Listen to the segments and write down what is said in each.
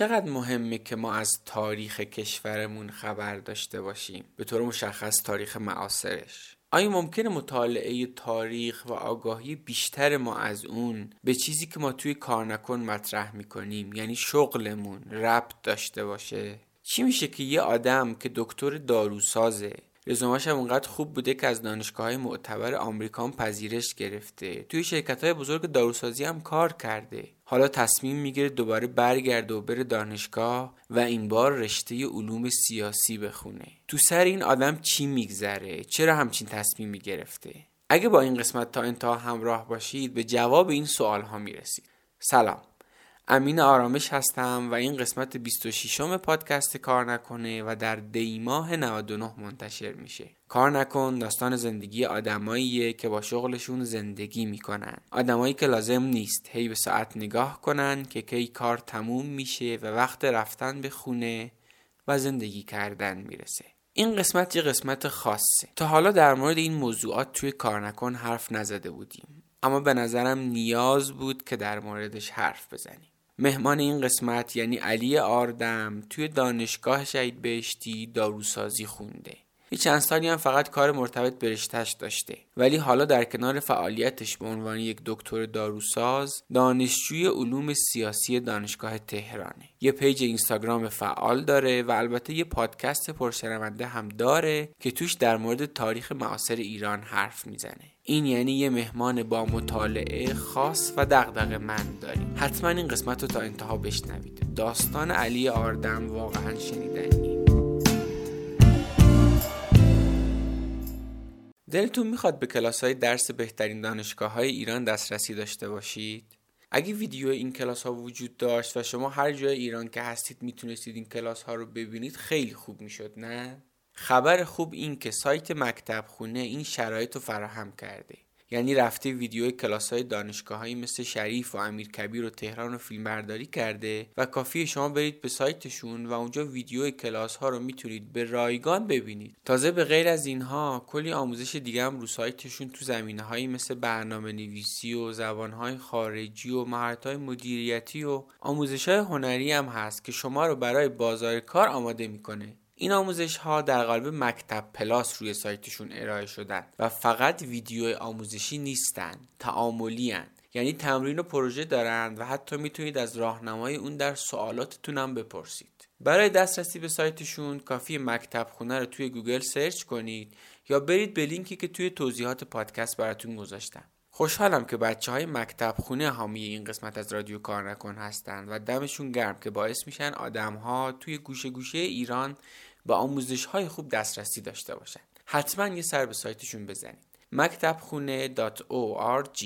چقدر مهمه که ما از تاریخ کشورمون خبر داشته باشیم؟ به طور مشخص تاریخ معاصرش. آیا ممکنه مطالعه تاریخ و آگاهی بیشتر ما از اون به چیزی که ما توی کار نکن مطرح می‌کنیم یعنی شغلمون ربط داشته باشه؟ چی میشه که یه آدم که دکتر داروسازه رزومش هم اونقدر خوب بوده که از دانشگاه های معتبر آمریکا پذیرش گرفته توی شرکت های بزرگ داروسازی هم کار کرده. حالا تصمیم می‌گیره دوباره برگرده و بره دانشگاه و این بار رشته علوم سیاسی بخونه. تو سر این آدم چی میگذره؟ چرا همچین تصمیمی گرفته؟ اگه با این قسمت تا انتها همراه باشید به جواب این سوال ها می‌رسید. سلام. امین آرامش هستم و این قسمت 26 م پادکست کار نکنه و در دیماه 99 منتشر میشه. کار نکن داستان زندگی آدماییه که با شغلشون زندگی می‌کنن. آدمایی که لازم نیست هی به ساعت نگاه کنن که کی کار تموم میشه و وقت رفتن به خونه و زندگی کردن می‌رسه. این قسمت یه قسمت خاصه. تا حالا در مورد این موضوعات توی کار نکن حرف نزده بودیم. اما به نظرم نیاز بود که در موردش حرف بزنیم. مهمان این قسمت یعنی علی آردم توی دانشگاه شهید بهشتی داروسازی خونده. یه چند سالی هم فقط کار مرتبط به رشتهش داشته. ولی حالا در کنار فعالیتش به عنوان یک دکتر داروساز دانشجوی علوم سیاسی دانشگاه تهرانه. یه پیج اینستاگرام فعال داره و البته یه پادکست پرشنونده هم داره که توش در مورد تاریخ معاصر ایران حرف می‌زنه. این یعنی یه مهمان با مطالعه خاص و دغدغه من داریم. حتما این قسمت رو تا انتها بشنوید. داستان علی آردم واقعا شنیدنی. دلتون می‌خواد به کلاس های درس بهترین دانشگاه های ایران دسترسی داشته باشید؟ اگه ویدیو این کلاس ها وجود داشت و شما هر جای ایران که هستید می‌تونستید این کلاس ها رو ببینید خیلی خوب می‌شد نه؟ خبر خوب این که سایت مکتب خونه این شرایط رو فراهم کرده یعنی رفته ویدیو کلاس های دانشگاه مثل شریف و امیر کبیر و تهران رو فیلم برداری کرده و کافی شما برید به سایتشون و اونجا ویدیو کلاس ها رو می‌تونید به رایگان ببینید. تازه به غیر از اینها کلی آموزش دیگه هم رو سایتشون تو زمینه هایی مثل برنامه نویسی و زبان های خارجی و مهارت های مدیریتی و آموزش های هنری هم هست که شما رو برای بازار کار آماده می‌کنه. این آموزش ها در قالب مکتب پلاس روی سایتشون ارائه شدن و فقط ویدیو آموزشی نیستن تعاملی یعنی تمرین و پروژه دارند و حتی می‌تونید از راهنمای اون دوره سوالاتتون هم بپرسید. برای دسترسی به سایتشون کافیه مکتب خونه رو توی گوگل search کنید یا برید به لینکی که توی توضیحات پادکست براتون گذاشتم. خوشحالم که بچه های مکتب خونه حامی این قسمت از رادیو کار نکن هستند و دمشون گرم که باعث میشن آدم ها توی گوشه گوشه ایران به آموزش های خوب دسترسی داشته باشند حتما یه سر به سایتشون بزنید. مکتبخونه.org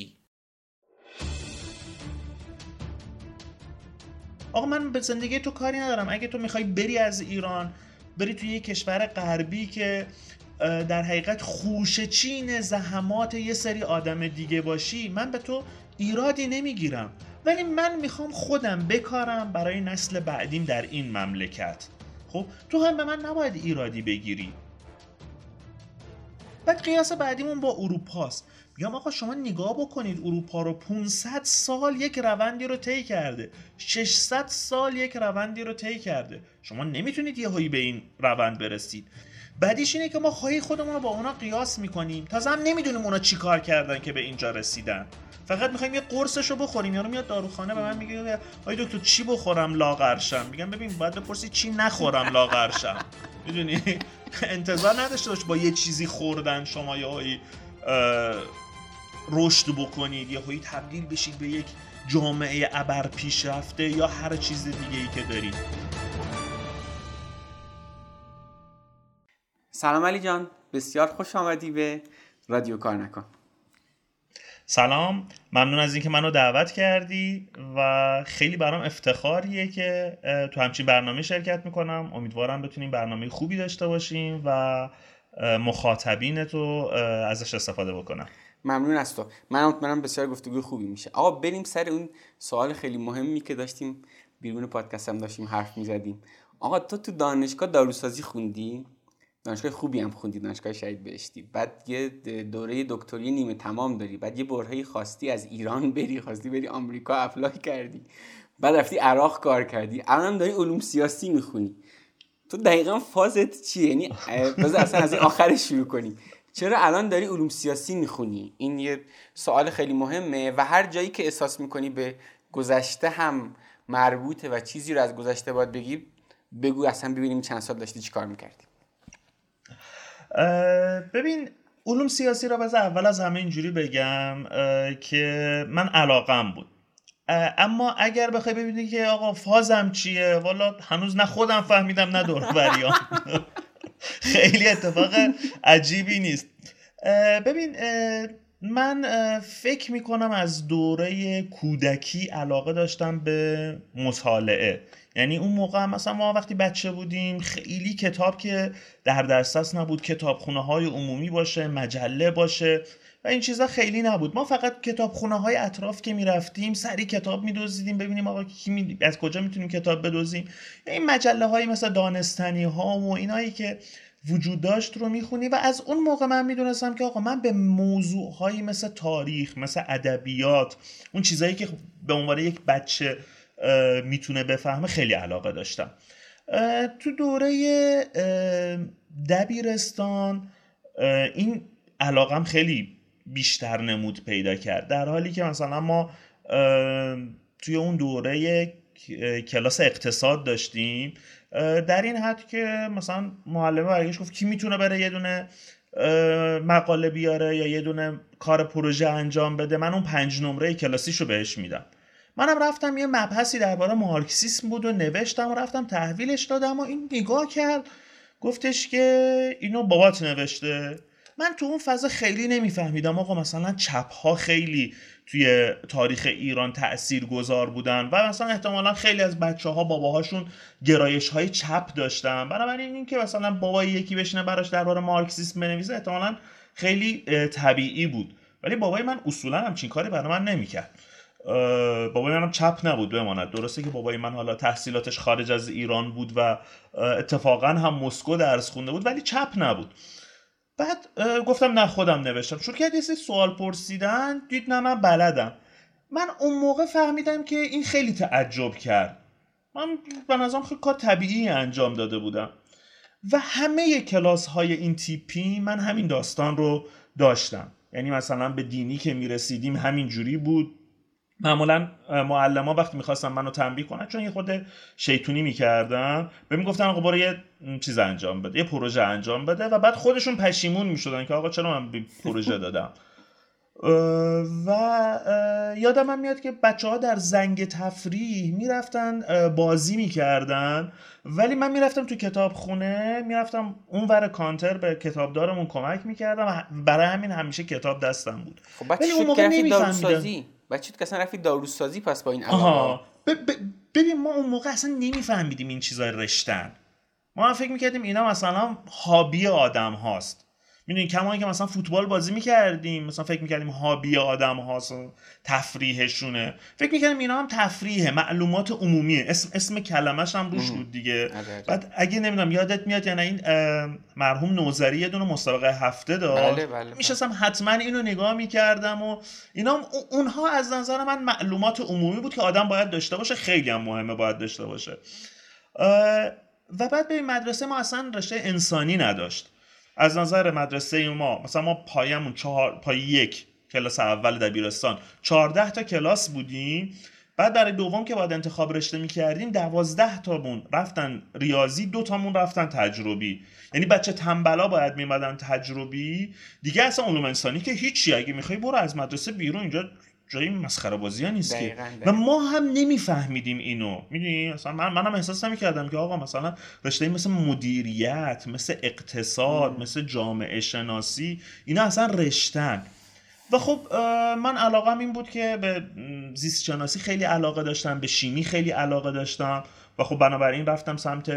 آقا من به زندگی تو کاری ندارم. اگه تو می‌خوای بری از ایران بری توی یه کشور غربی که در حقیقت خوشه چین زحمات یه سری آدم دیگه باشی من به تو ایرادی نمی‌گیرم. ولی من می‌خوام خودم بکارم برای نسل بعدیم در این مملکت. خب تو هم به من نباید ایرادی بگیری. بعد قیاس بعدیمون با اروپاست میگم آقا شما نگاه بکنید اروپا رو 500 سال یک روندی رو طی کرده. 600 سال یک روندی رو طی کرده. شما نمی‌تونید یه هایی به این روند برسید. بعدیش اینه که ما خواهی خودمون رو با اونا قیاس می‌کنیم. تازه هم نمی‌دونیم اونا چی کار کردن که به اینجا رسیدن. فقط می‌خوایم یه قرصش رو بخوریم. یارو میاد داروخانه به من میگه آی دکتر چی بخورم لاغرشم؟ میگم ببین باید بپرسی چی نخورم لاغرشم. می‌دونی؟ انتظار نداشته باش با یه چیزی خوردن شما یا هایی رشد بکنید یا هایی تبدیل بشید به یک جامعه ابر پیشرفته یا هر چیز دیگه ای که دارید. سلام علی جان بسیار خوش آمدی به رادیو کار نکن. سلام. ممنون از اینکه منو دعوت کردی و خیلی برام افتخاریه که تو همچین برنامه شرکت می‌کنم. امیدوارم بتونیم برنامه خوبی داشته باشیم و مخاطبین تو ازش استفاده بکنم. ممنون از تو. من مطمئنم بسیار گفتگوی خوبی میشه. آقا بریم سر اون سوال خیلی مهمی که داشتیم. بیرون پادکست هم داشتیم حرف می‌زدیم. آقا تو تو دانشگاه داروسازی خوندی؟ دانشگاه خوبی هم خوندی دانشگاه شهید بهشتی. بعد یه دوره دکتری نیمه تمام داری. بعد یه برهه خواستی از ایران بری خواستی بری آمریکا اپلای کردی. بعد رفتی عراق کار کردی. الان داری علوم سیاسی می‌خونی. تو دقیقا فازت چیه؟ یعنی بذار اصلا از آخرش شروع کنی چرا الان داری علوم سیاسی می‌خونی؟ این یه سوال خیلی مهمه و هر جایی که احساس می‌کنی به گذشته هم مربوطه و چیزی رو از گذشته باید بگی بگو اصلا ببینیم چند سال داشتی چی کار می‌کردی. ببین علوم سیاسی را بذار اول از همه اینجوری بگم که من علاقم بود. اما اگر بخوای ببینی که آقا فازم چیه والا هنوز نه خودم فهمیدم نه دور خیلی اتفاق عجیبی نیست. ببین من فکر می‌کنم از دوره کودکی علاقه داشتم به مطالعه. یعنی اون موقع مثلا ما وقتی بچه بودیم خیلی کتاب که در دسترس نبود کتابخونه های عمومی باشه مجله باشه و این چیزا خیلی نبود. ما فقط کتابخونه های اطراف که می‌رفتیم سری کتاب میدوزیدیم ببینیم آقا کی می... از کجا می‌تونیم کتاب بدوزیم این مجله های مثل دانستنی ها و اینایی که وجود داشت رو می‌خونی و از اون موقع من می‌دونستم که آقا من به موضوع هایی مثل تاریخ مثل ادبیات اون چیزهایی که به عنوان یک بچه می‌تونه بفهمه خیلی علاقه داشتم. تو دوره دبیرستان این علاقم خیلی بیشتر نمود پیدا کرد. در حالی که مثلا ما توی اون دوره کلاس اقتصاد داشتیم. در این حد که مثلا معلمه برگشت گفت کی می‌تونه بره یه دونه مقاله بیاره یا یه دونه کار پروژه انجام بده من اون پنج نمره کلاسیشو بهش میدم. منم رفتم یه مبحثی درباره مارکسیسم بود و نوشتم و رفتم تحویلش دادم و این نگاه کرد. گفتش که اینو بابات نوشته. من تو اون فضا خیلی نمیفهمیدم. آقا مثلا چپ ها خیلی توی تاریخ ایران تأثیر گذار بودن و مثلا احتمالا خیلی از بچه ها باباهاشون گرایش های چپ داشتن. بنابراین این که مثلا بابای یکی بشینه براش درباره مارکسیسم بنویسه احتمالا خیلی طبیعی بود. ولی بابای من اصولا همچین کاری برای من نمی‌کرد. بابای منم چپ نبود بماند درسته که بابای من حالا تحصیلاتش خارج از ایران بود و اتفاقا هم مسکو درس خونده بود ولی چپ نبود. بعد گفتم نه خودم نوشتم. شروع کرد یه سوال پرسیدن دید نه من بلدم. من اون موقع فهمیدم که این خیلی تعجب کرد. من به نظرم خیلی کار طبیعی انجام داده بودم. و همه کلاس های این تیپی من همین داستان رو داشتم. یعنی مثلا به دینی که می‌رسیدیم همین جوری بود. معمولا ها وقتی می‌خواستن منو تنبیه کنن چون یه خود شیطونی می‌کردن به می‌گفتن آقا برو یه چیز انجام بده یه پروژه انجام بده و بعد خودشون پشیمون می‌شدن که آقا چرا من پروژه دادم. و یادم هم میاد که بچه ها در زنگ تفریح می‌رفتن بازی می‌کردن ولی من می‌رفتم تو کتاب خونه می‌رفتم اون ور کانتر به کتابدارمون کمک می‌کردم و برای همین همیشه کتاب دستم بود. خب ولی اون موقع نمیفهمیدم. بچه که اصلا رفتی داروسازی پس با این آها. ببین ما اون موقع اصلا نمیفهمیدیم این چیزای رشتن. ما فکر می‌کردیم اینا مثلا هابی آدم هاست. می‌دونی کما که مثلا فوتبال بازی می‌کردیم مثلا فکر می‌کردیم هابی آدم هاست تفریحشونه. فکر می‌کردیم اینا هم تفریحه معلومات عمومیه. اسم اسم کلمش هم روش بود دیگه. بعد اگه نمی‌دونم یادت میاد یعنی این مرحوم نوزری یه دونه مسابقه هفته داشت. بله بله میشستم بله. حتما اینو نگاه می‌کردم و اینا اونها از نظر من معلومات عمومی بود که آدم باید داشته باشه. خیلی هم مهمه باید داشته باشه. و بعد به مدرسه ما اصلا رشته انسانی نداشت. از نظر مدرسه ما مثلا ما پایمون چهار پای یک کلاس اول دبیرستان. 14 تا کلاس بودیم. بعد برای دوم که باید انتخاب رشته می‌کردیم دوازده تامون رفتن ریاضی دو تامون رفتن تجربی. یعنی بچه تنبلا باید میمدن تجربی. دیگه اصلا علوم انسانی که هیچی اگه می‌خوای برو از مدرسه بیرون اینجا جای مسخره بازی ها نیست که. و ما هم نمیفهمیدیم اینو. می‌دونی؟ مثلا من منم احساس نمی‌کردم که آقا مثلا رشته مثل مدیریت مثل اقتصاد مثل جامعه شناسی اینا اصلا رشتن. و خب من علاقم این بود که به زیست شناسی خیلی علاقه داشتم به شیمی خیلی علاقه داشتم. و خب بنابراین رفتم سمت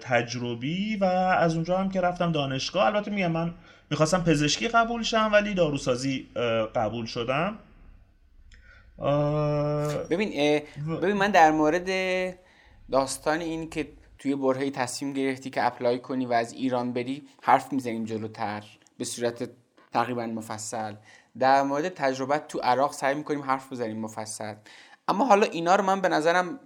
تجربی و از اونجا هم که رفتم دانشگاه. البته میگم من می‌خواستم پزشکی قبول شم ولی داروسازی قبول شدم. ببین ببین من در مورد داستان این که توی برهه تصمیم گرفتی که اپلای کنی و از ایران بری حرف می‌زنیم جلوتر به صورت تقریبا مفصل. در مورد تجربت تو عراق سعی می‌کنیم حرف بزنیم مفصل. اما حالا اینا رو من به نظرم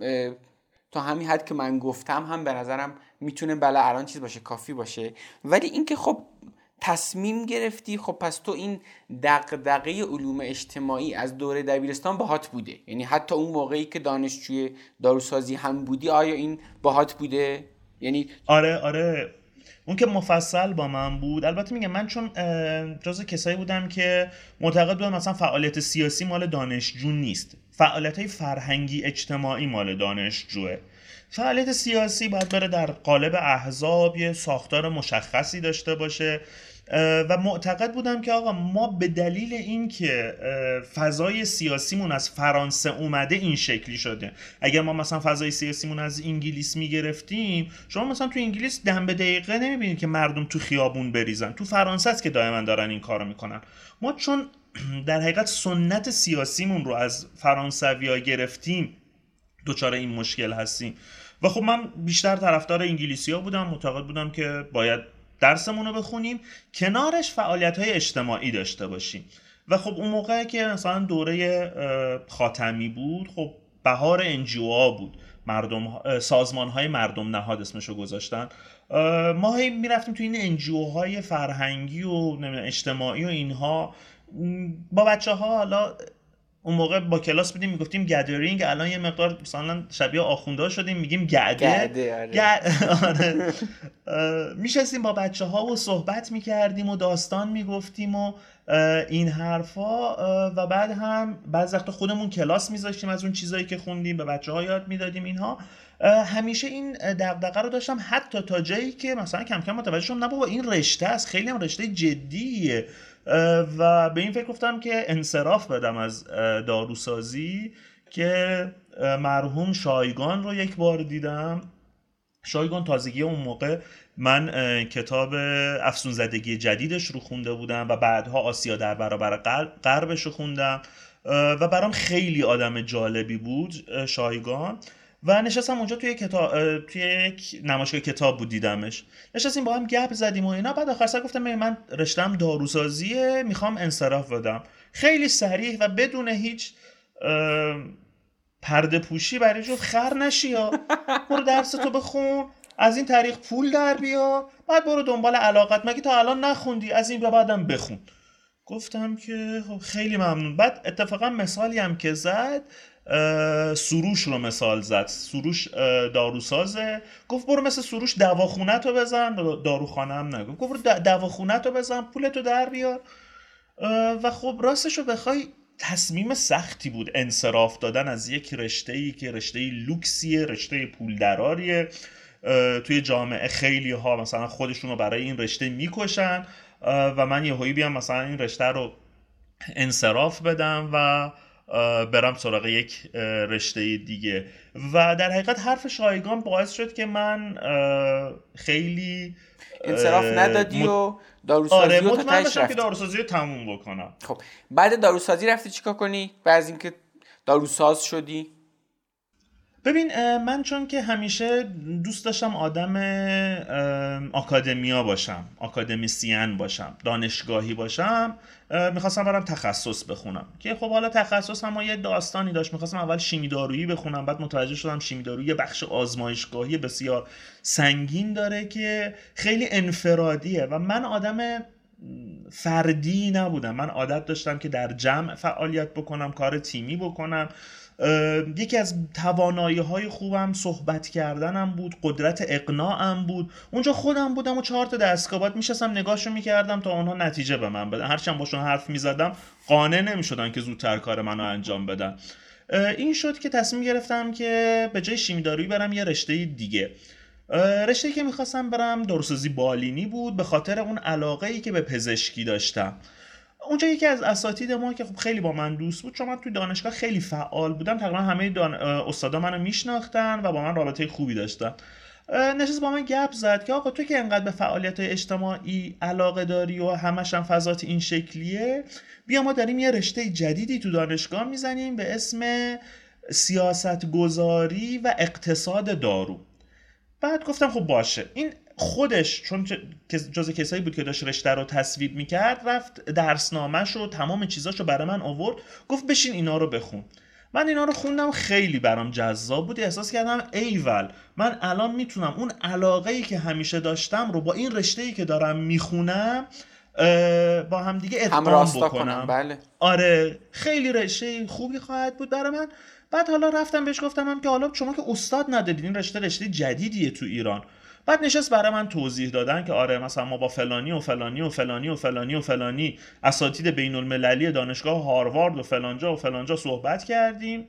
تا همین حد که من گفتم هم به نظرم می‌تونه بله الان چیز باشه کافی باشه. ولی اینکه خب تصمیم گرفتی؟ خب پس تو این دقدقه علوم اجتماعی از دوره دبیرستان باهات بوده. یعنی حتی اون موقعی که دانشجوی داروسازی هم بودی آیا این باهات بوده؟ یعنی آره آره. اون که مفصل با من بود البته میگم من چون جز کسایی بودم که معتقد بودم مثلا فعالیت سیاسی مال دانشجو نیست. فعالیت های فرهنگی اجتماعی مال دانشجوه. فعالیت سیاسی باید بره در قالب احزاب یه ساختار مشخصی داشته باشه. و معتقد بودم که آقا ما به دلیل اینکه فضای سیاسیمون از فرانسه اومده این شکلی شده. اگر ما مثلا فضای سیاسیمون از انگلیس می‌گرفتیم شما مثلا تو انگلیس دم به دقیقه نمی‌بینید که مردم تو خیابون بریزن. تو فرانسه است که دائما دارن این کارو می‌کنن. ما چون در حقیقت سنت سیاسیمون رو از فرانسویا گرفتیم دوچاره این مشکل هستیم. و خب من بیشتر طرفدار انگلیسی بودم. معتقد بودم که باید درسمون رو بخونیم کنارش فعالیت های اجتماعی داشته باشیم. و خب اون موقع که مثلا دوره خاتمی بود خب بهار انجیوها بود. مردم سازمان های مردم نهاد اسمشو گذاشتن. ما هی می‌رفتیم تو این انجیوهای فرهنگی و اجتماعی و اینها. با بچه ها حالا اون موقع با کلاس بودیم می‌گفتیم گدرینگ الان یه مقدار مثلا شبیه آخونده شدیم میگیم گده گده آره. آره. با بچه ها و صحبت می‌کردیم و داستان می‌گفتیم و این حرفا و بعد هم بعض وقت خودمون کلاس میذاشتیم از اون چیزایی که خوندیم به بچه ها یاد می‌دادیم اینها همیشه این دغدغه رو داشتم حتی تا جایی که مثلا کم کم متوجه شدم نه بابا این رشته است خیلی هم رشته جدیه و به این فکر گفتم که انصراف بدم از داروسازی که مرحوم شایگان رو یک بار دیدم. شایگان تازگی اون موقع من کتاب افسون زدگی جدیدش رو خونده بودم و بعدها آسیا در برابر غربش رو خوندم. و برام خیلی آدم جالبی بود شایگان. و نشستم اونجا توی کتاب توی یک نمایشگاه کتاب بود دیدمش. نشستیم با هم گپ زدیم و اینا. بعد آخر سر گفتم من رشتم داروسازیه می‌خوام انصراف بدم. خیلی سریع و بدون هیچ پرده پوشی برای جو خر نشی یا برو درس تو بخون از این طریق پول در بیا. بعد برو دنبال علاقت. مگه تا الان نخوندی؟ از این به بعدم بخون. گفتم که خب خیلی ممنون. بعد اتفاقا مثالی هم که زد سروش رو مثال زد. سروش داروسازه. گفت برو مثل سروش دواخونه تو بزن. داروخانه هم نگفت. گفت برو دواخونه تو بزن پولتو در بیار. و خب راستش رو بخوای تصمیم سختی بود. انصراف دادن از یک رشته ای که رشته لوکسیه رشته پول دراریه توی جامعه خیلی ها مثلا خودشون رو برای این رشته می‌کشن. و من یه بیام مثلا این رشته رو انصراف بدم و برم سراغ یک رشته دیگه. و در حقیقت حرف شایگان باعث شد که من خیلی انصراف ندادی و داروسازی آره مطمئن بشم که داروسازی رو تموم بکنم. خب بعد داروسازی رفتی چیکار کنی؟ بعد از اینکه داروساز شدی ببین من چون که همیشه دوست داشتم آدم آکادمیا باشم آکادمیسیان باشم دانشگاهی باشم می‌خواستم برم تخصص بخونم. که خب حالا تخصص هم یه داستانی داشت. می‌خواستم اول شیمی دارویی بخونم بعد متوجه شدم شیمی دارویی یه بخش آزمایشگاهی بسیار سنگین داره که خیلی انفرادیه و من آدم فردی نبودم. من عادت داشتم که در جمع فعالیت بکنم کار تیمی بکنم. یکی از توانایی های خوبم صحبت کردنم بود قدرت اقناعم بود. اونجا خودم بودم و چهار تا دستگاه. باید میشستم نگاهشو می‌کردم تا اونها نتیجه به من بدن. هرچند باشون حرف می‌زدم قانع نمی‌شدن که زودتر کار منو انجام بدن. این شد که تصمیم گرفتم که به جای شیمیدارویی برم یه رشته دیگه. رشته که می‌خواستم برم درسازی بالینی بود به خاطر اون علاقه ای که به پزشکی داشتم. اونجا یکی از اساتید ما که خب خیلی با من دوست بود چون من توی دانشگاه خیلی فعال بودم تقریبا همه دان... استادا منو میشناختن و با من رابطه خوبی داشتن. نشست با من گپ زد که آقا تو که انقدر به فعالیت اجتماعی علاقه داری و همش هم فضات این شکلیه بیا ما داریم یه رشته جدیدی تو دانشگاه می‌زنیم به اسم سیاست گذاری و اقتصاد دارو. بعد گفتم خب باشه. این خودش چون جز کسایی بود که داشت رشته رو تصویب می‌کرد رفت درسنامهش و تمام چیزاش رو برای من آورد گفت بشین اینا رو بخون. من اینا رو خوندم خیلی برام جذاب بود. احساس کردم ایول من الان می‌تونم اون علاقه ای که همیشه داشتم رو با این رشته ای که دارم می‌خونم با هم دیگه ادغام بکنم. بله. آره خیلی رشته خوبی خواهد بود برای من. بعد حالا رفتم بهش گفتم هم که حالا شما که استاد ندادید این رشته رشته جدیدیه تو ایران. بعد نشست برای من توضیح دادن که آره مثلا ما با فلانی و فلانی و فلانی و فلانی و فلانی اساتید بین المللی دانشگاه هاروارد و فلانجا و فلانجا صحبت کردیم.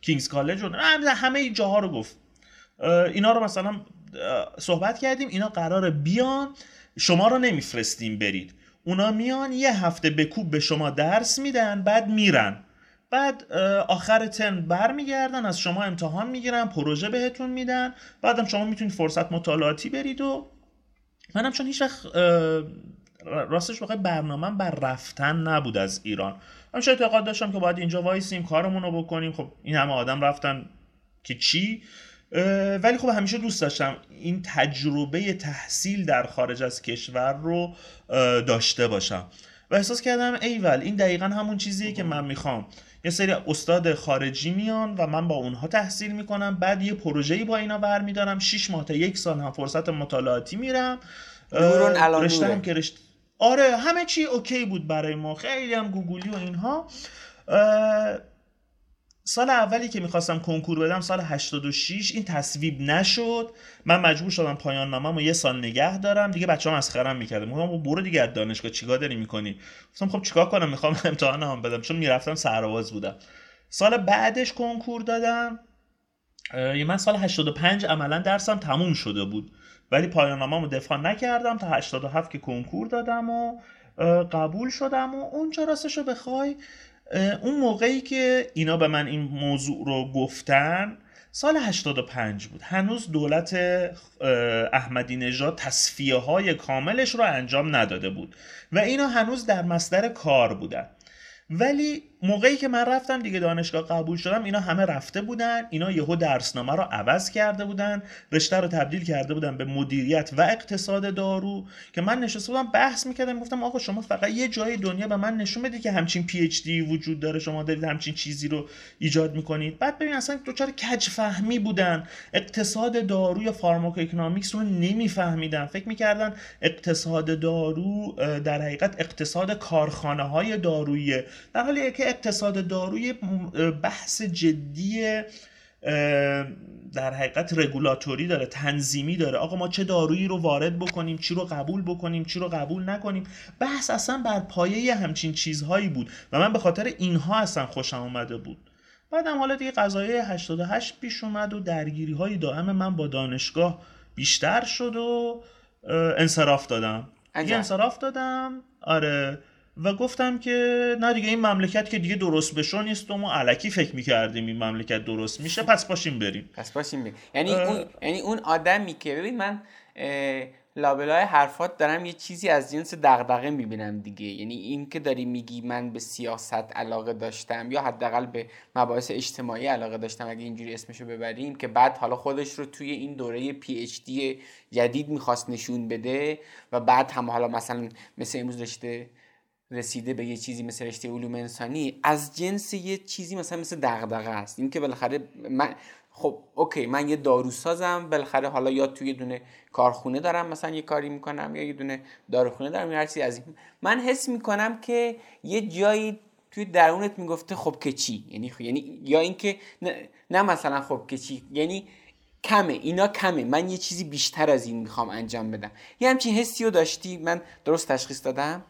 کینگز کالج و همه جاها رو گفت. اینا رو مثلا صحبت کردیم اینا قرار بیان شما رو نمیفرستیم برید. اونا میان یه هفته به کوب به شما درس میدن بعد میرن. بعد آخر ترم برمیگردن از شما امتحان می‌گیرن پروژه بهتون میدن بعدم شما می‌تونید فرصت مطالعاتی برید و منم چون هیچ وقت راستش واقع برنامه بر رفتن نبود از ایران. همیشه اعتقاد داشتم که باید اینجا وایسیم کارمون رو بکنیم. خب این همه آدم رفتن که چی؟ ولی خب همیشه دوست داشتم این تجربه تحصیل در خارج از کشور رو داشته باشم. و احساس کردم ایول این دقیقا همون چیزیه که من می‌خوام. یه سری استاد خارجی میان و من با اونها تحصیل می‌کنم. بعد یه پروژه‌ای با اینا برمیدارم. 6 ماه تا یک سال هم فرصت مطالعاتی میرم. رشته هم که رشته آره همه چی اوکی بود برای ما. خیلی هم گوگلی و اینها. سال اولی که می‌خواستم کنکور بدم سال 86 این تصویب نشد. من مجبور شدم پایان نامم و یه سال نگه دارم. دیگه بچه هم خرم می‌کردم گفتم برو دیگه از دانشگاه چیکار داری می‌کنی؟ گفتم خب چیکار کنم؟ می‌خوام امتحان هم بدم. چون می‌رفتم سرواز بودم. سال بعدش کنکور دادم. من سال 85 عملا درسم تموم شده بود. ولی پایان نامم دفاع نکردم. تا 87 که کنکور دادم و قبول شدم و اونجا راستش رو بخوای. اون موقعی که اینا به من این موضوع رو گفتن سال 85 بود. هنوز دولت احمدی نژاد تصفیه های کاملش رو انجام نداده بود. و اینا هنوز در مصدر کار بودن. ولی موقعی که من رفتم دیگه دانشگاه قبول شدم اینا همه رفته بودن اینا یهو درسنامه رو عوض کرده بودن رشته رو تبدیل کرده بودن به مدیریت و اقتصاد دارو که من نشسته بودم بحث می‌کردم گفتم آقا شما فقط یه جای دنیا به من نشون بدید که همچین PhD وجود داره شما دارید همچین چیزی رو ایجاد می‌کنید. بعد ببین اصلا دچار کج فهمی بودن. اقتصاد دارو یا pharmacoeconomics رو نمیفهمیدن. فکر می‌کردن اقتصاد دارو در حقیقت اقتصاد کارخانه های دارویی در حالی که اقتصاد داروی بحث جدی در حقیقت رگولاتوری داره تنظیمی داره. آقا ما چه دارویی رو وارد بکنیم چی رو قبول بکنیم چی رو قبول نکنیم؟ بحث اصلا بر پایه همچین چیزهایی بود و من به خاطر اینها اصلا خوشم اومده بود. بعدم حالا دیگه قضایه 88 پیش اومد و درگیری های دائم من با دانشگاه بیشتر شد و انصراف دادم. انصراف دادم. آره. و گفتم که نه دیگه این مملکت که دیگه درست بشو نیست و ما علکی فکر می‌کردیم این مملکت درست میشه پس باشیم بریم. پس باشیم بریم. یعنی اون یعنی اون آدمی که ببین من لابلای حرفات دارم یه چیزی از جنس دغدغه می‌بینم دیگه. یعنی این که داری میگی من به سیاست علاقه داشتم یا حداقل به مباحث اجتماعی علاقه داشتم اگه اینجوری اسمشو ببریم که بعد حالا خودش رو توی این دوره پی اچ دی جدید می‌خواست نشون بده و بعد هم حالا مثلا مثل امروز رشته رسیده به یه چیزی مثل رشته علوم انسانی از جنس یه چیزی مثلا مثل دغدغه است. این که بالاخره من خب اوکی من یه داروسازم بالاخره حالا یا توی دونه کارخونه دارم مثلا یه کاری می‌کنم یا یه دونه داروخونه دارم یا هر چیزی از این. من حس می‌کنم که یه جایی توی درونت می‌گفته خب که چی؟ یعنی یعنی یا اینکه نه, نه مثلا خب که چی؟ یعنی کمه اینا کمه. من یه چیزی بیشتر از این می‌خوام انجام بدم. یه همچین حسی رو داشتی؟ من درست تشخیص دادم؟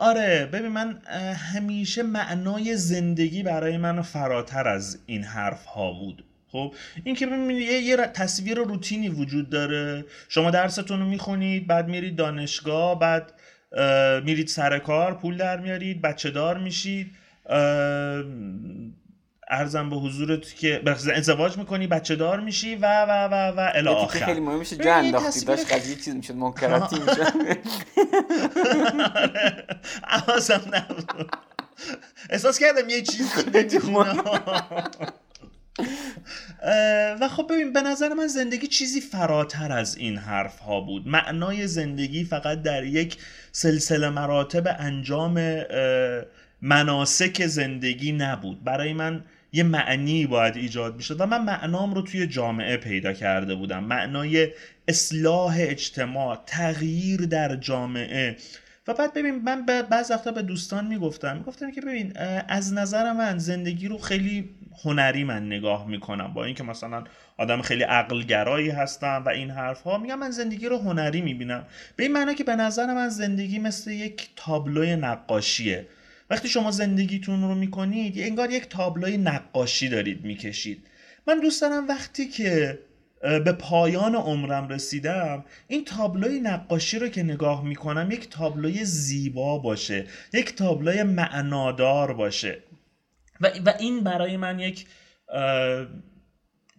آره ببین من همیشه معنای زندگی برای من فراتر از این حرف ها بود. خب این که یه،, یه تصویر روتینی وجود داره. شما درستون رو می‌خونید بعد میرید دانشگاه بعد میرید سر کار پول در میارید بچه دار میشید. ارزم به حضورت که ازدواج می‌کنی بچه دار میشی و و و و الی آخر. خیلی مهم میشه جا انداختی. داشت قضیه چیز می‌شد منکراتی می‌شد. حواسم نبود. احساس کردم یه چیز و خب ببین به نظر من زندگی چیزی فراتر از این حرف ها بود. معنای زندگی فقط در یک سلسله مراتب انجام مناسک زندگی نبود. برای من یه معنی باید ایجاد می‌شد و من معنام رو توی جامعه پیدا کرده بودم. معنای اصلاح اجتماع تغییر در جامعه. و بعد ببین من بعض وقتا به دوستان می‌گفتم می‌گفتم که ببین از نظر من زندگی رو خیلی هنری من نگاه می‌کنم. با اینکه مثلا آدم خیلی عقلگرایی هستم و این حرف ها میگم من زندگی رو هنری می‌بینم. به این معنی که به نظر من زندگی مثل یک تابلوی نقاشیه. وقتی شما زندگیتون رو می‌کنید انگار یک تابلوی نقاشی دارید می‌کشید. من دوست دارم وقتی که به پایان عمرم رسیدم این تابلوی نقاشی رو که نگاه می‌کنم یک تابلوی زیبا باشه یک تابلوی معنادار باشه. و, و این برای من یک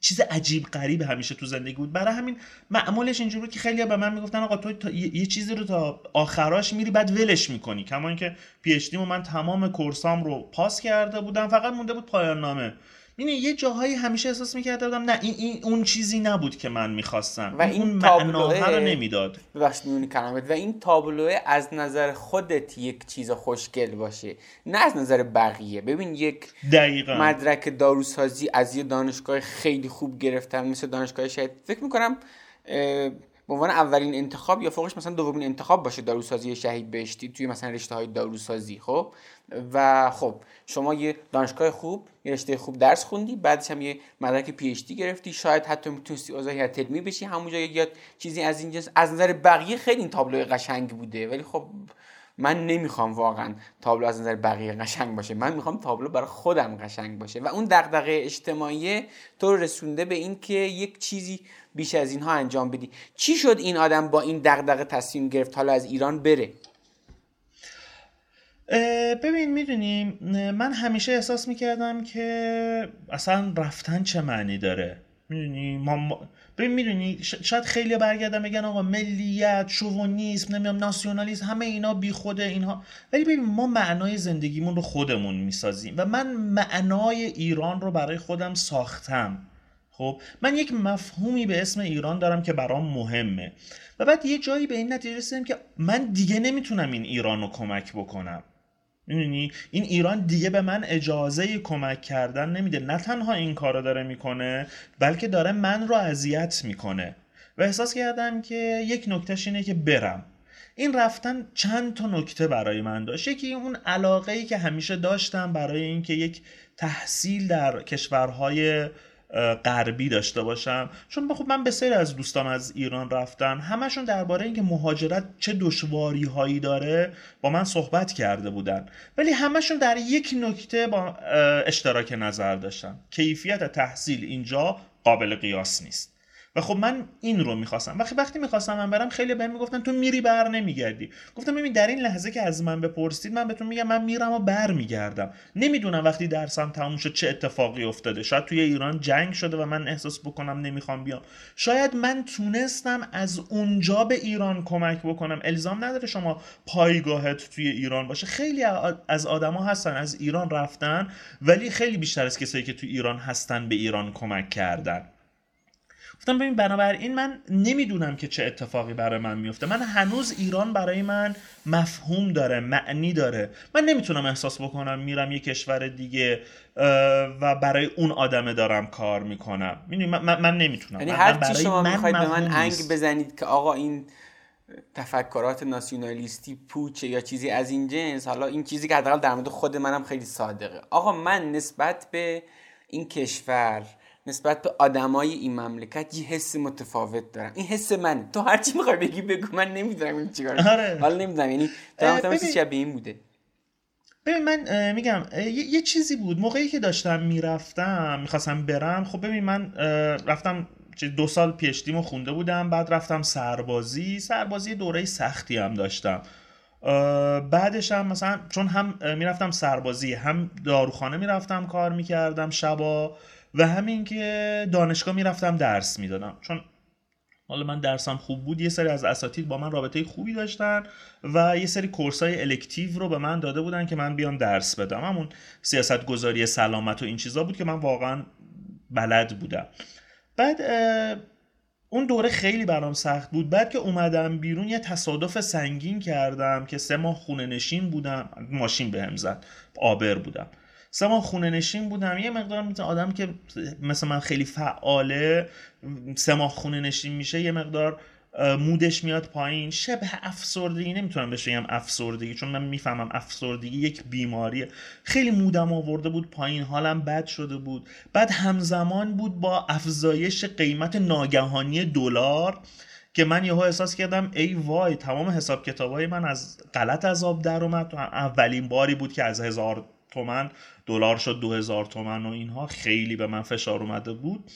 چیز عجیب غریب همیشه تو زندگی بود. برای همین معمولش اینجوری که خیلی به من می‌گفتن آقا تو یه چیزی رو تا آخراش میری بعد ولش می‌کنی. کما اینکه پی اچ من تمام کورسام رو پاس کرده بودم فقط مونده بود پایان نامه اینه یه جاهایی همیشه احساس می‌کرده بودم نه این, این اون چیزی نبود که من می‌خواستم. و این اون معنا رو نمی‌داد. کلمت و این تابلوه از نظر خودت یک چیز خوشگل باشه نه از نظر بقیه. ببین یک دقیقا. مدرک داروسازی از یه دانشگاه خیلی خوب گرفتم مثل دانشگاه شاید. فکر می‌کنم به عنوان اولین انتخاب یا فوقش مثلا دومین انتخاب باشه داروسازی شهید بهشتی توی مثلا رشته های داروسازی خب؟ و خب شما یه دانشگاه خوب یه رشته خوب درس خوندی بعدش هم یه مدرک پی اچ دی گرفتی شاید حتی می‌تونستی عضو هیئت علمی بشی همونجا یا چیزی از این جنس از نظر بقیه خیلی این تابلو قشنگ بوده ولی خب من نمی‌خوام واقعا تابلو از نظر بقیه قشنگ باشه. من می‌خوام تابلو برای خودم قشنگ باشه. و اون دغدغه اجتماعی تو رسونده به این که یک چیزی بیش از اینها انجام بدی. چی شد این آدم با این دغدغه تصمیم گرفت حالا از ایران بره؟ ببین می‌دونیم من همیشه احساس می‌کردم که اصلا رفتن چه معنی داره؟ می‌دونی ما ببین می‌دونی شاید خیلی برگردم بگن آقا ملیت شوونیسم نمی‌دونم ناسیونالیسم همه اینا بی خوده اینها. ولی ببین ما معنای زندگیمون رو خودمون می‌سازیم و من معنای ایران رو برای خودم ساختم. خب من یک مفهومی به اسم ایران دارم که برام مهمه. و بعد یه جایی به این نتیجه رسیدم که من دیگه نمی‌تونم این ایران رو کمک بکنم. می‌دونی؟ این ایران دیگه به من اجازه کمک کردن نمیده. نه تنها این کارو داره می‌کنه بلکه داره من رو اذیت می‌کنه. و احساس کردم که یک نکتهش اینه که برم. این رفتن چند تا نکته برای من داشت. یکی اون علاقه ای که همیشه داشتم برای اینکه یک تحصیل در کشورهای غربی داشته باشم. چون خب من بسیاری از دوستان از ایران رفتن همشون درباره اینکه مهاجرت چه دشواری هایی داره با من صحبت کرده بودن. ولی همشون در یک نکته با اشتراک نظر داشتن. کیفیت تحصیل اینجا قابل قیاس نیست. و خب من این رو می‌خواستم. وقتی وقتی می‌خواستم من برم خیلی بهم می‌گفتن تو میری بر نمیگردی. گفتم ببین در این لحظه که از من بپرسید من بهتون میگم من میرم و بر میگردم. نمی‌دونم وقتی درسم تموم شد چه اتفاقی افتاده. شاید توی ایران جنگ شده و من احساس بکنم نمی‌خوام بیام. شاید من تونستم از اونجا به ایران کمک بکنم. الزام نداره شما پایگاهت توی ایران باشه. خیلی از آدما هستن از ایران رفتن ولی خیلی بیشتر از کسایی که توی ایران هستن به ایران کمک کردن. گفتم ببین بنابراین من نمی‌دونم که چه اتفاقی برای من میفته من هنوز ایران برای من مفهوم داره معنی داره. من نمی‌تونم احساس بکنم میرم یه کشور دیگه و برای اون آدمه دارم کار می‌کنم. من, من, نمی‌تونم. یعنی هر چی شما می‌خواید به من انگ بزنید که آقا این تفکرات ناسیونالیستی پوچه یا چیزی از این جنس حالا این چیزی که حداقل در مورد خود منم خیلی صادقه. آقا من نسبت به این کشور نسبت به آدمای این مملکت یه حس متفاوت دارم. این حس من تو هر چی می‌خوای بگی بگو من نمی‌دونم این چیکار آره. حالا نمی‌دونم. یعنی تو چی به این بوده. ببین من میگم یه،, چیزی بود. موقعی که داشتم می‌رفتم می‌خواستم برم خب ببین من رفتم دو سال پیشتیمو خونده بودم بعد رفتم سربازی. سربازی دوره سختی هم داشتم. بعدش هم مثلا چون هم می‌رفتم سربازی هم داروخانه می‌رفتم کار می‌کردم شبا. و همین که دانشگاه می‌رفتم درس می‌دادم. چون حالا من درسم خوب بود یه سری از اساتید با من رابطه خوبی داشتن و یه سری کورسای الکتیو رو به من داده بودن که من بیام درس بدم. همون سیاست گذاری سلامت و این چیزا بود که من واقعا بلد بودم. بعد اون دوره خیلی برام سخت بود. بعد که اومدم بیرون یه تصادف سنگین کردم که سه ماه خونه نشین بودم. ماشین بهم زد. آبر بودم. سه ماه خونه نشین بودم یه مقدار مثل آدم که مثل من خیلی فعاله سه ماه خونه نشین میشه یه مقدار مودش میاد پایین. شبه افسردگی نمی‌تونم بهش بگم افسردگی چون من می‌فهمم افسردگی یک بیماریه. خیلی مودم آورده بود پایین حالم بد شده بود. بعد همزمان بود با افزایش قیمت ناگهانی دلار که من یهو احساس کردم ای وای تمام حساب کتابای من از غلط عذاب در اومد. اولین باری بود که از هزار تومن دلار شد دو هزار تومن و اینها. خیلی به من فشار اومده بود.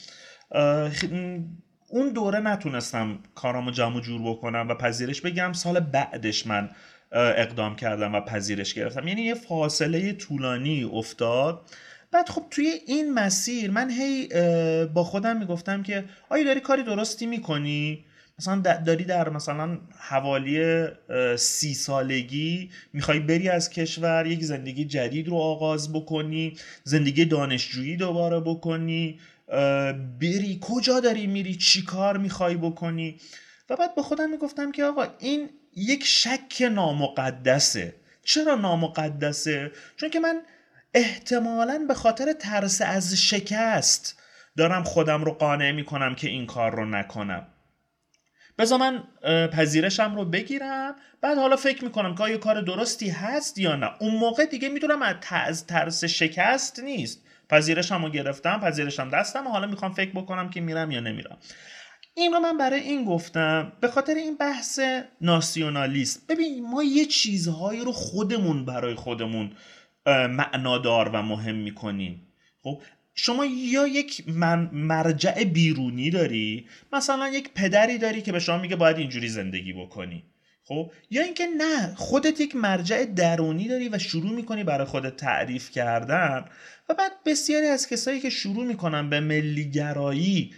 اون دوره نتونستم کارامو جمع جور بکنم و پذیرش بگیرم سال بعدش من اقدام کردم و پذیرش گرفتم. یعنی یه فاصله طولانی افتاد. بعد خب توی این مسیر من هی با خودم می‌گفتم که آیا داری کاری درستی می‌کنی؟ مثلا داری در مثلا حوالی سی سالگی می‌خوای بری از کشور یک زندگی جدید رو آغاز بکنی زندگی دانشجویی دوباره بکنی بری کجا داری میری؟ چی کار می‌خوای بکنی؟ و بعد به خودم می‌گفتم که آقا این یک شک نامقدسه. چرا نامقدسه؟ چون که من احتمالا به خاطر ترس از شکست دارم خودم رو قانع می‌کنم که این کار رو نکنم. بذار من پذیرشم رو بگیرم. بعد حالا فکر می‌کنم که آیا کار درستی هست یا نه. اون موقع دیگه می‌دونم از ترس شکست نیست. پذیرشم رو گرفتم پذیرشم دستم و حالا می‌خوام فکر بکنم که میرم یا نمیرم. این رو من برای این گفتم. به خاطر این بحث ناسیونالیسم. ببین ما یه چیزهایی رو خودمون برای خودمون معنادار و مهم می‌کنیم. خب شما یا یک مرجع بیرونی داری مثلا یک پدری داری که به شما میگه باید اینجوری زندگی بکنی. خب؟ یا اینکه نه خودت یک مرجع درونی داری و شروع می‌کنی برای خودت تعریف کردن و بعد بسیاری از کسایی که شروع می‌کنن به ملیگرایی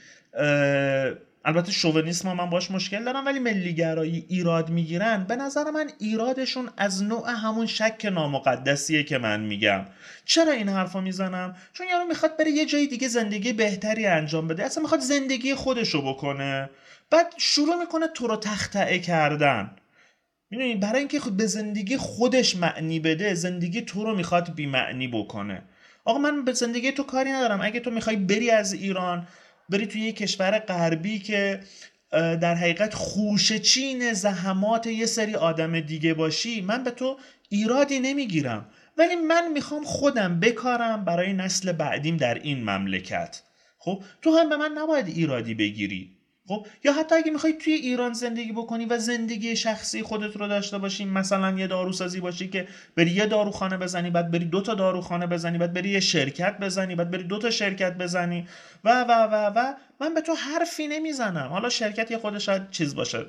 البته شوونیسم من باش مشکل دارم ولی ملیگرایی ایراد می‌گیرن به نظر من ایرادشون از نوع همون شک نامقدسیه که من میگم. چرا این حرفا می‌زنم؟ چون یارو می‌خواد بره یه جای دیگه زندگی بهتری انجام بده. اصلا می‌خواد زندگی خودشو بکنه. بعد شروع می‌کنه تو رو تختعه کردن. می‌دونی برای اینکه به زندگی خودش معنی بده زندگی تو رو می‌خواد بی معنی بکنه. آقا من به زندگی تو کاری ندارم. اگه تو می‌خوای بری از ایران بری توی یه کشور غربی که در حقیقت خوش چین زحمات یه سری آدم دیگه باشی من به تو ایرادی نمی‌گیرم. ولی من می‌خوام خودم بکارم برای نسل بعدیم در این مملکت. خب تو هم به من نباید ایرادی بگیری. خب یا حتی اگه می‌خوای توی ایران زندگی بکنی و زندگی شخصی خودت رو داشته باشی مثلا یه داروسازی باشی که بری یه داروخانه بزنی بعد بری دو تا داروخانه بزنی بعد بری یه شرکت بزنی بعد بری دو تا شرکت بزنی و و و و من به تو حرفی نمی‌زنم. حالا شرکت یه خودش شاید چیز باشه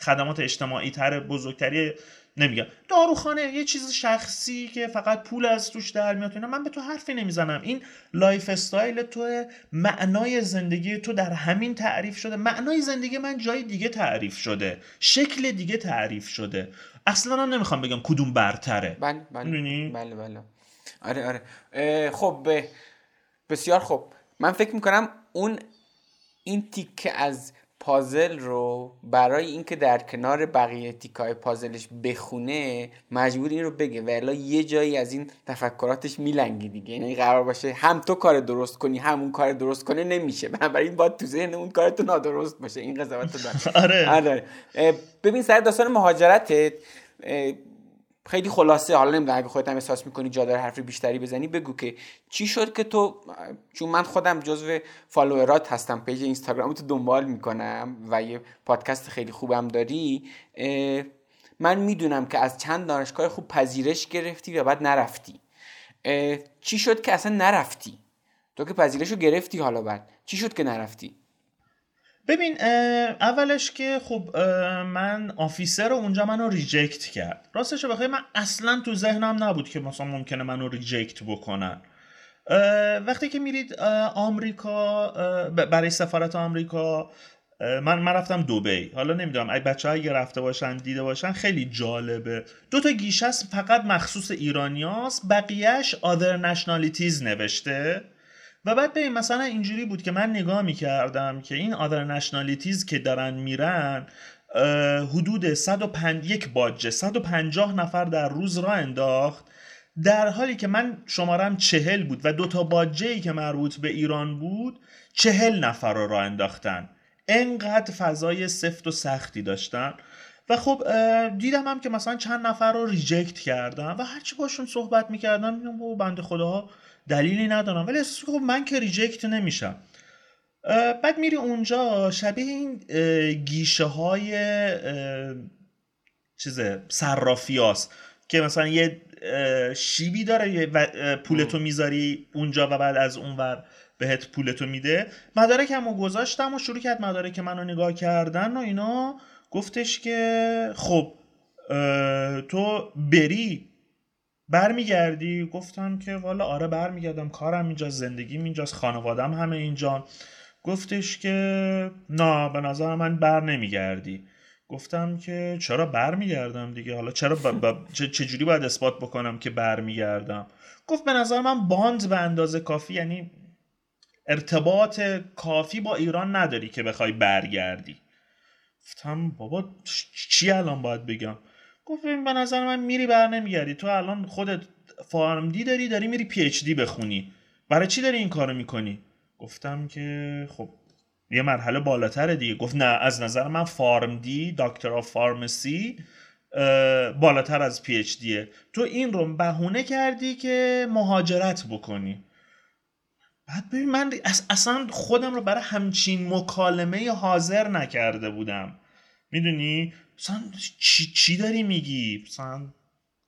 خدمات اجتماعی تر بزرگتری نمیگم. داروخانه یه چیز شخصی که فقط پول از توش در میاد من به تو حرفی نمی‌زنم. این lifestyle تو معنای زندگی تو در همین تعریف شده. معنای زندگی من جای دیگه تعریف شده. شکل دیگه تعریف شده. اصلا هم نمی‌خوام بگم کدوم برتره. بله بله. بله بله. آره آره. خب بسیار خوب من فکر می‌کنم اون این تیکه از پازل رو برای اینکه در کنار بقیه تیکای پازلش بخونه مجبور این رو بگه و یه جایی از این تفکراتش میلنگی دیگه. یعنی قرار باشه هم تو کار درست کنی هم اون کار درست کنه نمیشه. بنابراین باید تو ذهن اون کار تو نادرست باشه. این قضاوت رو آره. آره. ببین سر داستان مهاجرتت خیلی خلاصه. حالا نمی‌دونم اگه خودت هم احساس می‌کنی جا داره حرف بیشتری بزنی بگو که چی شد که تو چون من خودم جزو followerات هستم page اینستاگرام تو دنبال می‌کنم و یه پادکست خیلی خوبم داری من می‌دونم که از چند دانشگاه خوب پذیرش گرفتی و بعد نرفتی. چی شد که اصلا نرفتی؟ تو که پذیرش رو گرفتی حالا بعد. چی شد که نرفتی؟ ببین اولش که خب من officer اونجا منو reject کرد. راستش بخوای من اصلا تو ذهنم نبود که مثلا ممکنه منو reject بکنن. وقتی که میرید آمریکا برای سفارت آمریکا من من رفتم دوبی حالا نمی‌دونم اگه بچه اگه رفته باشن دیده باشن خیلی جالبه. دو تا گیشه فقط مخصوص ایرانیاست بقیهش other nationalities نوشته. و بعد ببین مثلا اینجوری بود که من نگاه می‌کردم که این other nationalities که دارن میرن حدود 105 یک باجه 150 نفر در روز راه انداخت در حالی که من شمارم چهل بود و دوتا باجه ای که مربوط به ایران بود چهل نفر رو راه انداختن. انقدر فضای سفت و سختی داشتن. و خب دیدم هم که مثلا چند نفر رو reject کردن و هرچی باشون صحبت می‌کردم بابا بنده خداها. دلیلی ندارم. ولی خب من که reject نمیشم. بعد میری اونجا شبیه این گیشه های چیزه صرافیاست که مثلا یه شیبی داره و پولتو می‌ذاری اونجا و بعد از اونور بهت پولتو میده. مدارکمو گذاشتم و شروع کرد مدارک منو نگاه کردن و اینا. گفتش که خب تو بری برمیگردی؟ گفتم که والا آره برمیگردم کارم اینجا زندگیم اینجاست خانوادم همه اینجا. گفتش که نه به نظر من بر نمیگردی. گفتم که چرا برمیگردم دیگه؟ حالا چرا چجوری باید اثبات بکنم که برمیگردم؟ گفت به نظر من bond به اندازه کافی یعنی ارتباط کافی با ایران نداری که بخوای برگردی. گفتم بابا چی الان باید بگم؟ گفت به نظر من میری بر نمیگردی. تو الان خودت PharmD داری داری میری PhD بخونی. برای چی داری این کارو می‌کنی؟ گفتم که خب یه مرحله بالاتره دیگه. گفت نه از نظر من PharmD Doctor of Pharmacy بالاتر از PhD ه تو این رو بهونه کردی که مهاجرت بکنی. بعد ببین من اصلا خودم رو برای همچین مکالمه حاضر نکرده بودم. می‌دونی؟ مثلا چی, چی داری میگی؟ مثلا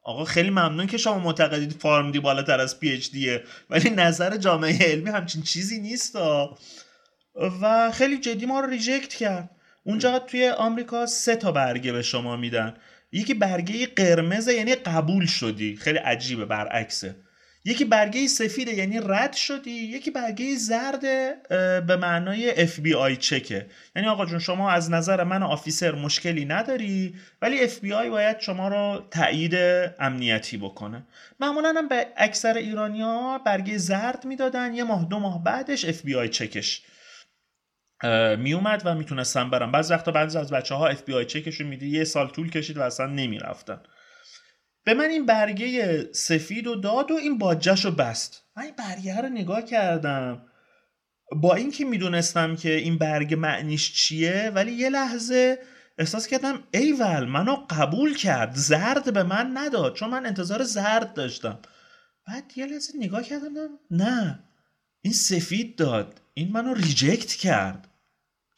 آقا خیلی ممنون که شما معتقدید PharmD بالاتر از PhD ه ولی نظر جامعه علمی همچین چیزی نیست و خیلی جدی ما رو reject کرد. اونجا توی آمریکا سه تا برگه به شما میدن. یکی برگه قرمز یعنی قبول شدی. خیلی عجیبه برعکسه. یکی برگه سفیده یعنی رد شدی. یکی برگه زرد به معنای FBI check ه. یعنی آقا جون شما از نظر من officer مشکلی نداری ولی اف بی آی باید شما رو تایید امنیتی بکنه. معمولا هم به اکثر ایرانیا برگه زرد می‌دادن یه ماه دو ماه بعدش FBI check ش میومد و می‌تونستن برن بعض وقتا بعضی از بچه ها FBI check شون میدی یه سال طول کشید و اصلا نمی‌رفتن. به من این برگه سفید و داد و این باجش رو بست. من این برگه رو نگاه کردم. با اینکه می‌دونستم که این برگه معنیش چیه ولی یه لحظه احساس کردم ایول منو قبول کرد. زرد به من نداد چون من انتظار زرد داشتم. بعد یه لحظه نگاه کردم نه این سفید داد. این منو reject کرد.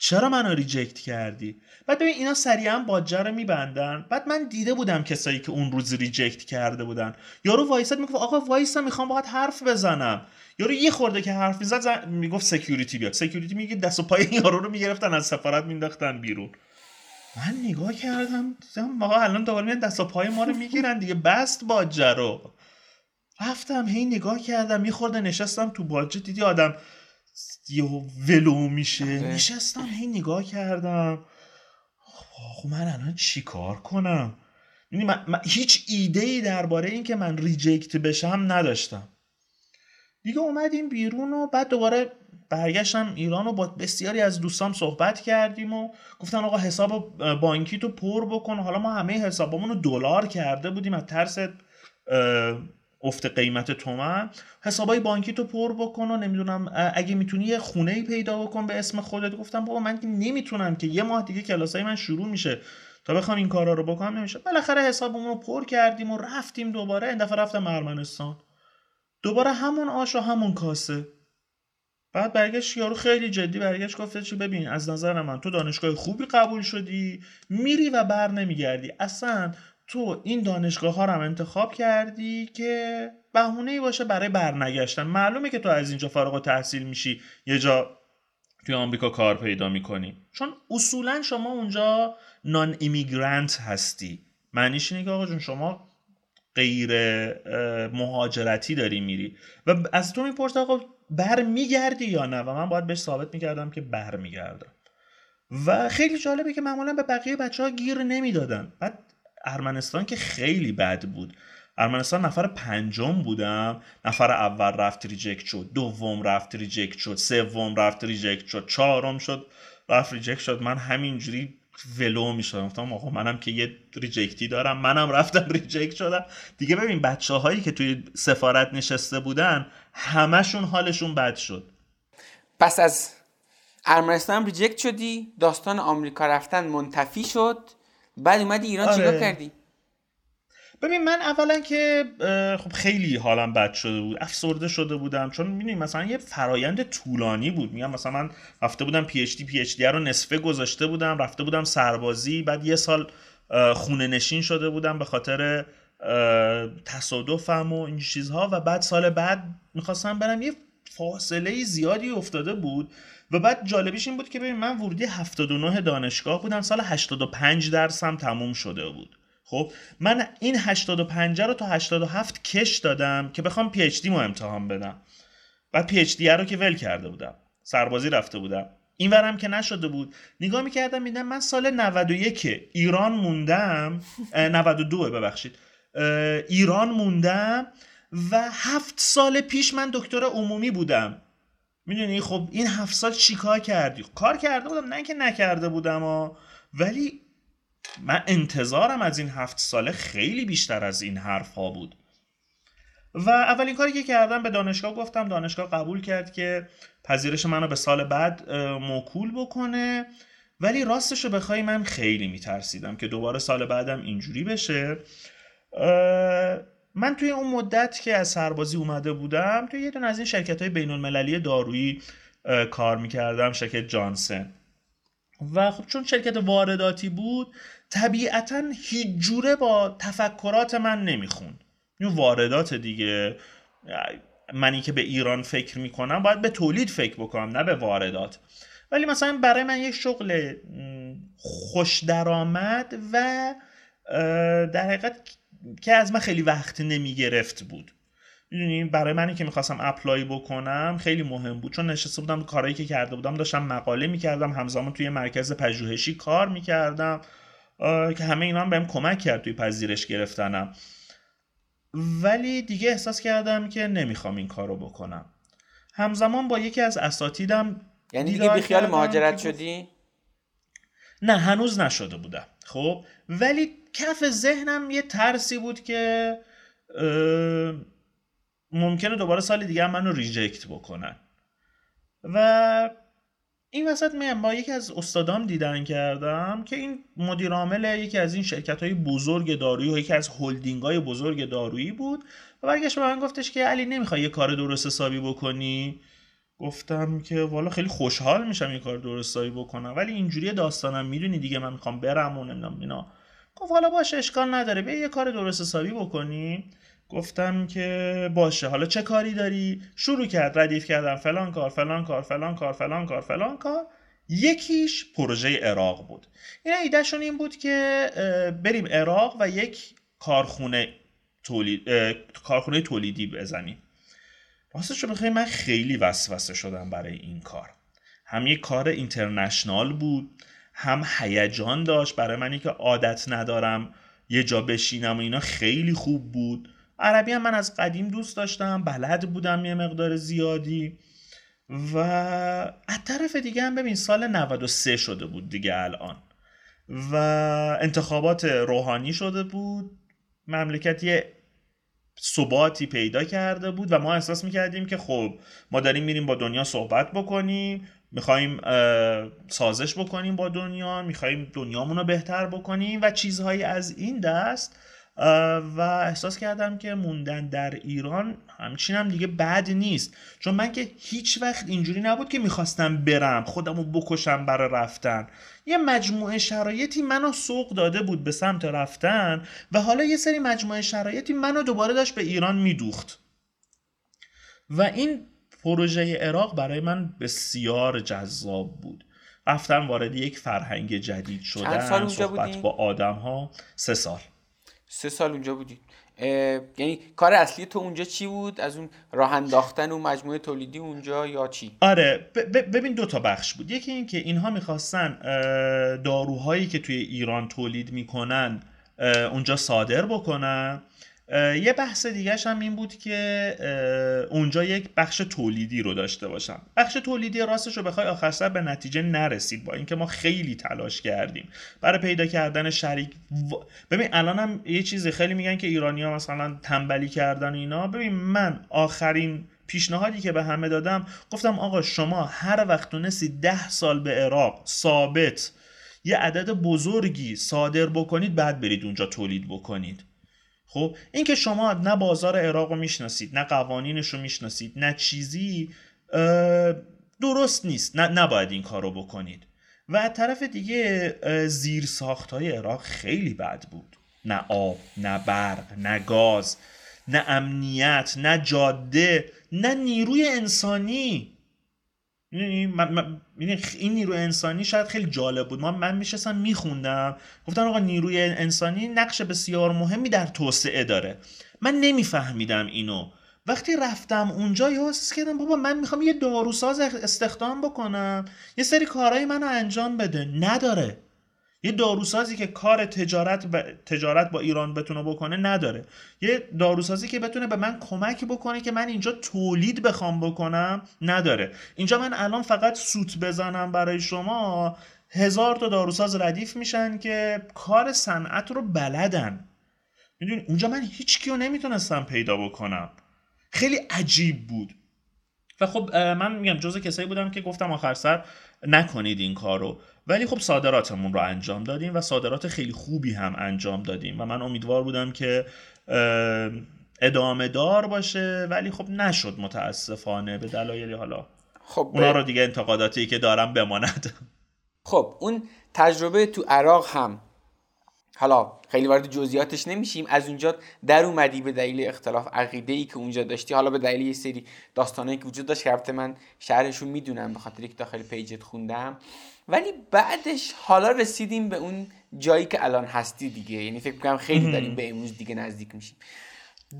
چرا منو reject کردی؟ بعد ببین اینا سریعا باجه رو میبندن. بعد من دیده بودم کسایی که اون روز reject کرده بودن. یارو وایساد می‌گفت آقا وایسا می‌خوام باهات حرف بزنم. یارو یه خورده که حرف می‌زد زن... می‌گفت security بیاد. security میگه دست و پای یارو رو می‌گرفتن از سفارت مینداختن بیرون. من نگاه کردم دیدم آقا الان دوباره دست و پای ما رو می‌گیرن دیگه. بست باجه رو. رفتم هی نگاه کردم یه خورده نشستم تو باجه دیدی آدم یه ولو میشه. آره. نشستم هی نگاه کردم. خب من الان چی کار کنم؟ یعنی من, من هیچ ایده ای درباره این که من ریجکت بشم نداشتم. دیگه اومدیم بیرون و بعد دوباره برگشتم ایران و با بسیاری از دوستام صحبت کردیم و گفتن آقا حساب بانکی تو پر بکن. حالا ما همه حسابمون رو دلار کرده بودیم. از ترس افت قیمت تومن حسابای بانکی تو پر بکن و نمی‌دونم اگه می‌تونی یه خونه ای پیدا بکن به اسم خودت. گفتم بابا من نمی‌تونم که. یه ماه دیگه کلاسای من شروع میشه. تا بخوام این کارا رو بکنم نمیشه. بالاخره حسابمون رو پر کردیم و رفتیم دوباره. این دفعه رفتم ارمنستان. دوباره همون آش و همون کاسه. بعد برگشت یارو خیلی جدی برگشت گفته چی ببین از نظر من تو دانشگاه خوبی قبول شدی میری و بر نمیگردی. اصلا تو این دانشگاه ها رو هم انتخاب کردی که بهونه ای باشه برای برنگشتن. معلومه که تو از اینجا فارغ تحصیل میشی یه جا توی آمریکا کار پیدا می‌کنی. چون اصولا شما اونجا نان ایمیگرانت هستی. معنیش اینه که آقا جون شما غیر مهاجرتی داری میری. و از تو می‌پرسه آقا بر میگردی یا نه؟ و من باید بهش ثابت می‌کردم که بر میگردم و خیلی جالبه که معمولا به بقیه بچه ها گیر نمی‌دادن. بعد ارمنستان که خیلی بد بود. ارمنستان نفر پنجم بودم. نفر اول رفت reject شد. دوم رفت reject شد. سوم رفت reject شد. چهارم شد رفت reject شد. من همینجوری ولو می‌شدم. گفتم آقا منم که یه rejectی دارم. منم رفتم reject شدم. دیگه ببین بچه هایی که توی سفارت نشسته بودن همشون حالشون بد شد. پس از ارمنستان reject شدی. داستان آمریکا رفتن منتفی شد. بعد اومدی ایران آره. چیکار کردی؟ ببین من اولا که خب خیلی حالم بد شده بود افسرده شده بودم چون می‌دونی مثلا یه فرایند طولانی بود. میگم مثلا من رفته بودم پی اچ دی پی اچ دی رو نصفه گذاشته بودم رفته بودم سربازی بعد یه سال خونه نشین شده بودم به خاطر تصادفم و این چیزها. و بعد سال بعد می‌خواستم برم یه فاصله زیادی افتاده بود. و بعد جالبیش این بود که ببین من ورودی 79 دانشگاه بودم سال 85 درسم تموم شده بود. خب من این 85 رو تا 87 کش دادم که بخوام PhD مو امتحان بدم. بعد پی اچ دی رو که ول کرده بودم. سربازی رفته بودم. این ورم که نشده بود. نگاه می‌کردم میدم من سال 91 ایران موندم. 92 ببخشید. ایران موندم و هفت سال پیش من دکتر عمومی بودم. می‌دونی؟ خب این هفت سال چیکار کردی؟ کار کرده بودم نه که نکرده بودم ولی من انتظارم از این هفت ساله خیلی بیشتر از این حرف ها بود. و اولین کاری که کردم به دانشگاه گفتم. دانشگاه قبول کرد که پذیرش منو به سال بعد موکول بکنه. ولی راستش رو بخوای من خیلی میترسیدم که دوباره سال بعدم اینجوری بشه. من توی اون مدت که از سربازی اومده بودم توی یه دون از این شرکت های بین المللی دارویی کار می‌کردم شرکت جانسن. و خب چون شرکت وارداتی بود طبیعتا هیچ جوره با تفکرات من نمی‌خوند. این واردات دیگه منی که به ایران فکر می‌کنم باید به تولید فکر بکنم نه به واردات. ولی مثلا برای من یک شغل خوش درآمد و در حقیقت که از من خیلی وقت نمی‌گرفت بود. می‌دونی برای منی که می‌خواستم اپلای بکنم خیلی مهم بود. چون نشسته بودم کارهایی که کرده بودم داشتم مقاله می‌کردم همزمان توی مرکز پژوهشی کار می‌کردم که همه اینا هم بهم کمک کرد توی پذیرش گرفتنم. ولی دیگه احساس کردم که نمی‌خوام این کارو بکنم. همزمان با یکی از اساتیدم یعنی دیگه بیخیال مهاجرت شدی؟ نه هنوز نشده بودم. خب ولی کف ذهنم یه ترسی بود که ممکنه دوباره سال دیگه منو ریجکت بکنن. و این وسط من با یکی از استادام دیدن کردم که این مدیر عامل یکی از این شرکت های بزرگ دارویی یکی از هلدینگ های بزرگ دارویی بود و برگشت به من گفتش که علی نمی‌خوای یه کار درست حسابی بکنی؟ گفتم که والا خیلی خوشحال میشم یه کار درست حسابی بکنم ولی اینجوری داستانم می‌دونی دیگه من می‌خوام برم و نمی‌دونم اینا. گفت حالا باشه اشکال نداره بیا یه کار درست حسابی بکنی. گفتم که باشه حالا چه کاری داری؟ شروع کرد ردیف کردم فلان کار فلان کار فلان کار فلان کار فلان کار. یکیش پروژه عراق بود. این ایدهشون این بود که بریم عراق و یک کارخونه تولید کارخونه تولیدی بزنیم. راستش رو من خیلی وسوسه شدم برای این کار. هم یک کار اینترنشنال بود هم هیجان داشت برای منی که عادت ندارم یه جا بشینم و اینا خیلی خوب بود. عربی هم من از قدیم دوست داشتم بلد بودم یه مقدار زیادی. و از طرف دیگه هم ببین سال 93 شده بود دیگه الان. و انتخابات روحانی شده بود. مملکت یه ثباتی پیدا کرده بود و ما احساس می‌کردیم که خب ما داریم میریم با دنیا صحبت بکنیم می‌خوایم سازش بکنیم با دنیا می‌خوایم دنیامون رو بهتر بکنیم و چیزهایی از این دست و احساس کردم که موندن در ایران همچین هم دیگه بد نیست. چون من که هیچ وقت اینجوری نبود که می‌خواستم برم خودم رو بکشم برای رفتن. یه مجموعه شرایطی منو سوق داده بود به سمت رفتن و حالا یه سری مجموعه شرایطی منو دوباره داشت به ایران میدوخت. و این پروژه عراق برای من بسیار جذاب بود. رفتم وارد یک فرهنگ جدید شدن صحبت با آدم ها سه سال. سه سال اونجا بودی. یعنی کار اصلی تو اونجا چی بود؟ از اون راه انداختن اون مجموعه تولیدی اونجا یا چی؟ آره ببین دو تا بخش بود. یکی این که اینها می‌خواستن داروهایی که توی ایران تولید می‌کنن اونجا صادر بکنن. یه بحث دیگهش هم این بود که اونجا یک بخش تولیدی رو داشته باشم. بخش تولیدی راستش رو بخوای آخر سر به نتیجه نرسید با اینکه ما خیلی تلاش کردیم. برای پیدا کردن شریک ببین الان هم یه چیزی خیلی میگن که ایرانی ها مثلا تنبلی کردن اینا. ببین من آخرین پیشنهادی که به همه دادم گفتم آقا شما هر وقت تونستید ده سال به عراق ثابت یه عدد بزرگی صادر بکنید بعد برید اونجا تولید بکنید. خب اینکه شما نه بازار عراق رو می‌شناسید نه قوانینش رو می‌شناسید نه چیزی درست نیست. نه نباید این کار رو بکنید. و از طرف دیگه زیر ساخت های عراق خیلی بد بود. نه آب نه برق نه گاز نه امنیت نه جاده نه نیروی انسانی. این نیروی انسانی شاید خیلی جالب بود. من من میشستم میخوندم. گفتن آقا نیروی انسانی نقش بسیار مهمی در توسعه داره. من نمیفهمیدم اینو. وقتی رفتم اونجا یه حس کردم بابا من می‌خوام یه داروساز استخدام بکنم. یه سری کارهای منو انجام بده. نداره. یه داروسازی که کار تجارت با, تجارت با ایران بتونه بکنه نداره. یه داروسازی که بتونه به من کمک بکنه که من اینجا تولید بخوام بکنم نداره. اینجا من الان فقط سوت بزنم برای شما. هزار تا داروساز ردیف میشن که کار صنعت رو بلدن. می‌دونی؟ اونجا من هیچ کیو نمی‌تونستم پیدا بکنم. خیلی عجیب بود. و خب من میگم جز کسایی بودم که گفتم آخر سر نکنید این کارو. ولی خب صادراتمون رو انجام دادیم و صادرات خیلی خوبی هم انجام دادیم و من امیدوار بودم که ادامه دار باشه ولی خب نشد متاسفانه به دلایلی حالا. خب اونا رو دیگه انتقاداتی که دارم بماند. خب اون تجربه تو عراق هم. حالا خیلی وارد جزئیاتش نمیشیم. از اونجا در اومدی به دلیل اختلاف عقیده ای که اونجا داشتی. حالا به دلیل یه سری داستانایی که وجود داشت که من شهرشون می‌دونم به خاطر که داخل پیجت خوندم. ولی بعدش حالا رسیدیم به اون جایی که الان هستی دیگه. یعنی فکر کنم خیلی داریم به امروز دیگه نزدیک میشیم.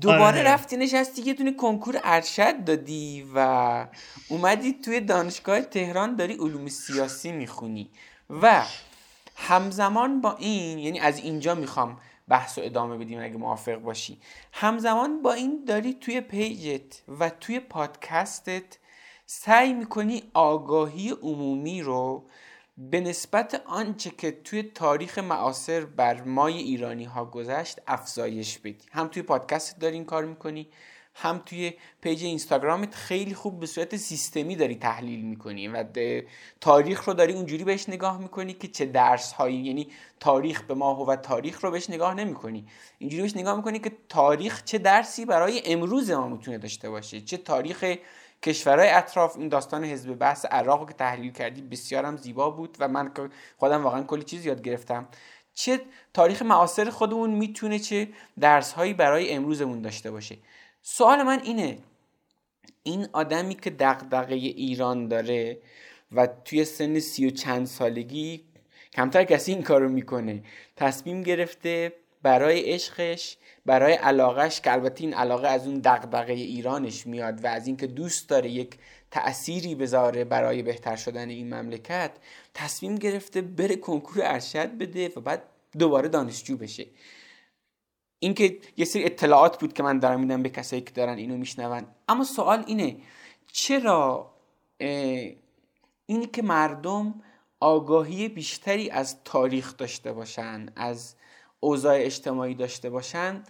دوباره آره. رفتی نشستی یه دونه کنکور ارشد دادی و اومدی توی دانشگاه تهران داری علوم سیاسی می‌خونی. و همزمان با این یعنی از اینجا می‌خوام بحث و ادامه بدیم اگه موافق باشی. همزمان با این داری توی پیجت و توی پادکستت سعی می‌کنی آگاهی عمومی رو به نسبت آنچه که توی تاریخ معاصر بر مای ایرانی ها گذشت افزایش بدی. هم توی پادکست داری این کار می‌کنی هم توی پیج اینستاگرامت خیلی خوب به صورت سیستمی داری تحلیل می‌کنی و تاریخ رو داری اونجوری بهش نگاه می‌کنی که چه درس هایی یعنی تاریخ به ما و تاریخ رو بهش نگاه نمی‌کنی. اینجوری بهش نگاه می‌کنی که تاریخ چه درسی برای امروز ما می‌تونه داشته باشه چه تاریخ کشورهای اطراف این داستان حزب بحث عراق که تحلیل کردی بسیارم زیبا بود و من خودم واقعا کلی چیز یاد گرفتم. چه تاریخ معاصر خودمون می‌تونه چه درس هایی برای امروزمون داشته باشه؟ سوال من اینه این آدمی که دغدغه ایران داره و توی سن سی و چند سالگی کمتر کسی این کارو می‌کنه تصمیم گرفته برای عشقش برای علاقش که البته این علاقه از اون دغدغه ایرانش میاد و از اینکه دوست داره یک تأثیری بذاره برای بهتر شدن این مملکت تصمیم گرفته بره کنکور ارشد بده و بعد دوباره دانشجو بشه. اینکه یه سری اطلاعات بود که من دارم میدم به کسایی که دارن اینو میشنون. اما سوال اینه چرا اینی که مردم آگاهی بیشتری از تاریخ داشته باشن از اوضاع اجتماعی داشته باشن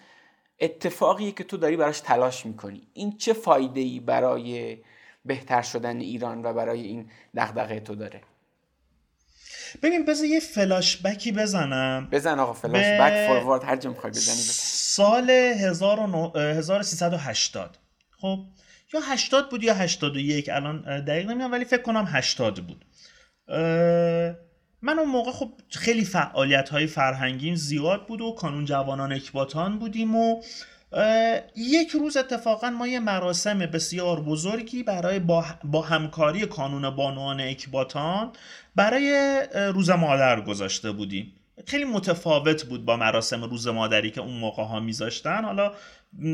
اتفاقیه که تو داری براش تلاش می‌کنی. این چه فایده ای برای بهتر شدن ایران و برای این دغدغه تو داره؟ ببین بذار یه فلاش بکی بزنم. بزن آقا فلاش بک فوروارد هر جا می‌خوای بزنی سال 1380 خب یا 80 بود یا 81 الان دقیق نمی‌دونم ولی فکر کنم 80 بود. من اون موقع خب خیلی فعالیت های فرهنگیم زیاد بود و کانون جوانان اکباتان بودیم و یک روز اتفاقا ما یه مراسم بسیار بزرگی برای با, همکاری کانون بانوان اکباتان برای روز مادر گذاشته بودیم. خیلی متفاوت بود با مراسم روز مادری که اون موقع ها میذاشتن. حالا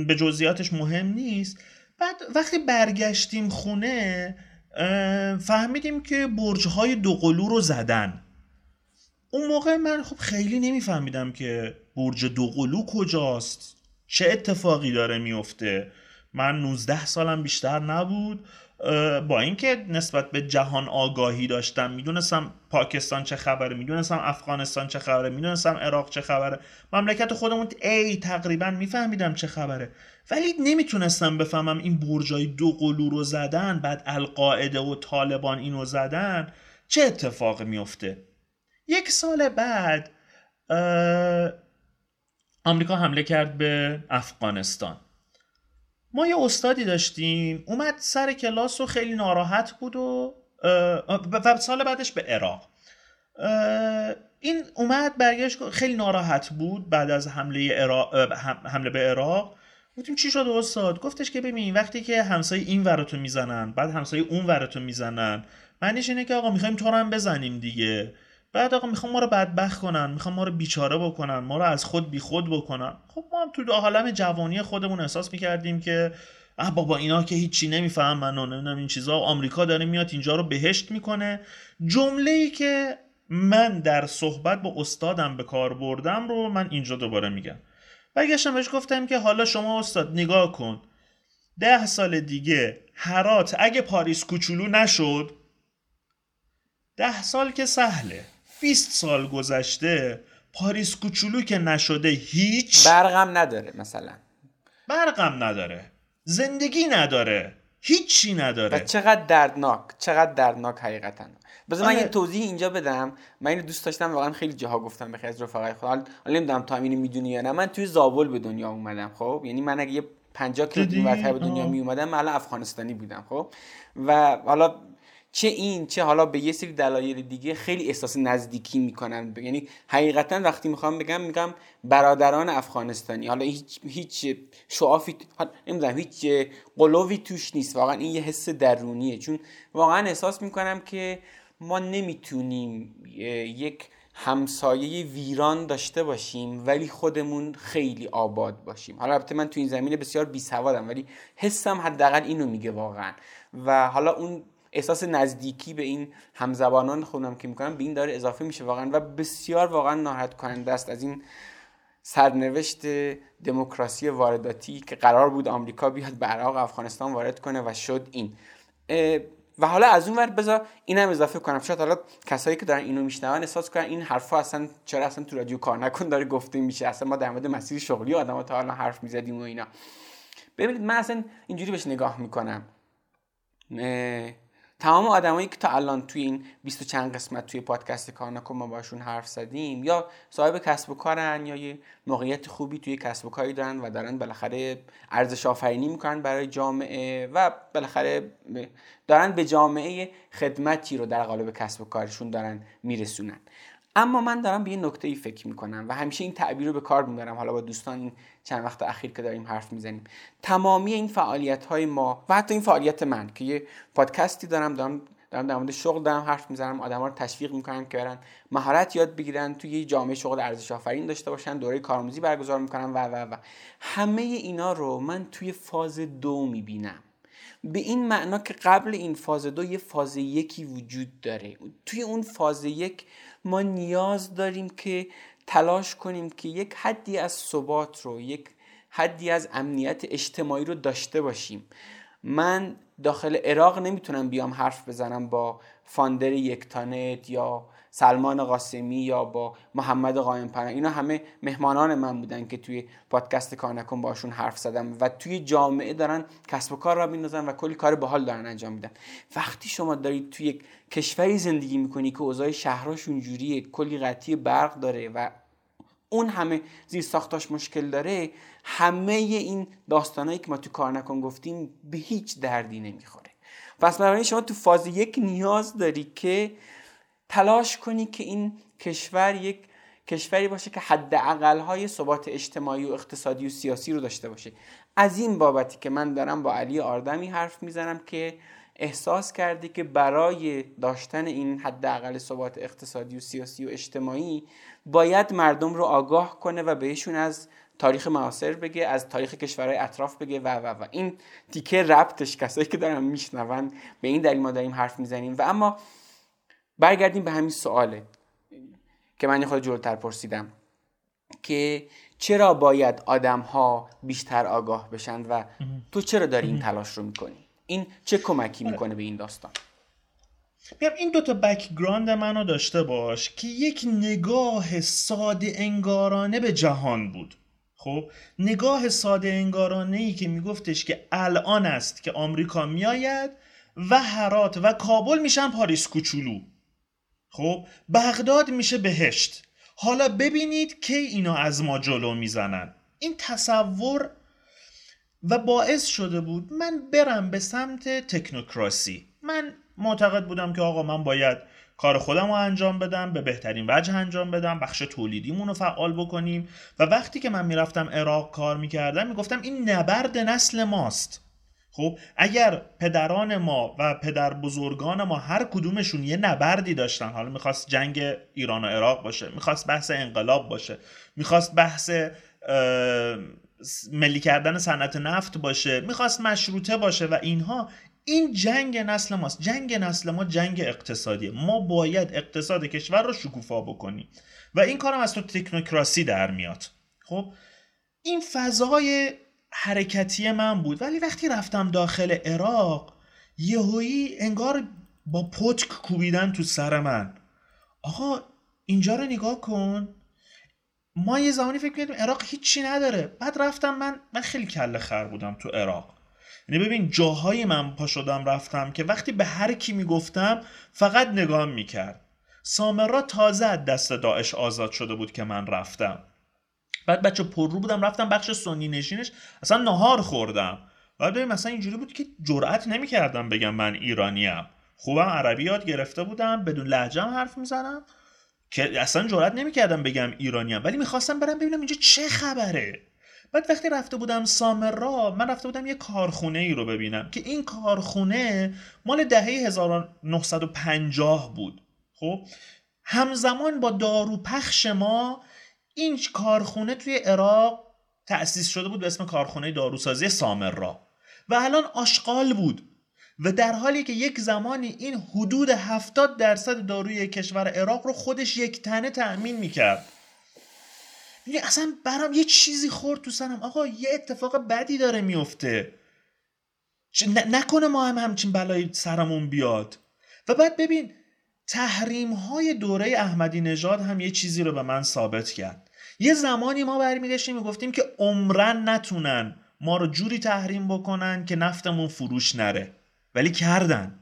به جزئیاتش مهم نیست. بعد وقتی برگشتیم خونه فهمیدیم که برجهای دوقلو رو زدن. اون موقع من خب خیلی نمیفهمیدم که برج دوقلو کجاست. چه اتفاقی داره میفته من 19 سالم بیشتر نبود. با اینکه نسبت به جهان آگاهی داشتم می‌دونستم پاکستان چه خبره می‌دونستم افغانستان چه خبره می‌دونستم عراق چه خبره. مملکت خودمون ای تقریبا میفهمیدم چه خبره. ولی نمی‌تونستم بفهمم این برجای دو قلو رو زدن بعد القاعده و طالبان اینو زدن چه اتفاق میفته یک سال بعد آمریکا حمله کرد به افغانستان. ما یه استادی داشتیم اومد سر کلاس و خیلی ناراحت بود و و سال بعدش به عراق. این اومد برگشت خیلی ناراحت بود بعد از حمله عراق حمله به عراق. گفتیم چی شد استاد؟ گفتش که ببین وقتی که همسایه این ورتو می‌زنن بعد همسایه اون ورتو می‌زنن معنیش اینه که آقا می‌خوایم تو هم بزنیم دیگه. بعد آقا می‌خوام ما رو بدبخت کنن می‌خوام ما رو بیچاره بکنن ما رو از خود بیخود بکنن. خب ما هم تو عالم جوانی خودمون احساس می‌کردیم که اه بابا اینا که هیچی نمی‌فهمن و نمی‌دونم این چیزا. آمریکا داره میاد اینجا رو بهشت می‌کنه. جمله ای که من در صحبت با استادم به کار بردم رو من اینجا دوباره میگم. برگشتم بهش گفتم که حالا شما استاد نگاه کن. ده سال دیگه هرات اگه پاریس کوچولو نشد ده سال که سهله. 20 سال گذشته پاریس کوچولو که نشده هیچ برقم نداره مثلا. برقم نداره. زندگی نداره. هیچی نداره. و چقدر دردناک چقدر دردناک حقیقتا. بذار من آره. یه توضیح اینجا بدم. من اینو دوست داشتم واقعا خیلی جاها گفتم به خیلی از رفقای خود حالا نمی‌دونم تو اینو می‌دونی یا نه. من توی زابل به دنیا اومدم خب؟ یعنی من اگه یه 50 کیلومتر به دنیا می اومدم من افغانستانی بودم خب؟ و حالا چه این چه حالا به یه سری دلایل دیگه خیلی احساس نزدیکی می‌کنن. یعنی حقیقتا وقتی می‌خوام بگم میگم برادران افغانستانی. حالا هیچ هیچ شعافی نمی‌دونم هیچ قلوی توش نیست. واقعا این یه حس درونیه. چون واقعا احساس می‌کنم که ما نمی‌تونیم یک همسایه ویران داشته باشیم ولی خودمون خیلی آباد باشیم. حالا البته من تو این زمینه بسیار بیسوادم ولی حسم حداقل اینو میگه واقعا. و حالا اون احساس نزدیکی به این همزبانان خودم که می‌کنم به این داره اضافه میشه. واقعا و بسیار واقعا ناراحت کننده است از این سرنوشت دموکراسی وارداتی که قرار بود آمریکا بیاد به افغانستان وارد کنه و شد این. و حالا از اون ور بذار اینم اضافه کنم. شاید حالا کسایی که دارن اینو میشنون احساس کنن این حرفا اصلا چرا اصلا تو رادیو کار نکن داره گفته میشه. اصلا ما در مورد مسیر شغلی آدم تا حالا حرف می‌زدیم و اینا. ببینید من اصلا اینجوری بهش نگاه می‌کنم. تمام آدمایی که تا الان توی این 20 چند قسمت توی پادکست کارناکو ما باشون حرف زدیم یا صاحب کسب و کارن یا یه موقعیت خوبی توی کسب و کاری دارن و دارن بالاخره ارزش آفرینی می‌کنن برای جامعه و بالاخره دارن به جامعه خدمتی رو در قالب کسب و کارشون دارن میرسونن. اما من دارم به یه نکته ای فکر می‌کنم و همیشه این تعبیر رو به کار می‌برم. حالا با دوستان این چند وقت اخیر که داریم حرف می‌زنیم. تمامی این فعالیت های ما و حتی این فعالیت من که یه پادکستی دارم دارم دارم در مورد شغل دارم حرف می‌زنم آدم ها رو تشویق می‌کنم که برن مهارت یاد بگیرن توی یه جامعه شغل ارزش آفرین داشته باشن دوره کارآموزی برگزار می‌کنم و و و. همه اینا رو من توی فاز دو می‌بینم. به این معنا که قبل این فاز دو یه فاز یکی وجود داره. توی اون فاز یک ما نیاز داریم که تلاش کنیم که یک حدی از ثبات رو یک حدی از امنیت اجتماعی رو داشته باشیم. من داخل عراق نمی‌تونم بیام حرف بزنم با فاندر یکتانت یا سلمان قاسمی یا با محمد قائم پناه. اینا همه مهمانان من بودن که توی پادکست کارنکن باشون حرف زدم و توی جامعه دارن کسب و کار را میندازن و کلی کار باحال دارن انجام میدن. وقتی شما دارید توی یک کشوری زندگی می‌کنی که اوضاع شهراش اونجوریه کلی قطعی برق داره و اون همه زیر ساختاش مشکل داره همه این داستانهایی که ما تو کار نکن گفتیم به هیچ دردی نمی‌خوره. پس بنابراین شما تو فاز یک نیاز داری که تلاش کنی که این کشور یک کشوری باشه که حد های ثبات اجتماعی و اقتصادی و سیاسی رو داشته باشه. از این بابتی که من دارم با علی آردمی حرف می‌زنم که احساس کردی که برای داشتن این حداقل ثبات اقتصادی و سیاسی و اجتماعی باید مردم رو آگاه کنه و بهشون از تاریخ معاصر بگه از تاریخ کشورهای اطراف بگه و و و. این تیکه ربطش کسایی که دارن میشنون به این دلیل ما داریم حرف می‌زنیم. و اما برگردیم به همین سواله که من خود جلوتر پرسیدم که چرا باید آدم ها بیشتر آگاه بشن و تو چرا داری این تلاش رو می‌کنی؟ این چه کمکی آره. می‌کنه به این داستان؟ میگم این دوتا بکگراند منو داشته باش که یک نگاه ساده انگارانه به جهان بود. خب نگاه ساده انگارانه ای که میگفتش که الان است که آمریکا میآید و هرات و کابل میشن پاریس کوچولو. خب بغداد میشه بهشت. حالا ببینید کی اینا از ما جلو می‌زنن. این تصور و باعث شده بود من برم به سمت تکنوکراسی. من معتقد بودم که آقا من باید کار خودم رو انجام بدم به بهترین وجه انجام بدم بخش تولیدیمون رو فعال بکنیم. و وقتی که من می‌رفتم عراق کار می‌کردم می‌گفتم این نبرد نسل ماست. خب اگر پدران ما و پدر بزرگان ما هر کدومشون یه نبردی داشتن حالا می‌خواست جنگ ایران و عراق باشه می‌خواست بحث انقلاب باشه می‌خواست بحث ملی کردن صنعت نفت باشه می‌خواست مشروطه باشه و اینها این جنگ نسل ماست. جنگ نسل ما جنگ اقتصادیه. ما باید اقتصاد کشور رو شکوفا بکنیم. و این کارم از تو تکنوکراسی در میاد. خب این فضای حرکتی من بود. ولی وقتی رفتم داخل عراق یهویی انگار با پتک کوبیدن تو سر من. آقا اینجا رو نگاه کن. ما یه زمانی فکر کردیم عراق هیچی نداره. بعد رفتم من من خیلی کله خر بودم تو عراق. یعنی ببین جاهای من پا شدم رفتم که وقتی به هر کی می‌گفتم فقط نگاه می‌کرد. سامرا تازه از دست داعش آزاد شده بود که من رفتم. بعد بچه پر رو بودم رفتم بخش سنی نشینش اصلا نهار خوردم. بعد ببین مثلا اینجوری بود که جرأت نمی‌کردم بگم من ایرانیم. خوبم عربی یاد گرفته بودم بدون لهجم حرف می‌زنم. که اصلا جرئت نمی‌کردم بگم ایرانیم ولی می‌خواستم برم ببینم اینجا چه خبره. بعد وقتی رفته بودم سامرا من رفته بودم یه کارخونه ای رو ببینم که این کارخونه مال دهه 1950 بود. خب؟ همزمان با داروپخش ما این کارخونه توی عراق تأسیس شده بود به اسم کارخونه داروسازی سامرا. و الان آشغال بود. و در حالی که یک زمانی این حدود 70 درصد داروی کشور عراق رو خودش یک تنه تأمین می‌کرد. یعنی اصلا برام یه چیزی خورد تو سرم. آقا یه اتفاق بدی داره میفته نکنه ما هم همچین بلایی سرمون بیاد. و بعد ببین تحریم های دوره احمدی نژاد هم یه چیزی رو به من ثابت کرد. یه زمانی ما برمیگشتیم می‌گفتیم که عمرن نتونن ما رو جوری تحریم بکنن که نفتمون فروش نره. ولی کردن.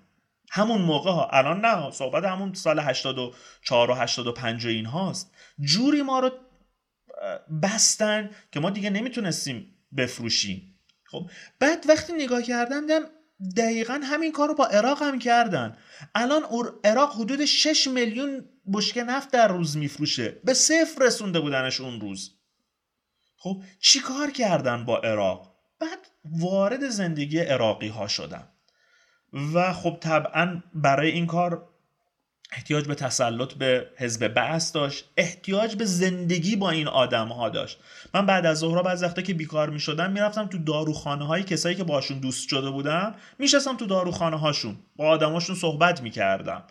همون موقع ها الان نه صحبت همون سال 84 و 85 این هاست. جوری ما رو بستن که ما دیگه نمی‌تونستیم بفروشیم. خب؟ بعد وقتی نگاه کردم دیدم دقیقا همین کار رو با عراق هم کردن. الان عراق حدود 6 میلیون بشکه نفت در روز میفروشه. به صفر رسونده بودنش اون روز. خب؟ چی کار کردن با عراق؟ بعد وارد زندگی عراقی ها شدم. و خب طبعا برای این کار احتیاج به تسلط به حزب بعث داشت احتیاج به زندگی با این آدم ها داشت. من بعد از ظهرها بعض وقتا که بیکار می شدم می‌رفتم تو داروخانه های کسایی که باشون دوست شده بودم میشستم تو داروخانه هاشون با آدماشون صحبت می‌کردم.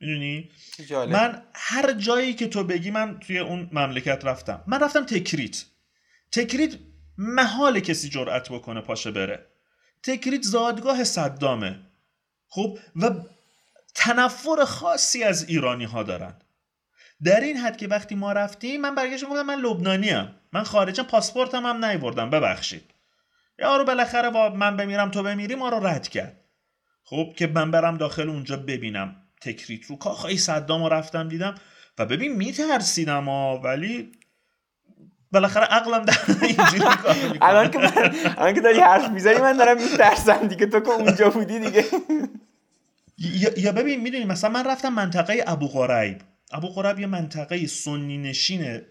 می‌دونی؟ من هر جایی که تو بگی من توی اون مملکت رفتم. من رفتم تکریت تکریت محال کسی جرأت بکنه پاشه بره. تکریت زادگاه صدامه. خب و تنفر خاصی از ایرانی ها دارن. در این حد که وقتی ما رفتیم من برگشتم گفتم من لبنانی ام من خارجم پاسپورتم هم نیوردم. ببخشید. یارو بالاخره با من بمیرم تو بمیری ما رو رد کرد. خب که من برم داخل اونجا ببینم. تکریت رو کاخای صدام رو رفتم دیدم و ببین میترسیدم ها ولی بالاخره عقلم در اینجوری الان که الان که داری حرف می‌زنی من دارم میترسم دیگه. تو که اونجا بودی دیگه. یا ببین می‌دونی مثلا من رفتم منطقه ابو غریب. ابو غریب یه منطقه سنی نشینه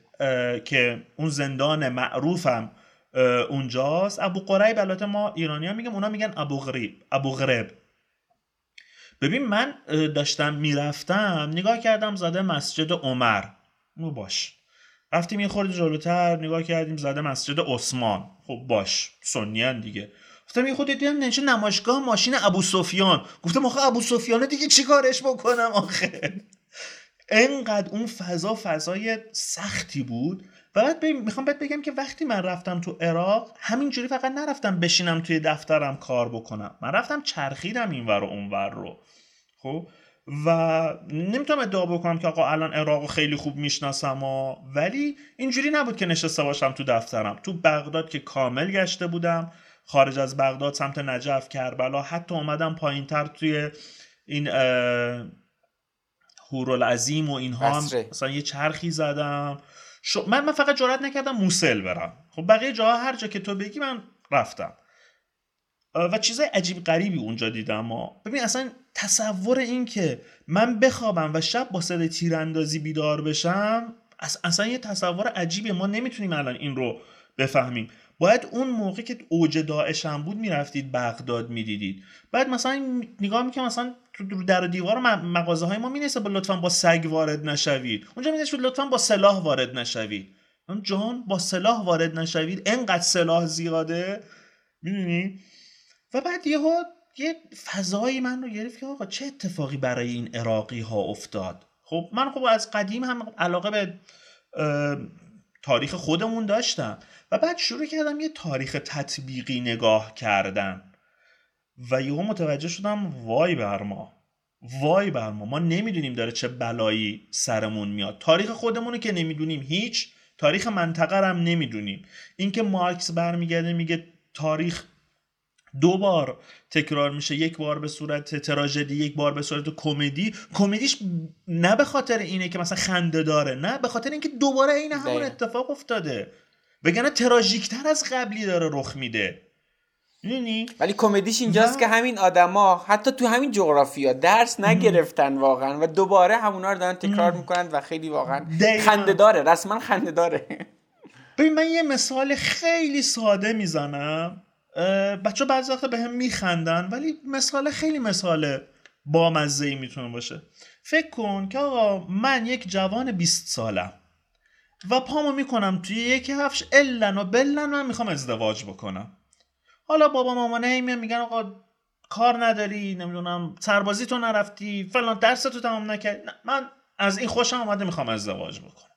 که اون زندان معروفم اونجاست. ابو غریب البته ما ایرانی ها میگم اونا میگن ابو غریب ابو غریب. ببین من داشتم می‌رفتم نگاه کردم زده مسجد عمر. مو باش. رفتیم یه خورده جلوتر نگاه کردیم زده مسجد عثمان. خب باش سنیان دیگه. گفتم یه خود دیدم نشه نمایشگاه ماشین ابو سفیان. گفتم آخه ابو سفیان دیگه چیکارش بکنم آخه؟ انقدر اون فضا فضای سختی بود. و بعد می‌خوام بهت بگم که وقتی من رفتم تو عراق همینجوری فقط نرفتم بشینم توی دفترم کار بکنم. من رفتم چرخیدم این ور و اون ور رو. خب؟ و نمی‌تونم ادعا بکنم که آقا الان عراق خیلی خوب می‌شناسم و ولی اینجوری نبود که نشسته باشم تو دفترم. تو بغداد که کامل گشته بودم. خارج از بغداد سمت نجف کربلا. حتی اومدم پایین تر توی این هورالعظیم و اینها هم مثلا یه چرخی زدم. من من فقط جرات نکردم موسل برم. خب بقیه جاها هر جا که تو بگی من رفتم. و چیزای عجیب غریبی اونجا دیدم. ما ببین اصلا تصور این که من بخوابم و شب با صدای تیراندازی بیدار بشم اصلا یه تصور عجیبه. ما نمی‌تونیم الان این رو بفهمیم. باید اون موقع که اوج داعش هم بود می‌رفتید بغداد می‌دیدید. بعد مثلا نگاه می‌کنم مثلا تو در دیوار مغازه های ما مینیسته با لطفا با سگ وارد نشوید. اونجا مینیسته لطفا با سلاح وارد نشوید. جان با سلاح وارد نشوید. انقدر سلاح زیاده. می‌دونی؟ و بعد یهو یه فضایی من رو گرفت که آقا چه اتفاقی برای این عراقی ها افتاد؟ خب من خب از قدیم هم علاقه به تاریخ خودمون داشتم و بعد شروع کردم یه تاریخ تطبیقی نگاه کردن. و یهو متوجه شدم وای بر ما وای بر ما ما نمی‌دونیم داره چه بلایی سرمون میاد. تاریخ خودمونه که نمی‌دونیم هیچ تاریخ منطقه هم نمی‌دونیم. اینکه مارکس برمیگرده میگه تاریخ دو بار تکرار میشه یک بار به صورت تراژدی یک بار به صورت کمدی. کمدیش نه به خاطر اینه که مثلا خنده داره نه به خاطر اینکه دوباره این همون اتفاق افتاده. بگنه تراژیکتر از قبلی داره رخ میده. می‌دونی؟ ولی کمدیش اینجاست که همین آدما حتی تو همین جغرافیا درس نگرفتن واقعا و دوباره همونا رو دارن تکرار می‌کنن و خیلی واقعا خنده داره رسما خنده داره. ببین من یه مثال خیلی ساده می‌زنم. بچه بعضی وقتا به هم میخندن ولی مثال خیلی مثال بامزه ای می‌تونه باشه. فکر کن که آقا من یک جوان 20 سالم و پامو می‌کنم توی یک هفش الن و بلن من می‌خوام ازدواج بکنم. حالا بابا مامانه میان میگن آقا کار نداری نمی‌دونم سربازی تو نرفتی فلان درس تو تمام نکردی من از این خوشم آمده می‌خوام ازدواج بکنم.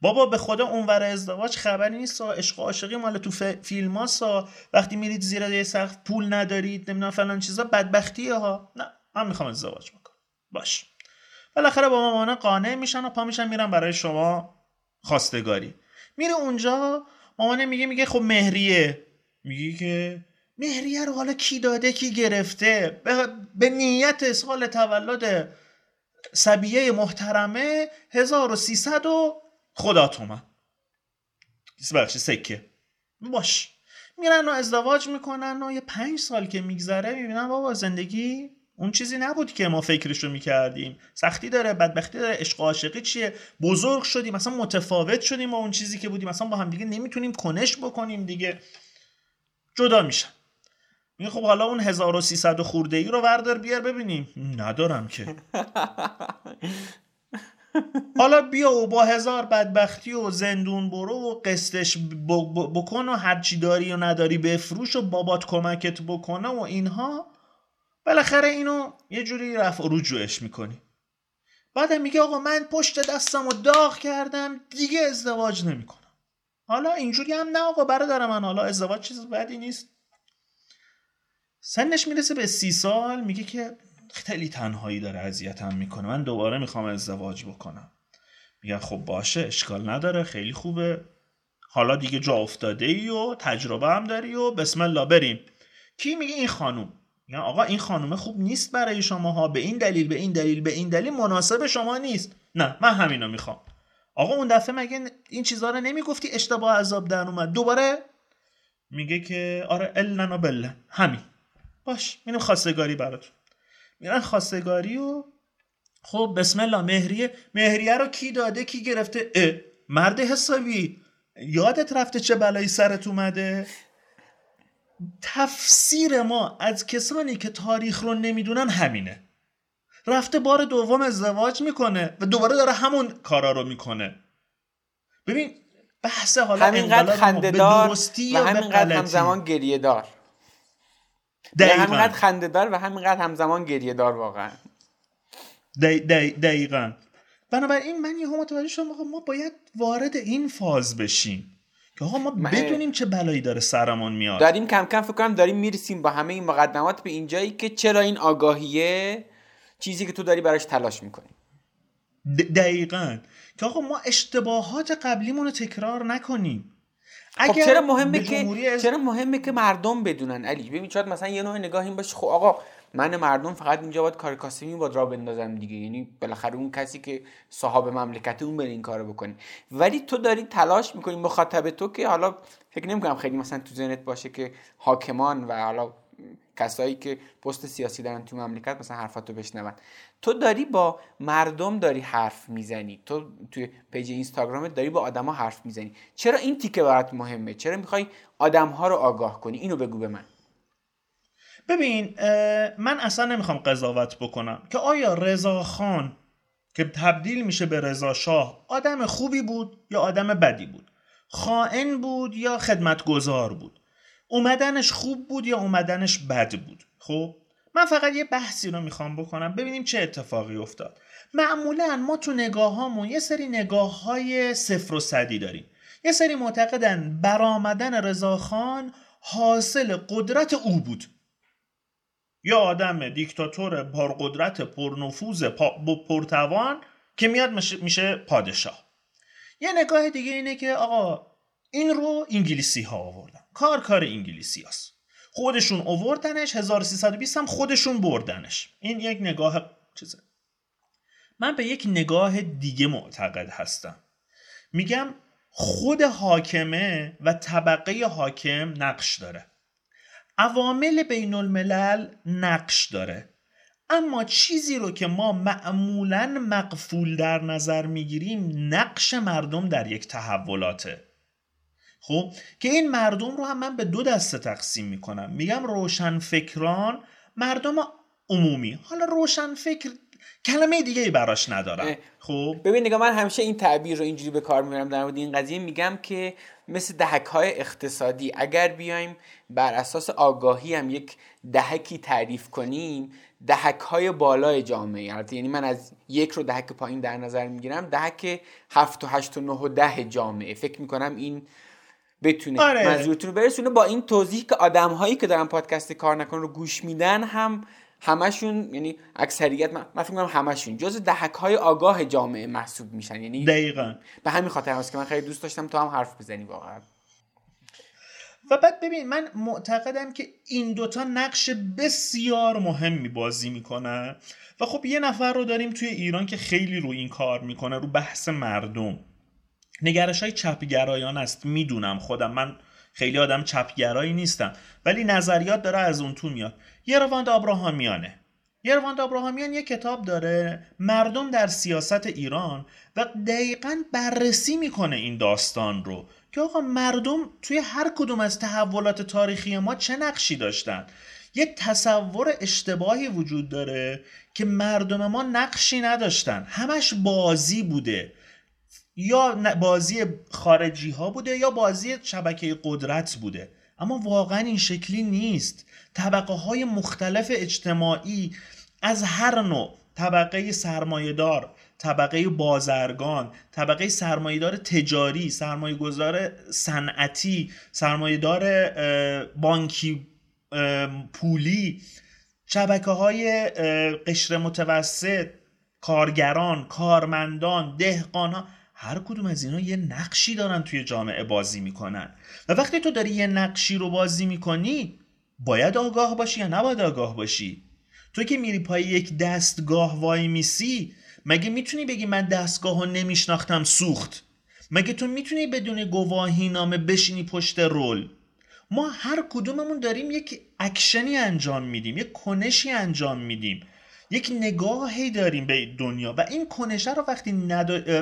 بابا به خدا اونور ازدواج خبری نیست عشق و عاشقی مال تو فیلم ها وقتی میرید زیر یه سقف پول ندارید نمی‌دونم فلان چیزا بدبختیه ها نه من می‌خوام ازدواج بکنم. باش. بالاخره با مامان قانع میشن و پا میشن میرن برای شما خواستگاری. میره اونجا مامانه میگه میگه خب مهریه. میگه که مهریه رو حالا کی داده کی گرفته؟ به نیت سال تولد سبیه محترمه 1300 و خدا تومن بخشی سکه؟ باش. میرن و ازدواج می‌کنن و یه پنج سال که میگذره می‌بینن بابا زندگی اون چیزی نبود که ما فکرشو می‌کردیم. سختی داره بدبختی داره عشق عاشقی چیه؟ بزرگ شدیم مثلا متفاوت شدیم با اون چیزی که بودیم. مثلا با هم دیگه نمی‌تونیم کنش بکنیم دیگه. جدا میشن. میگه خب حالا اون 1300 خورده ای رو وردار بیار ببینیم. ندارم که. حالا بیا و با هزار بدبختی و زندون برو و قسطش بکن و هرچی داری و نداری بفروش و بابات کمکت بکنه و اینها. بالاخره اینو یه جوری رفع و رجوعش می‌کنی. بعدم میگه آقا من پشت دستم و داغ کردم دیگه ازدواج نمی‌کنم. حالا اینجوری هم نه آقا برادر من حالا ازدواج چیز بدی نیست. سنش می‌رسه به سی سال میگه که خیلی تنهایی داره اذیتم می‌کنه. من دوباره می‌خوام ازدواج بکنم. میگن خب باشه اشکال نداره خیلی خوبه. حالا دیگه جا افتاده ای و تجربه هم داری و بسم الله بریم. کی میگه این خانوم؟ میگن آقا این خانومه خوب نیست برای شما ها به این دلیل به این دلیل به این دلیل مناسب شما نیست. نه من همینو می‌خوام. آقا اون دفعه مگه این چیزها رو نمی‌گفتی اشتباه عذاب در اومد؟ دوباره میگه که آره النا بله همین. باش اینو خواستگاری براتون. میرن خواستگاری و خب بسم الله مهریه. مهریه رو کی داده؟ کی گرفته؟ اه مرد حسابی. یادت رفته چه بلایی سرت اومده؟ تفسیر ما از کسانی که تاریخ رو نمی‌دونن همینه. رفته بار دوم ازدواج می‌کنه و دوباره داره همون کارا رو می‌کنه. ببین بحث حالا همینقدر خنده دار و همینقدر همزمان گریه دار همینقدر خنده دار و همینقدر همزمان گریه دار واقعا دی دقیقا. بنابراین من یه متوجه شدم ما باید وارد این فاز بشیم که آقا ما بدونیم چه بلایی داره سرمون میاد. داریم کم کم فکر کنم داریم می‌رسیم با همه این مقدمات به اینجایی که چرا این آگاهیه چیزی که تو داری براش تلاش می‌کنی. دقیقا. که آقا ما اشتباهات قبلیمون رو تکرار نکنیم. خب چرا مهمه که چرا مهمه که مردم بدونن؟ علی ببین شاید مثلا یه نوع نگاه این باشه. خب آقا من مردم فقط اینجا باید کار کاسبی باید را بندازم دیگه. یعنی بالاخره اون کسی که صاحب مملکت اون بره این کارو بکنه. ولی تو داری تلاش می‌کنی مخاطب تو که حالا فکر نمی‌کنم خیلی مثلا تو ذهنت باشه که حاکمان و حالا کسایی که پست سیاسی دارن تو مملکت مثلا حرفاتو بشنون. تو داری با مردم داری حرف می‌زنی. تو توی پیج اینستاگرامت داری با آدما حرف می‌زنی. چرا این تیکه برات مهمه؟ چرا می‌خوای آدمها رو آگاه کنی؟ اینو بگو به من. ببین من اصلا نمی‌خوام قضاوت بکنم که آیا رضا خان که تبدیل میشه به رضا شاه آدم خوبی بود یا آدم بدی بود؟ خائن بود یا خدمتگزار بود؟ اومدنش خوب بود یا اومدنش بد بود؟ خب من فقط یه بحثی رو می‌خوام بکنم ببینیم چه اتفاقی افتاد. معمولا ما تو نگاه هامون یه سری نگاه های صفر و صدی داریم. یه سری معتقدن برآمدن رضاخان حاصل قدرت او بود. یا آدم دیکتاتور پرقدرت پرنفوذ پرتوان که میاد میشه پادشاه. یه نگاه دیگه اینه که آقا این رو انگلیسی ها آوردن. کار کار انگلیسی هست. خودشون اووردنش 1320 هم خودشون بردنش. این یک نگاه چیزه. من به یک نگاه دیگه معتقد هستم. میگم خود حاکمه و طبقه حاکم نقش داره. عوامل بین الملل نقش داره. اما چیزی رو که ما معمولا مقفول در نظر می‌گیریم نقش مردم در یک تحولاته. خب که این مردم رو هم من به دو دسته تقسیم می‌کنم. میگم روشن فکران مردم عمومی. حالا روشن فکر کلمه دیگه ای براش ندارم. خب؟ ببین نگاه من همیشه این تعبیر رو اینجوری به کار می‌برم در مورد این قضیه. میگم که مثل دهک های اقتصادی اگر بیایم بر اساس آگاهی هم یک دهکی تعریف کنیم دهک های بالای جامعه یعنی من از یک رو دهک پایین در نظر می‌گیرم دهک هفت و هشت و نه و ده جامعه. فکر می‌کنم این بتونه آره. منظورتون رو برسونه با این توضیح که آدم هایی که دارن پادکست کار نکن رو گوش میدن هم همشون یعنی اکثریت من فکر کنم همشون جز دهک های آگاه جامعه محسوب میشن. یعنی دقیقا. به همین خاطر هست که من خیلی دوست داشتم تو هم حرف بزنی واقعا. و بعد ببین من معتقدم که این دوتا نقش بسیار مهمی بازی می‌کنن و خب یه نفر رو داریم توی ایران که خیلی رو این کار می‌کنه رو بحث مردم. نگرش های چپگرایان است می‌دونم خودم من خیلی آدم چپگرایی نیستم ولی نظریات داره از اون تو میاد. یرواند آبراهامیانه یرواند آبراهامیان یه کتاب داره مردم در سیاست ایران و دقیقا بررسی می‌کنه این داستان رو که آقا مردم توی هر کدوم از تحولات تاریخی ما چه نقشی داشتن؟ یه تصور اشتباهی وجود داره که مردم ما نقشی نداشتن. همش بازی بوده. یا بازی خارجی ها بوده یا بازی شبکه قدرت بوده. اما واقعا این شکلی نیست. طبقه های مختلف اجتماعی از هر نوع طبقه سرمایهدار طبقه بازرگان طبقه سرمایهدار تجاری سرمایهگذار صنعتی سرمایهدار بانکی پولی شبکه های قشر متوسط کارگران کارمندان دهقان ها هر کدوم از اینا یه نقشی دارن توی جامعه بازی می‌کنن. و وقتی تو داری یه نقشی رو بازی می‌کنی باید آگاه باشی یا نباید آگاه باشی؟ تو که میری پای یک دستگاه وای میسی مگه می‌تونی بگی من دستگاه رو نمیشناختم سوخت؟ مگه تو می‌تونی بدون گواهی نامه بشینی پشت رول؟ ما هر کدوممون داریم یک اکشنی انجام میدیم یک کنشی انجام میدیم. یک نگاهی داریم به دنیا و این کنشه رو وقتی,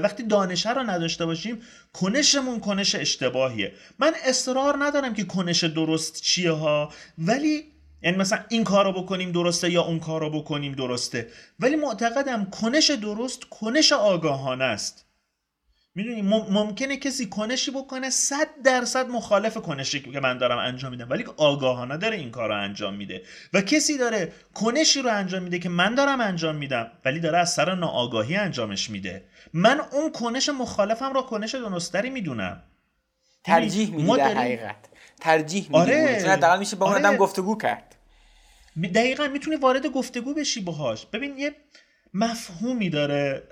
وقتی دانشه رو نداشته باشیم کنشمون کنش اشتباهیه. من اصرار ندارم که کنش درست چیه ها ولی یعنی مثلا این کار رو بکنیم درسته یا اون کار رو بکنیم درسته. ولی معتقدم کنش درست کنش آگاهانه است. می‌دونی ممکنه کسی کنشی بکنه صد درصد مخالف کنشی که من دارم انجام میدم. ولی آگاهانه داره این کار رو انجام میده. و کسی داره کنشی رو انجام میده که من دارم انجام میدم ولی داره از سر ناآگاهی انجامش میده. من اون کنش مخالفم را کنش درستری می‌دونم. ترجیح میدی در حقیقت. ترجیح میدی. آره. میشه با اون آره. گفتگو کرد. دقیقا می‌تونی وارد گفتگو بشی باهاش. ببین یه مفهومی داره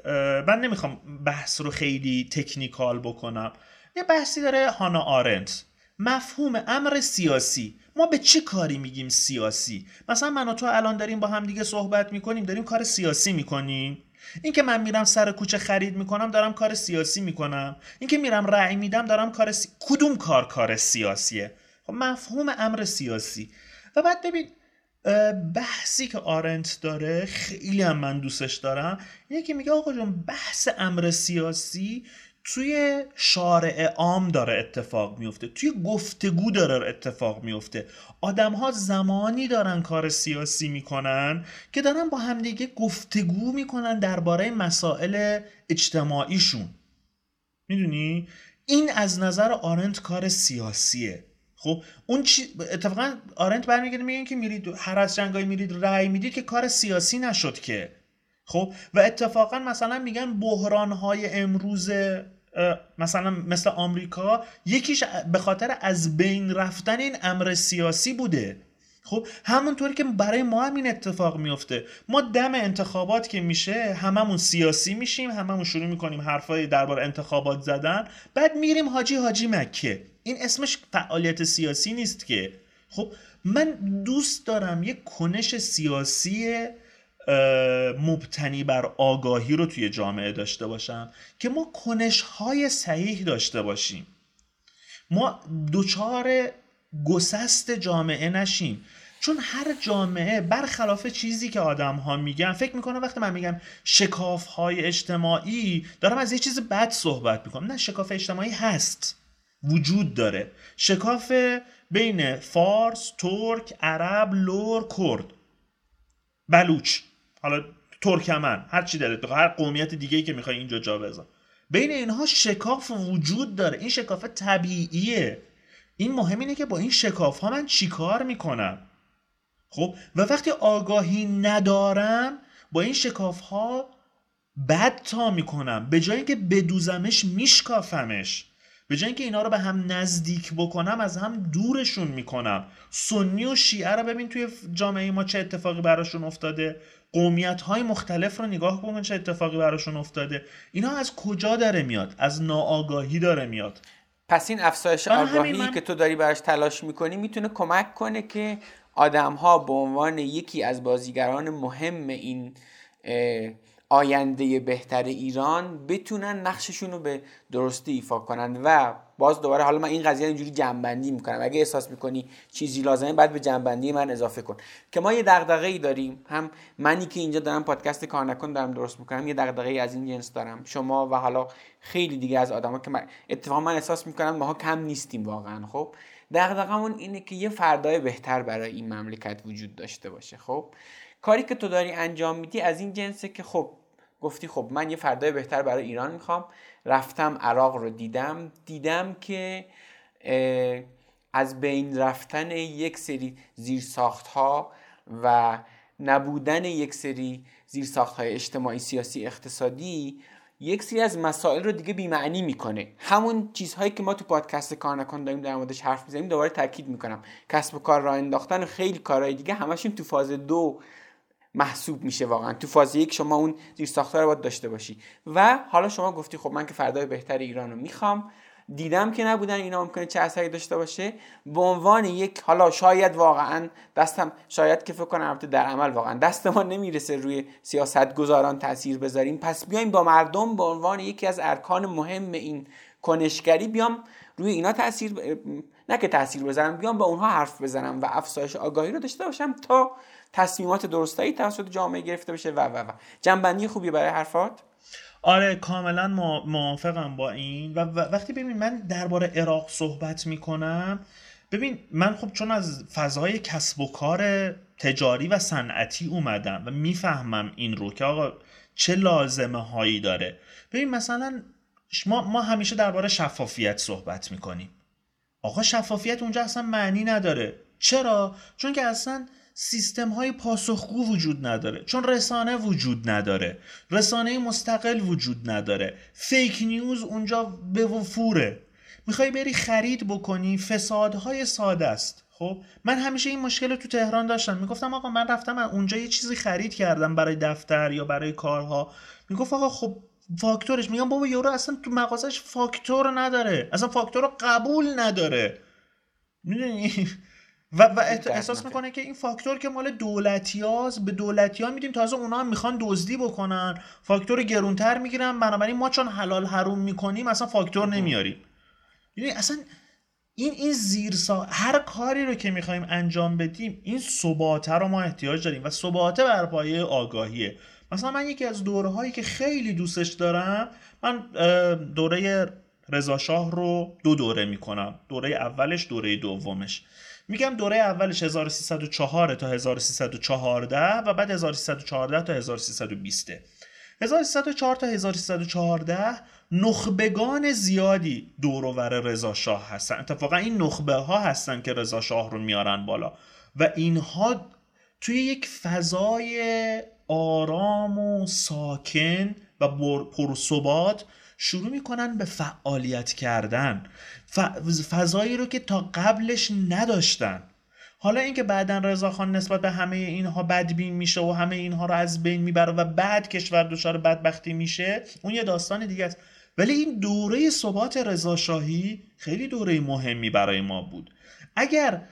من نمی‌خوام بحث رو خیلی تکنیکال بکنم. یه بحثی داره هانا آرنت مفهوم امر سیاسی. ما به چه کاری میگیم سیاسی؟ مثلا من و تو الان داریم با هم دیگه صحبت می‌کنیم داریم کار سیاسی می‌کنیم. این که من میرم سر کوچه خرید می‌کنم دارم کار سیاسی می‌کنم. این که میرم رأی میدم دارم کار سی... کدوم کار کار سیاسیه؟ خب مفهوم امر سیاسی. و بعد ببین بحثی که آرنت داره خیلی هم من دوستش دارم. اینه که میگه آقا جون بحث امر سیاسی توی شارع عام داره اتفاق میفته. توی گفتگو داره اتفاق میفته. آدم ها زمانی دارن کار سیاسی می‌کنن که دارن با همدیگه گفتگو می‌کنن درباره مسائل اجتماعیشون. می‌دونی؟ این از نظر آرنت کار سیاسیه. خب اون چی اتفاقا آرنت برمیگرده میگن که میرید هر از جنگای میرید رأی می‌دید که کار سیاسی نشد که. خب و اتفاقا مثلا میگن بحران های امروز مثلا مثل آمریکا یکیش به خاطر از بین رفتن این امر سیاسی بوده. خب همونطوری که برای ما هم این اتفاق میفته ما دم انتخابات که میشه هممون سیاسی میشیم هممون شروع می‌کنیم حرفای درباره انتخابات زدن. بعد میریم حاجی حاجی مکه. این اسمش فعالیت سیاسی نیست که. خب من دوست دارم یک کنش سیاسی مبتنی بر آگاهی رو توی جامعه داشته باشم که ما کنش های صحیح داشته باشیم. ما دوچار گسست جامعه نشیم. چون هر جامعه برخلاف چیزی که آدم ها میگن فکر می‌کنم وقتی من میگم شکاف های اجتماعی دارم از یه چیز بد صحبت می‌کنم. نه شکاف اجتماعی هست. وجود داره. شکاف بین فارس، ترک، عرب، لور، کرد. بلوچ. حالا ترکمن هر چی دلت هر قومیت دیگه که می‌خوای اینجا جا بزن بین اینها شکاف وجود داره. این شکاف طبیعیه. این مهم اینه که با این شکاف ها من چیکار می‌کنم؟ خب؟ و وقتی آگاهی ندارم با این شکاف ها بد تا می‌کنم. به جایی که بدوزمش میشکافمش. به جای اینکه اینا رو به هم نزدیک بکنم از هم دورشون می‌کنم. سنی و شیعه رو ببین توی جامعه ما چه اتفاقی براشون افتاده. قومیت های مختلف رو نگاه بکن چه اتفاقی براشون افتاده. اینا از کجا داره میاد؟ از ناآگاهی داره میاد. پس این افزایش آگاهی من... که تو داری براش تلاش می‌کنی می‌تونه کمک کنه که آدم ها به عنوان یکی از بازیگران مهم این آینده بهتر ایران بتونن نقششون رو به درستی ایفا کنن و باز دوباره حالا من این قضیه اینجوری جنبندی می‌کنم. اگه احساس می‌کنی چیزی لازمه بعد به جنبندی من اضافه کن. که ما یه دغدغه ای داریم. هم منی که اینجا دارم پادکست کار نکن دارم درست می‌کنم یه دغدغه ای از این جنس دارم. شما و حالا خیلی دیگه از آدما که من اتفاقا من احساس می‌کنم ماها کم نیستیم واقعا خب؟ دغدغمون اینه که یه فردای بهتر برای این مملکت وجود داشته باشه خب؟ کاری که تو داری انجام میدی از این جنسه که خب گفتی خب من یه فردای بهتر برای ایران می‌خوام. رفتم عراق رو دیدم. دیدم که از بین رفتن یک سری زیرساخت ها و نبودن یک سری زیرساخت های اجتماعی سیاسی اقتصادی یک سری از مسائل رو دیگه بیمعنی می‌کنه. همون چیزهایی که ما تو پادکست کار نکن داریم در موردش حرف می‌زنیم دوباره تاکید می‌کنم. کسب و کار راه انداختن و خیلی کارهای دیگه همشون تو فاز دو محسوب میشه واقعا. تو فاز یک شما اون زیر ساختار رو باید داشته باشی. و حالا شما گفتی خب من که فردای بهتر ایران رو می‌خوام. دیدم که نبودن اینا ممکنه چه اثری داشته باشه. به عنوان یک حالا شاید واقعا دستم شاید که فکر کنم در عمل واقعا دست ما نمی‌رسه روی سیاست گذاران تاثیر بذاریم. پس بیایم با مردم به عنوان یکی از ارکان مهم این کنشگری بیام روی اینا تاثیر نه که تاثیر بذارم بیام با اونها حرف بزنم و افزایش آگاهی رو داشته باشم تا تصمیمات درستایی توسط جامعه گرفته بشه و و و. جنبندی خوبی برای حرفات؟ آره کاملا موافقم با این. و وقتی ببین من درباره عراق صحبت می‌کنم ببین من خب چون از فضای کسب و کار تجاری و صنعتی اومدم و می‌فهمم این رو که آقا چه لازمه هایی داره. ببین مثلا ما, ما همیشه درباره شفافیت صحبت می‌کنیم. آقا شفافیت اونجا اصلا معنی نداره. چرا؟ چون که اصلا سیستم های پاسخگو وجود نداره. چون رسانه وجود نداره. رسانه مستقل وجود نداره. فیک نیوز اونجا به وفوره. می‌خوای بری خرید بکنی فسادهای ساده است. خب؟ من همیشه این مشکل رو تو تهران داشتم. می‌گفتم آقا من رفتم اونجا یه چیزی خرید کردم برای دفتر یا برای کارها. می‌گفت آقا خب فاکتورش. میگم بابا یورو اصلا تو مغازش فاکتور نداره. اصلا فاکتور رو قبول نداره. می‌دونی؟ و, و احساس می‌کنه که این فاکتور که مال دولتیاز به دولتی ها میدیم تازه اونا هم می‌خوان دزدی بکنن. فاکتور گرونتر می‌گیرن بنابراین ما چون حلال حروم می‌کنیم اصلا فاکتور نمیاریم. یعنی اصلا این این زیر هر کاری رو که می‌خوایم انجام بدیم این ثباته رو ما احتیاج داریم و ثباته بر پایه آگاهیه. مثلا من یکی از دوره هایی که خیلی دوستش دارم من دوره رضا شاه رو دو دوره می‌کنم. دوره اولش دوره دومش. میگم دوره اولش 1304 تا 1314 و بعد 1314 تا 1320 1304 تا 1314 نخبگان زیادی دورور رضا شاه هستن. اتفاقا این نخبه ها هستن که رضا شاه رو میارن بالا. و اینها توی یک فضای آرام و ساکن و پرثبات شروع می‌کنن به فعالیت کردن. فضایی رو که تا قبلش نداشتن. حالا اینکه بعدا رضاخان نسبت به همه اینها بدبین میشه و همه اینها رو از بین می‌بره و بعد کشور دچار بدبختی میشه اون یه داستان دیگه است. ولی این دوره ثبات رضاشاهی خیلی دوره مهمی برای ما بود. اگر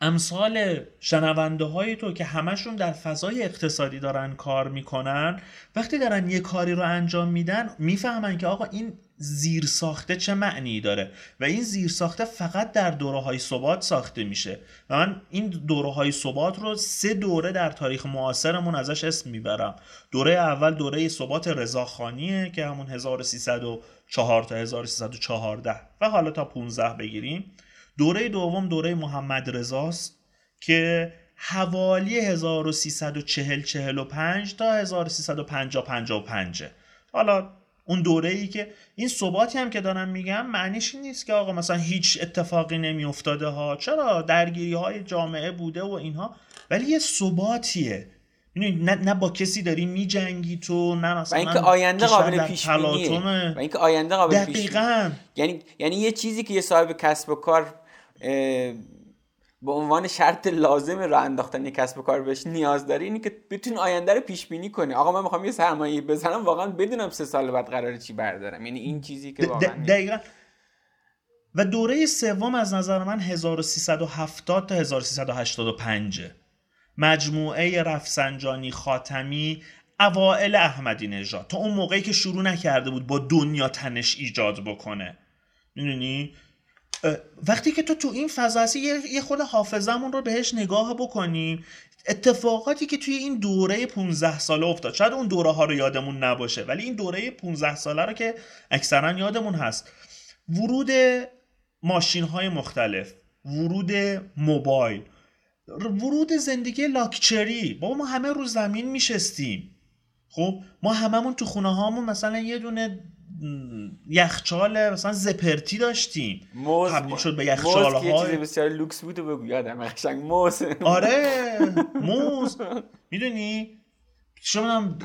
امثال شنونده های تو که همشون در فضای اقتصادی دارن کار می‌کنن وقتی دارن یه کاری رو انجام میدن می‌فهمن که آقا این زیر ساخته چه معنی داره؟ و این زیر ساخته فقط در دوره های ثبات ساخته میشه. و من این دوره های ثبات رو سه دوره در تاریخ معاصرمون ازش اسم می‌برم. دوره اول دوره ثبات رضاخانیه که همون 1304 تا 1314 و حالا تا 15 بگیریم. دوره دوم دوره محمد رضاست که حوالی 1340 45 تا 1350 55 حالا اون دوره ای که این ثباتی هم که دارم میگم معنیش نیست که آقا مثلا هیچ اتفاقی نمیافتاده ها. چرا؟ درگیری های جامعه بوده و اینها. ولی یه ثباتیه. نه, نه با کسی داری میجنگی تو نه مثلا و اینکه آینده قابل پیش بینیه. و اینکه آینده قابل پیش یعنی یعنی یه چیزی که یه صاحب کسب و کار به عنوان شرط لازم رو انداختن یک کسب و کار بهش نیاز داری اینی که بتونی آینده رو پیش بینی کنی. آقا من می‌خوام یه سرمایه بزنم واقعا بدونم سه سال بعد قراره چی بردارم. یعنی این چیزی که واقعا دقیقا. و دوره سوم از نظر من 1370 تا 1385 مجموعه رفسنجانی خاتمی اوائل احمدی نژاد تا اون موقعی که شروع نکرده بود با دنیا تنش ایجاد بکنه. می‌دونی؟ وقتی که تو تو این فضا هستی یه خود حافظمون رو بهش نگاه بکنیم اتفاقاتی که توی این دوره 15 ساله افتاد. شاید اون دوره ها رو یادمون نباشه ولی این دوره 15 ساله رو که اکثرا یادمون هست. ورود ماشین های مختلف ورود موبایل ورود زندگی لاکچری. بابا ما همه رو زمین میشستیم. خب ما هممون تو خونه هامون مثلا یه دونه یخچال مثلا زپرتی داشتیم. موز تبدیل شد به یخچال های چیز بسیار لوکس بود و بگو یادم قشنگ موز. آره موز. می‌دونی؟ شما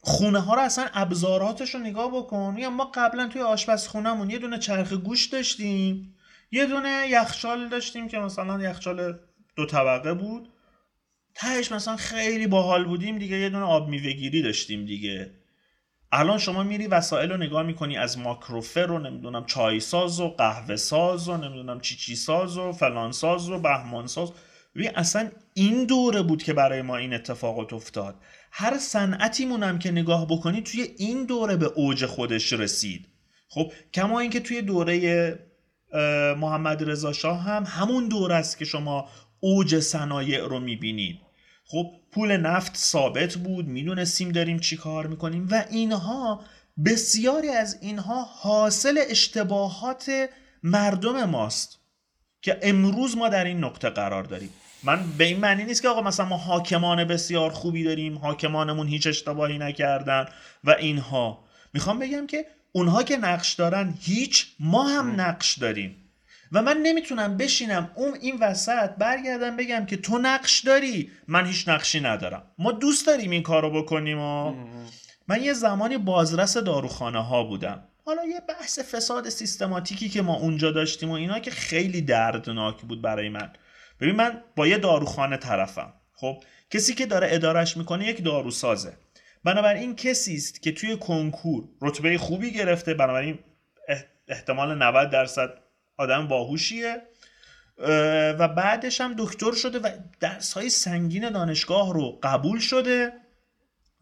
خونه ها رو اصلا ابزاراتش رو نگاه بکن. میگم ما قبلا توی آشپزخونهمون یه دونه چرخ گوش داشتیم. یه دونه یخچال داشتیم که مثلا یخچال دو طبقه بود. تهش مثلا خیلی باحال بودیم دیگه یه دونه آب میوهگیری داشتیم دیگه. الان شما میری وسایل رو نگاه می‌کنی از ماکروفر رو نمی‌دونم چای ساز و قهوه ساز و نمی‌دونم چی چی ساز و فلان ساز و بهمان ساز ببین اصلا این دوره بود که برای ما این اتفاقات افتاد. هر صنعتیمون هم که نگاه بکنی توی این دوره به اوج خودش رسید. خب کما اینکه توی دوره محمد رضا شاه هم همون دوره است که شما اوج صنایع رو می‌بینید. خب پول نفت ثابت بود می‌دونستیم داریم چی کار می‌کنیم و اینها بسیاری از اینها حاصل اشتباهات مردم ماست که امروز ما در این نقطه قرار داریم. من به این معنی نیست که آقا مثلا ما حاکمان بسیار خوبی داریم حاکمانمون هیچ اشتباهی نکردن و اینها. می‌خوام بگم که اونها که نقش دارن هیچ ما هم نقش داریم. و من نمی‌تونم بشینم اون این وسط برگردم بگم که تو نقش داری من هیچ نقشی ندارم. ما دوست داریم این کارو بکنیم و من یه زمانی بازرس داروخانه ها بودم. حالا یه بحث فساد سیستماتیکی که ما اونجا داشتیم و اینا که خیلی دردناک بود برای من. ببین من با یه داروخانه طرفم خب؟ کسی که داره ادارش می‌کنه یک داروسازه. بنابراین کسی است که توی کنکور رتبه خوبی گرفته بنابراین احتمال 90 درصد آدم باهوشیه. و بعدش هم دکتر شده و درس های سنگین دانشگاه رو قبول شده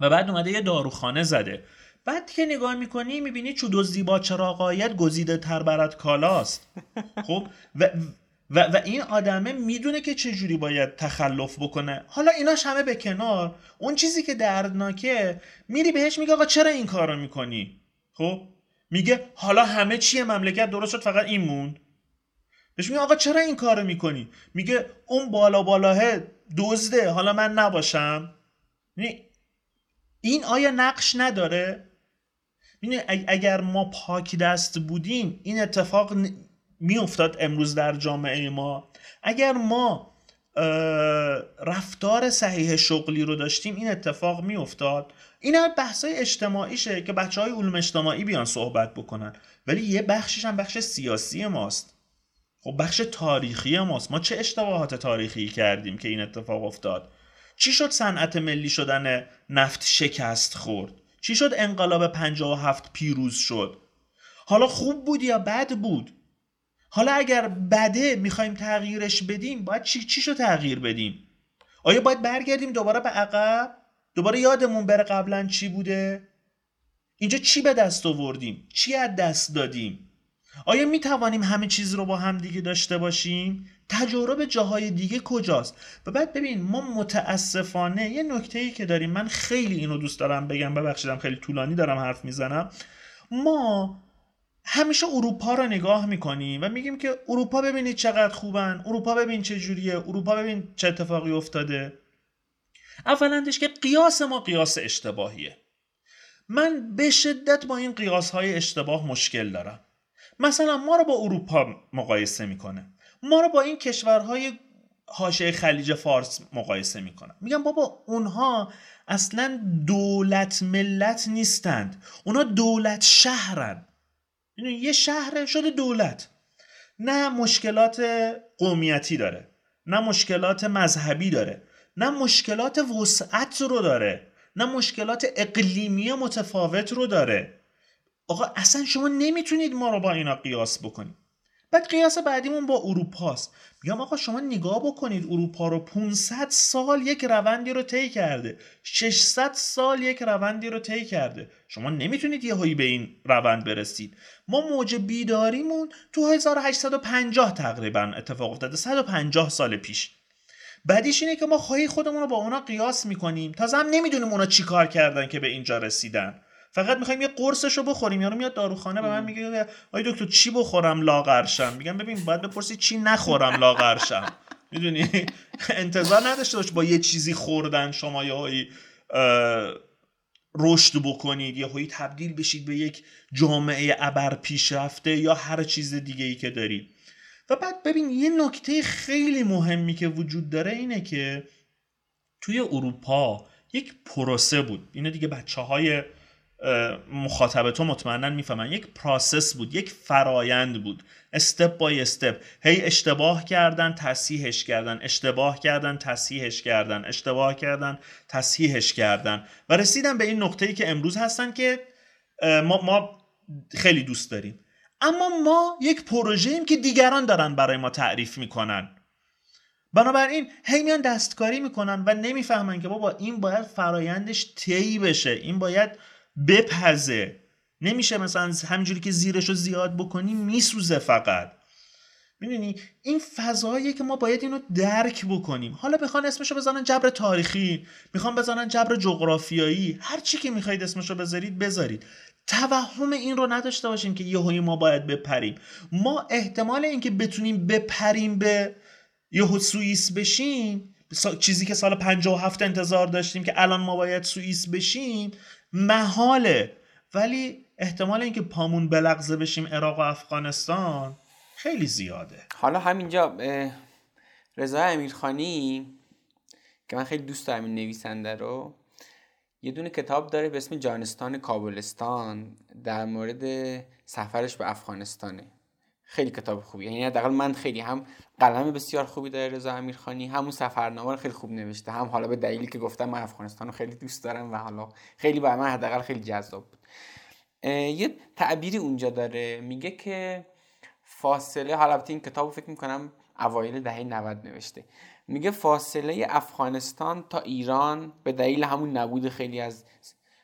و بعد اومده یه داروخانه زده. بعد که نگاه می‌کنی می‌بینی چو دزدی با چراغایت گزیده تر برات کالاست. خب؟ و, و, و این آدمه می‌دونه که چجوری باید تخلف بکنه. حالا ایناش همه به کنار. اون چیزی که دردناکه میری بهش میگه آقا چرا این کارو می‌کنی؟ خب؟ میگه حالا همه چیه مملکت درست شد فقط این موند. بهش میگه آقا چرا این کارو می‌کنی؟ میگه اون بالا بالاه دزده حالا من نباشم. یعنی این آیا نقش نداره؟ اگر ما پاک دست بودیم این اتفاق میافتاد امروز در جامعه ما. اگر ما رفتار صحیح شغلی رو داشتیم این اتفاق میافتاد. این هم بحث های اجتماعیشه که بچه های علوم اجتماعی بیان صحبت بکنن. ولی یه بخشش هم بخش سیاسی ماست. خب بخش تاریخی ماست. ما چه اشتباهات تاریخی کردیم که این اتفاق افتاد؟ چی شد صنعت ملی شدن نفت شکست خورد؟ چی شد انقلاب 57 پیروز شد؟ حالا خوب بود یا بد بود؟ حالا اگر بده می‌خوایم تغییرش بدیم باید چی چیشو تغییر بدیم؟ آیا باید برگردیم دوباره به عقب؟ دوباره یادمون بره قبلا چی بوده؟ اینجا چی به دست آوردیم؟ چی از دست دادیم؟ آیا می توانیم همه چیز رو با هم دیگه داشته باشیم؟ تجارب جاهای دیگه کجاست؟ و بعد ببین ما متاسفانه یه نکته ای که داریم من خیلی اینو دوست دارم بگم ببخشیدم خیلی طولانی دارم حرف می‌زنم. ما همیشه اروپا رو نگاه می‌کنیم و میگیم که اروپا ببینید چقدر خوبن اروپا ببین چه جوریه اروپا ببین چه اتفاقی افتاده. اولندش که قیاس ما قیاس اشتباهیه. من به شدت با این قیاس های اشتباه مشکل دارم. مثلا ما رو با اروپا مقایسه می‌کنه. ما رو با این کشورهای حاشیه خلیج فارس مقایسه می‌کنن میگم بابا اونها اصلا دولت ملت نیستند. اونها دولت شهرن یه شهر شده دولت. نه مشکلات قومیتی داره. نه مشکلات مذهبی داره. نه مشکلات وسعت رو داره. نه مشکلات اقلیمی متفاوت رو داره. آقا اصلا شما نمی‌تونید ما رو با اینا قیاس بکنید. بعد قیاس بعدیمون با اروپاست. میگم آقا شما نگاه بکنید اروپا رو 500 سال یک روندی رو طی کرده. 600 سال یک روندی رو طی کرده. شما نمی‌تونید یه هایی به این روند برسید. ما موج بیداریمون تو 1850 تقریبا اتفاق افتاده 150 سال پیش. بعدیش اینه که ما خواهی خودمون رو با اونا قیاس می‌کنیم. تازه هم نمی‌دونیم اونا چی کار کردن که به اینجا رسیدن. فقط می‌خوایم یه قرصش رو بخوریم. یارو میاد داروخانه به من میگه آی دکتر چی بخورم لاغرشم؟ میگم ببین باید بپرسی چی نخورم لاغرشم. می‌دونی؟ انتظار نداشته باش با یه چیزی خوردن شما یه رشد بکنید یا هایی تبدیل بشید به یک جامعه ابر پیشرفته یا هر چیز دیگه ای که دارید و بعد ببین یه نکته خیلی مهمی که وجود داره اینه که توی اروپا یک پروسه بود. اینه دیگه بچه های مخاطب تو مطمئنا می‌فهمن. یک پراسس بود یک فرایند بود. استپ بای استپ هی اشتباه کردن تصحیحش کردن. اشتباه کردن تصحیحش کردن. اشتباه کردن تصحیحش کردن. و رسیدن به این نقطه‌ای که امروز هستن که ما, ما خیلی دوست داریم. اما ما یک پروژه ایم که دیگران دارن برای ما تعریف می‌کنن. بنابراین هی میان دستکاری می‌کنن و نمی‌فهمن که بابا این باید فرایندش طی بشه. این باید بپزه. نمیشه مثلا همینجوری که زیرش رو زیاد بکنی میسوزه فقط. می‌دونی؟ این فضاییه که ما باید اینو درک بکنیم. حالا بخوان اسمشو بزنن جبر تاریخی می‌خوان بزنن جبر جغرافیایی. هر چی که می‌خواید اسمشو بذارید بذارید. توهم این رو نداشته باشیم که یهویی ما باید بپریم. ما احتمال اینکه بتونیم بپریم به یهو سوئیس بشیم چیزی که سال 57 انتظار داشتیم که الان ما باید سوئیس بشیم محاله. ولی احتمال اینکه پامون بلغزه بشیم عراق و افغانستان خیلی زیاده. حالا همینجا رضا امیرخانی که من خیلی دوست دارم این نویسنده رو یه دونه کتاب داره به اسم جانستان کابلستان در مورد سفرش به افغانستانه. خیلی کتاب خوبی یعنی حداقل من خیلی هم قلم بسیار خوبی داره رضا امیرخانی. همون سفرنامه رو خیلی خوب نوشته. هم حالا به دلیلی که گفتم من افغانستان رو خیلی دوست دارم و حالا خیلی برای من حداقل خیلی جذاب بود. یه تعبیری اونجا داره. میگه که فاصله حالا این کتاب فکر می‌کنم اوایل دهه 90 نوشته. میگه فاصله افغانستان تا ایران به دلیل همون نبود خیلی از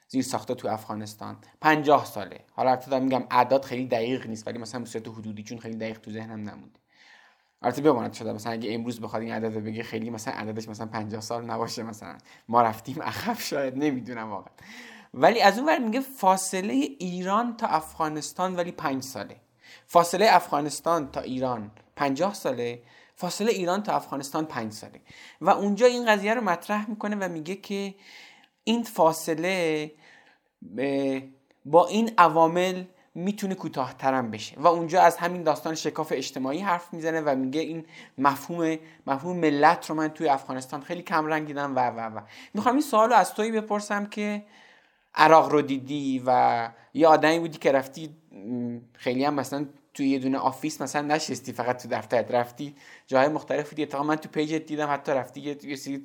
زیر ساخته تو افغانستان 50 ساله. حالا البته میگم اعداد خیلی دقیق نیست ولی مثلا به صورت حدودی چون خیلی دقیق تو ذهنم نموده البته بماند شده مثلا اگه امروز بخواد این عدد بگه خیلی مثلا عددش مثلا 50 سال نباشه مثلا. ما رفتیم عقب شاید نمی‌دونم واقعا. ولی از اون ور میگه فاصله ایران تا افغانستان ولی 5 ساله. فاصله افغانستان تا ایران 50 ساله. فاصله ایران تا افغانستان 5 ساله. و اونجا این قضیه رو مطرح می‌کنه و میگه که این فاصله با این عوامل می‌تونه کوتاهترم بشه. و اونجا از همین داستان شکاف اجتماعی حرف می‌زنه و میگه این مفهوم مفهوم ملت رو من توی افغانستان خیلی کم رنگ دیدم و و و. می‌خوام این سوال رو از تویی بپرسم که عراق رو دیدی و یه آدمی بودی که رفتی خیلی هم مثلا توی یه دونه office مثلا نشستی فقط تو دفترت رفتی. جای مختلفی دیدی. اتفاقا من تو page ت دیدم حتی رفتی یه سری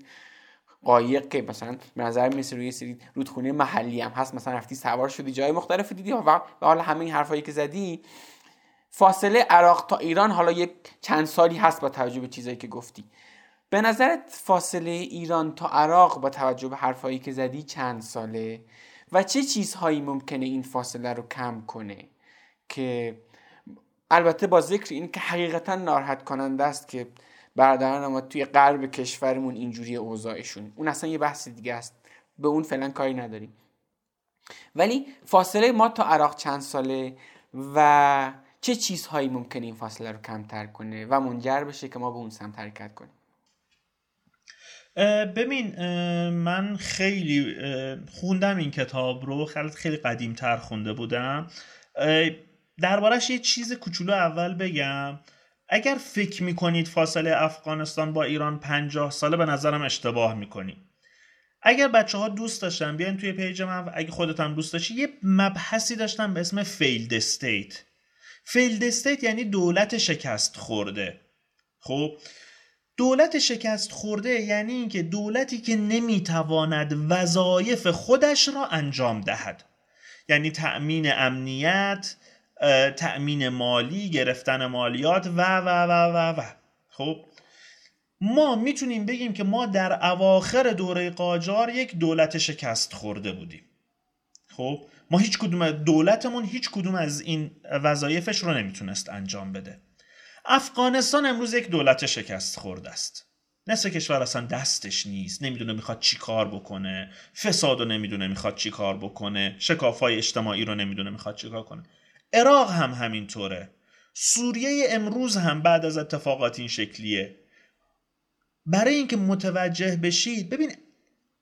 قایق که مثلا به نظر می‌رسه روی سری رودخونه محلی هم هست مثلا رفتی سوار شدی جای مختلفی دیدی و حالا همه این حرفایی که زدی فاصله عراق تا ایران حالا یک چند سالی هست با توجه به چیزایی که گفتی. به نظرت فاصله ایران تا عراق با توجه به حرفایی که زدی چند ساله؟ و چه چیزهایی ممکنه این فاصله رو کم کنه؟ که البته با ذکر این که حقیقتا ناراحت کننده است که برادران ما توی غرب کشورمون اینجوری اوضاعشون. اون اصلا یه بحث دیگه است. به اون فعلا کاری نداریم. ولی فاصله ما تا عراق چند ساله و چه چیزهایی ممکنه این فاصله رو کمتر کنه و منجر بشه که ما به اون سمت حرکت کنیم؟ ببین من خیلی خوندم این کتاب رو. خیلی خیلی قدیم تر خونده بودم. دربارش یه چیز کوچولو اول بگم. اگر فکر می‌کنید فاصله افغانستان با ایران 50 ساله به نظرم اشتباه می‌کنید اگر بچه ها دوست داشتن بیاین توی page من اگه خودت هم دوست داشتی یه مبحثی داشتم به اسم failed state failed state یعنی دولت شکست خورده. خب؟ دولت شکست خورده یعنی اینکه دولتی که نمی‌تواند وظایف خودش را انجام دهد. یعنی تأمین امنیت تأمین مالی گرفتن مالیات و و و و و. خب ما می‌تونیم بگیم که ما در اواخر دوره قاجار یک دولت شکست خورده بودیم. خب ما هیچ کدوم دولتمون هیچ کدوم از این وظایفش رو نمی‌تونست انجام بده. افغانستان امروز یک دولت شکست خورده است. نصف کشور اصلا دستش نیست. نمی‌دونه می‌خواد چی کار بکنه. فساد رو نمی‌دونه می‌خواد چی کار بکنه. شکافای اجتماعی رو نمی‌دونه می‌خواد چی کار کنه. عراق هم همینطوره. سوریه امروز هم بعد از اتفاقات این شکلیه. برای اینکه متوجه بشید ببین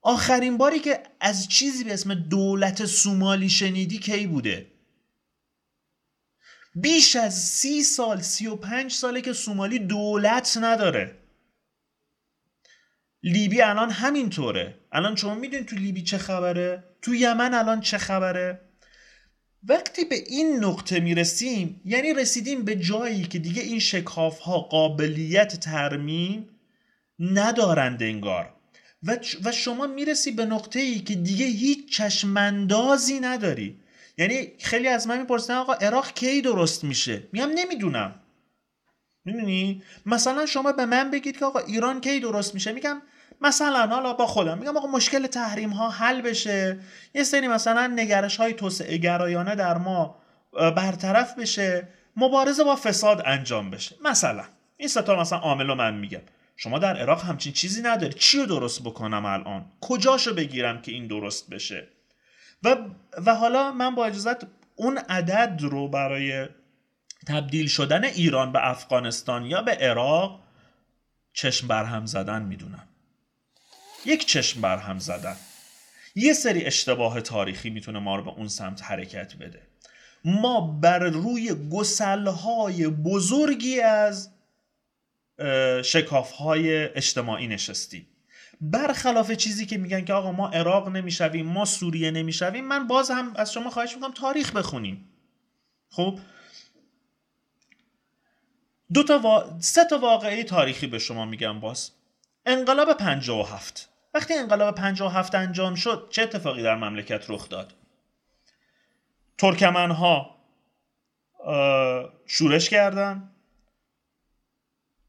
آخرین باری که از چیزی به اسم دولت سومالی شنیدی کی بوده؟ بیش از سی سال سی و پنج ساله که سومالی دولت نداره. لیبی الان همینطوره. الان شما می‌دونید تو لیبی چه خبره؟ تو یمن الان چه خبره؟ وقتی به این نقطه می‌رسیم یعنی رسیدیم به جایی که دیگه این شکاف ها قابلیت ترمیم ندارند انگار. و شما می‌رسی به نقطه ای که دیگه هیچ چشمندازی نداری. یعنی خیلی از من می‌پرسن آقا عراق کی درست میشه؟ میگم نمی‌دونم. می‌دونی؟ مثلا شما به من بگید که آقا ایران کی درست میشه؟ میگم مثلا حالا با خودم میگم آقا مشکل تحریم ها حل بشه. یه سری مثلا نگرش های توسعه گرایانه در ما برطرف بشه مبارزه با فساد انجام بشه. مثلا این ستا مثلا عامل رو من میگم. شما در عراق همچین چیزی نداری چی رو درست بکنم الان؟ کجاشو بگیرم که این درست بشه؟ و, و حالا من با اجازت اون عدد رو برای تبدیل شدن ایران به افغانستان یا به عراق چشم برهم زدن می‌دونم. یک چشم برهم زدن. یه سری اشتباه تاریخی می‌تونه ما رو به اون سمت حرکت بده. ما بر روی گسلهای بزرگی از شکافهای اجتماعی نشستیم. برخلاف چیزی که میگن که آقا ما عراق نمی‌شویم ما سوریه نمی‌شویم من باز هم از شما خواهش می‌کنم تاریخ بخونیم. خب؟ دو تا سه تا واقعی تاریخی به شما میگم باز. انقلاب 57 وقتی انقلاب 57 انجام شد چه اتفاقی در مملکت رخ داد؟ ترکمن ها شورش کردن.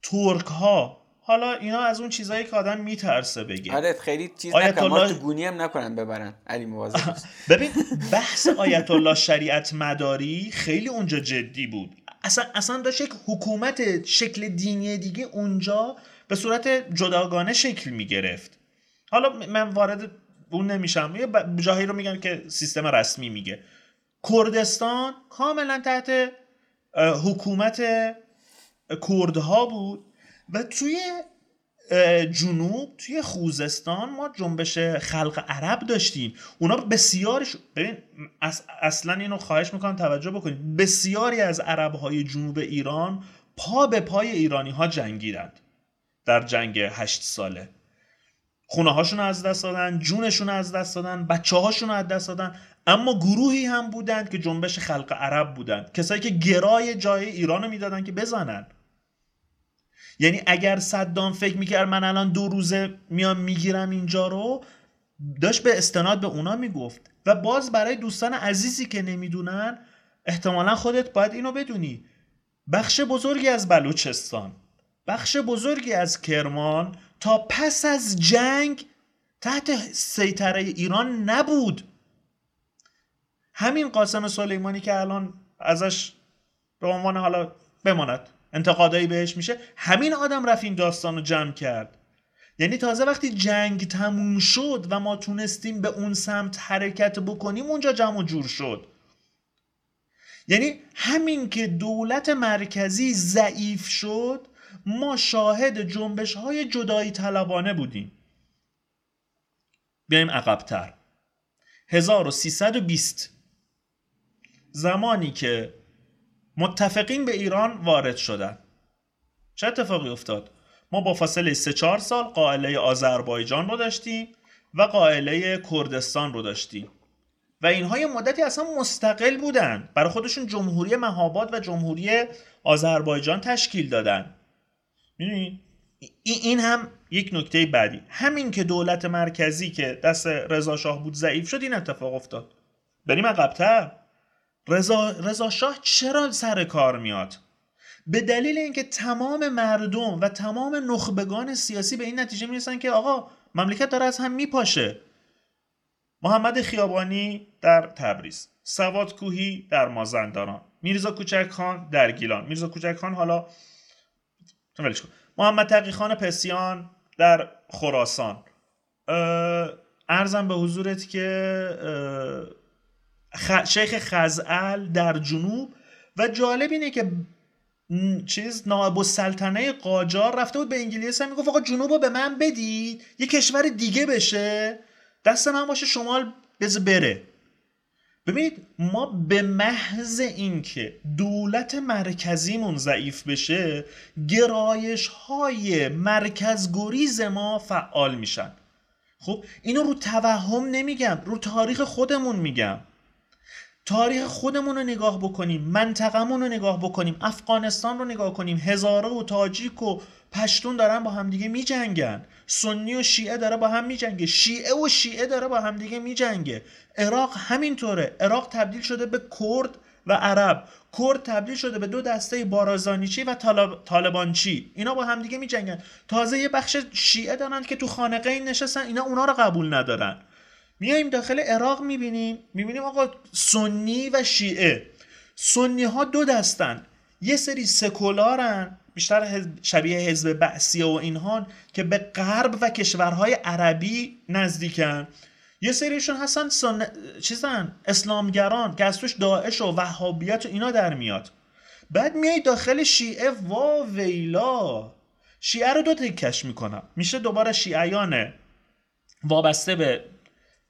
ترک ها حالا اینا از اون چیزایی که آدم میترسه بگه. آره خیلی چیز آیت الله... گونی هم نکنن ببرن. علی ببین بحث آیت الله شریعت مداری خیلی اونجا جدی بود. اصلا اصلا داشت یک حکومت شکل دینی دیگه اونجا به صورت جداگانه شکل می‌گرفت. حالا من وارد اون نمیشم. یه جاهایی رو میگم که سیستم رسمی میگه. کردستان کاملا تحت حکومت کردها بود و توی جنوب توی خوزستان ما جنبش خلق عرب داشتیم. اونا بسیارش ببین اصلا اینو خواهش می‌کنم توجه بکنید. بسیاری از عرب های جنوب ایران پا به پای ایرانی ها جنگیدند در جنگ هشت ساله. خونه هاشون از دست دادن جونشون از دست دادن بچه هاشون از دست دادن. اما گروهی هم بودند که جنبش خلق عرب بودند. کسایی که گرای جای ایران رو که بزنن. یعنی اگر صدام فکر می‌کرد من الان دو روزه میام می‌گیرم اینجا رو داشت به استناد به اونا می‌گفت. و باز برای دوستان عزیزی که نمی‌دونن احتمالا خودت باید اینو بدونی. بخش بزرگی از بلوچستان بخش بزرگی از کرمان تا پس از جنگ تحت سیطره ایران نبود. همین قاسم سلیمانی که الان ازش به عنوان حالا بماند انتقادایی بهش میشه همین آدم رفت این داستان رو جمع کرد. یعنی تازه وقتی جنگ تموم شد و ما تونستیم به اون سمت حرکت بکنیم اونجا جمع و جور شد. یعنی همین که دولت مرکزی ضعیف شد ما شاهد جنبش های جدایی طلبانه بودیم. بیایم عقبتر. 1320 زمانی که متفقین به ایران وارد شدن. چه اتفاقی افتاد؟ ما با فاصله 3 4 سال قائله آذربایجان رو داشتیم و قائله کردستان رو داشتیم. و اینها یه مدتی اصلا مستقل بودن. برای خودشون جمهوری مهاباد و جمهوری آذربایجان تشکیل دادن. این هم یک نکته بعدی. همین که دولت مرکزی که دست رضا شاه بود ضعیف شد این اتفاق افتاد. بریم عقبتر. رضا رضا شاه چرا سر کار میاد؟ به دلیل اینکه تمام مردم و تمام نخبگان سیاسی به این نتیجه می‌رسن که آقا مملکت داره از هم میپاشه. محمد خیابانی در تبریز سواد کوهی در مازندران میرزا کوچک خان در گیلان. میرزا کوچک خان حالا محمد تقی خان پسیان در خراسان. ارزم به حضورت که شیخ خزعل در جنوب و جالب اینه که چیز نایب السلطنه قاجار رفته بود به انگلیس هم می‌گفت آقا جنوب رو به من بدید یه کشور دیگه بشه دست من باشه شمال بز بره. ببینید ما به محض اینکه دولت مرکزیمون ضعیف بشه گرایش های مرکز گریز ما فعال میشن. خب اینو رو توهم نمیگم رو تاریخ خودمون میگم. تاریخ خودمون رو نگاه بکنیم منطقمون رو نگاه بکنیم افغانستان رو نگاه کنیم هزاره و تاجیک و پشتون دارن با همدیگه میجنگن. سنی و شیعه داره با هم میجنگه. شیعه و شیعه داره با همدیگه میجنگه. عراق همینطوره. عراق تبدیل شده به کرد و عرب. کرد تبدیل شده به دو دسته بارازانیچی و طالبانچی. اینا با همدیگه میجنگن. تازه یه بخش شیعه دارن که تو خانقه نشستن اینا اونا رو قبول ندارن. میایم داخل عراق می‌بینیم. می‌بینیم آقا سنی و شیعه. سنی ها دو دستن. یه سری سکولارن. بیشتر شبیه حزب بعثیه و اینها که به غرب و کشورهای عربی نزدیکن. یه سریشون هستن سن... چیزن اسلامگران که از توش داعش و وهابیت و اینا در میاد. بعد میای داخل شیعه وا ویلا. شیعه رو دو تکش می‌کنم. میشه دوباره شیعیان وابسته به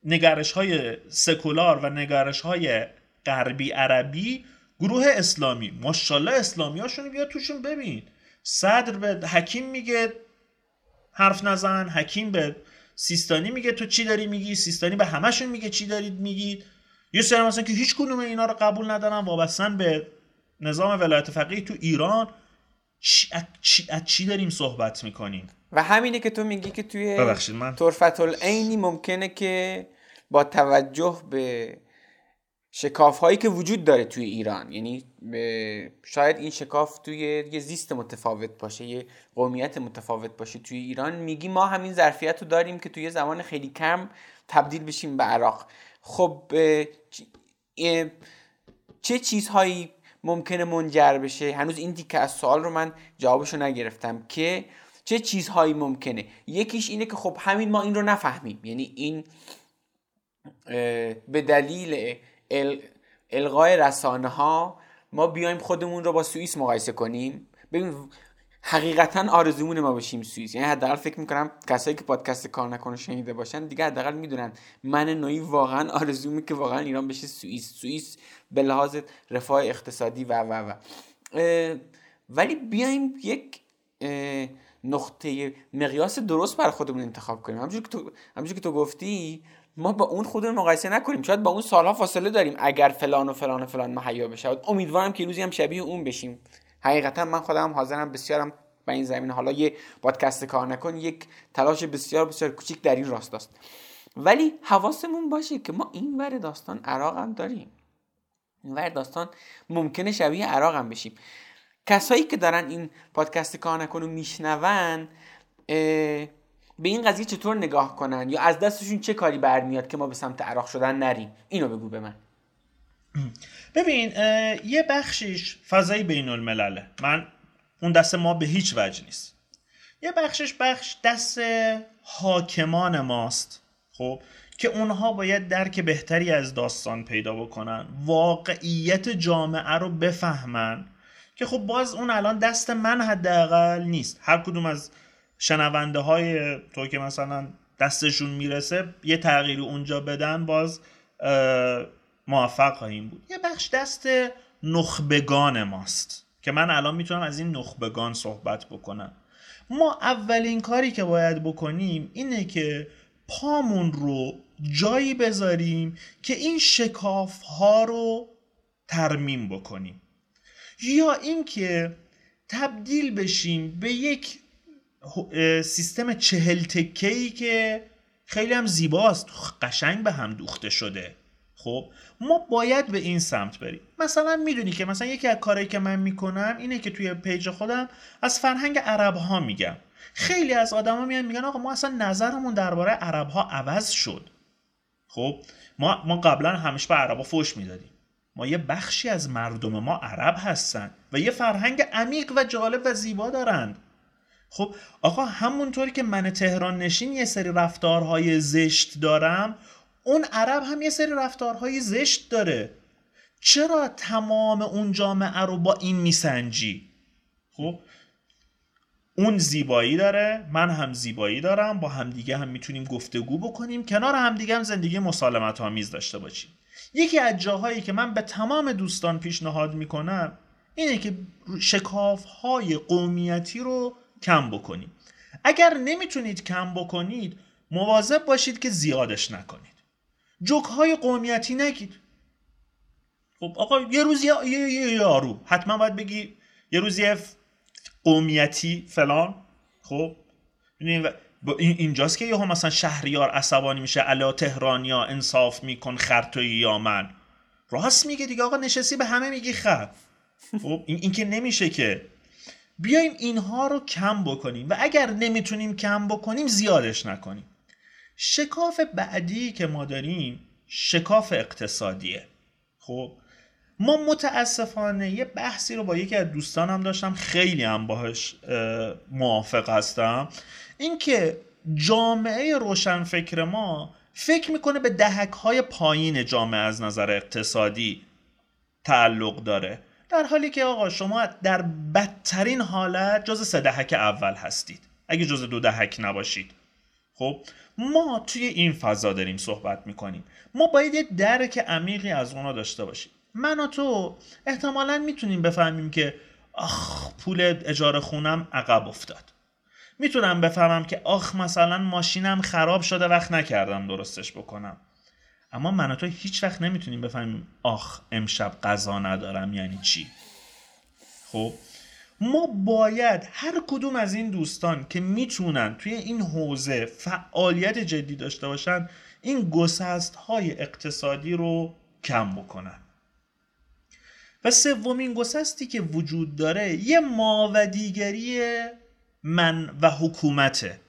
نگرش های سکولار و نگرش های غربی عربی گروه اسلامی. ماشاءالله اسلامی هاشونو بیا توشون ببین. صدر به حکیم میگه حرف نزن حکیم به سیستانی میگه تو چی داری میگی؟ سیستانی به همشون میگه چی دارید میگید یه سری مثلا که هیچ کدوم اینا رو قبول ندارن وابستن به نظام ولایت فقیه تو ایران. چی, چی, چی داریم صحبت می‌کنیم؟ و همینه که تو میگی که توی ببخشید من طرفت العینی ممکنه که با توجه به شکاف هایی که وجود داره توی ایران یعنی شاید این شکاف توی یه زیست متفاوت باشه یه قومیت متفاوت باشه. توی ایران میگی ما همین ظرفیت رو داریم که توی زمان خیلی کم تبدیل بشیم به عراق. خب چه چیزهایی ممکنه منجر بشه؟ هنوز این دیگه از سوال رو من جوابشو نگرفتم که چه چیزهایی ممکنه؟ یکیش اینه که خب همین ما این رو نفهمیم. یعنی این به دلیل القای رسانه ها ما بیایم خودمون رو با سوئیس مقایسه کنیم. ببین حقیقتا آرزومون ما بشیم سوئیس. یعنی حداقل فکر می‌کنم کسایی که پادکست کار نکنه شنیده باشن دیگه حداقل می‌دونن من نوعی واقعا آرزومه که واقعا ایران بشه سوئیس. سوئیس به لحاظ رفاه اقتصادی و و و. ولی بیایم یک نقطه مقیاس درست بر خودمون انتخاب کنیم. همونجوری که تو که تو گفتی ما با اون خودمون مقایسه نکنیم. شاید با اون سالها فاصله داریم. اگر فلان و فلان و فلان مهیا بشه. امیدوارم که روزی هم شبیه اون بشیم. حقیقتا من خودم حاضرم بسیارم به این زمین. حالا یه پادکست کار نکن. یک تلاش بسیار بسیار کوچیک در این راست است ولی حواسمون باشه که ما این ور داستان عراق هم داریم. این ور داستان ممکنه شبیه عراق هم بشیم. کسایی که دارن این پادکست کار نکن و میشنون به این قضیه چطور نگاه کنن؟ یا از دستشون چه کاری برمیاد که ما به سمت عراق شدن نریم؟ اینو بگو به من. ببین یه بخشیش فضای بین الملله من اون دست ما به هیچ وجه نیست. یه بخشش بخش دست حاکمان ماست خب که اونها باید درک بهتری از داستان پیدا بکنن واقعیت جامعه رو بفهمن که خب باز اون الان دست من حداقل نیست. هر کدوم از شنونده های تو که مثلا دستشون می‌رسه یه تغییری اونجا بدن باز موفق خواهیم بود. یه بخش دست نخبگان ماست که من الان می‌تونم از این نخبگان صحبت بکنم. ما اولین کاری که باید بکنیم اینه که پامون رو جایی بذاریم که این شکاف ها رو ترمیم بکنیم. یا اینکه تبدیل بشیم به یک سیستم چهل تکه که خیلی هم زیباست. قشنگ به هم دوخته شده. خب ما باید به این سمت بریم. مثلا می‌دونی که مثلا یکی از کارهایی که من می‌کنم اینه که توی پیج خودم از فرهنگ عرب ها میگم. خیلی از آدما میان میگن آقا ما اصلا نظرمون درباره عرب ها عوض شد. خب ما ما قبلا همیشه به عربا فوش می‌دادیم. ما یه بخشی از مردم ما عرب هستن و یه فرهنگ عمیق و جالب و زیبا دارند. خب آقا همونطوری که من تهران نشین یه سری رفتارهای زشت دارم اون عرب هم یه سری رفتارهای زشت داره. چرا تمام اون جامعه رو با این میسنجی؟ خب اون زیبایی داره من هم زیبایی دارم با همدیگه هم می‌تونیم گفتگو بکنیم. کنار همدیگه هم زندگی مسالمت آمیز داشته باشیم. یکی از جاهایی که من به تمام دوستان پیشنهاد می‌کنم اینه که شکاف های قومیتی رو کم بکنید. اگر نمی‌تونید کم بکنید مواظب باشید که زیادش نکنید. جوک های قومیتی نگید. خب آقا یه روز یه, یه, یارو حتما باید بگی یه روز یه قومیتی فلان. خب اینجاست که یهو مثلا شهریار عصبانی میشه علا تهرانیا انصاف میکن خرتوی یا من. راست میگه دیگه آقا نشستی به همه میگی خب این, این که نمیشه که بیایم اینها رو کم بکنیم و اگر نمی‌تونیم کم بکنیم زیادش نکنیم. شکاف بعدی که ما داریم شکاف اقتصادیه. خب ما متاسفانه یه بحثی رو با یکی از دوستانم داشتم خیلی هم باهاش موافق هستم. اینکه جامعه روشنفکر ما فکر می‌کنه به دهک های پایین جامعه از نظر اقتصادی تعلق داره. در حالی که آقا شما در بدترین حالت جز سه دهک اول هستید. اگه جز دو دهک نباشید. خب ما توی این فضا داریم صحبت می‌کنیم. ما باید یه درک عمیقی از اونا داشته باشیم. من و تو احتمالا می‌تونیم بفهمیم که آخ پول اجاره خونم عقب افتاد. می‌تونم بفهمم که آخ مثلا ماشینم خراب شده وقت نکردم درستش بکنم. اما من و تو هیچ وقت نمی‌تونیم بفهمیم آخ امشب غذا ندارم یعنی چی؟ خب؟ ما باید هر کدوم از این دوستان که می‌تونن توی این حوزه فعالیت جدی داشته باشن این گسست های اقتصادی رو کم بکنن. و سومین گسستی که وجود داره یه ماودیگری من و حکومته.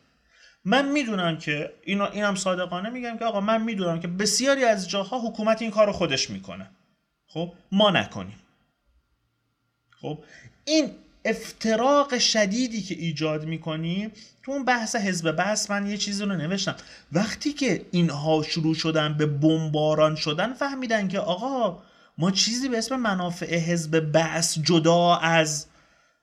من می‌دونم که اینا اینم صادقانه میگم که آقا من می‌دونم که بسیاری از جاها حکومت این کار رو خودش می‌کنه. خب؟ ما نکنیم. خب؟ این افتراق شدیدی که ایجاد می‌کنیم تو اون بحث حزب بحث من یه چیزی رو نوشتم. وقتی که اینها شروع شدن به بمباران شدن فهمیدن که آقا ما چیزی به اسم منافع حزب بحث جدا از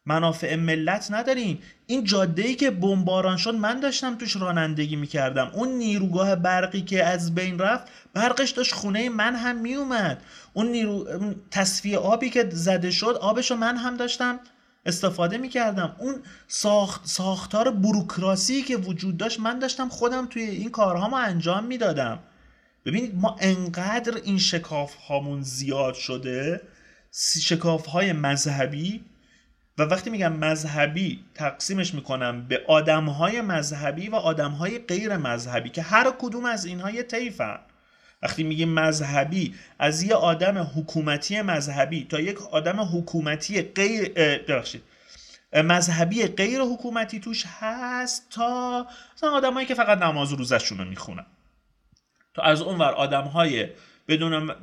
منافع ملت نداریم. این جاده ای که بمباران شد من داشتم توش رانندگی می‌کردم. اون نیروگاه برقی که از بین رفت برقش داشت خونه من هم میومد اون نیرو تصفیه آبی که زده شد آبشو من هم داشتم استفاده می‌کردم. اون ساخت ساختار بروکراسی که وجود داشت من داشتم خودم توی این کارهامو انجام می‌دادم. ببینید ما انقدر این شکاف هامون زیاد شده شکاف های مذهبی و وقتی میگم مذهبی تقسیمش می‌کنم به آدم های مذهبی و آدم های غیر مذهبی که هر کدوم از اینها یه طیفن. وقتی میگیم مذهبی از یه آدم حکومتی مذهبی تا یک آدم حکومتی غیر ببخشید مذهبی غیر حکومتی توش هست تا مثلا آدمایی که فقط نماز روزشون رو می‌خونن. تا از اونور آدم های بدون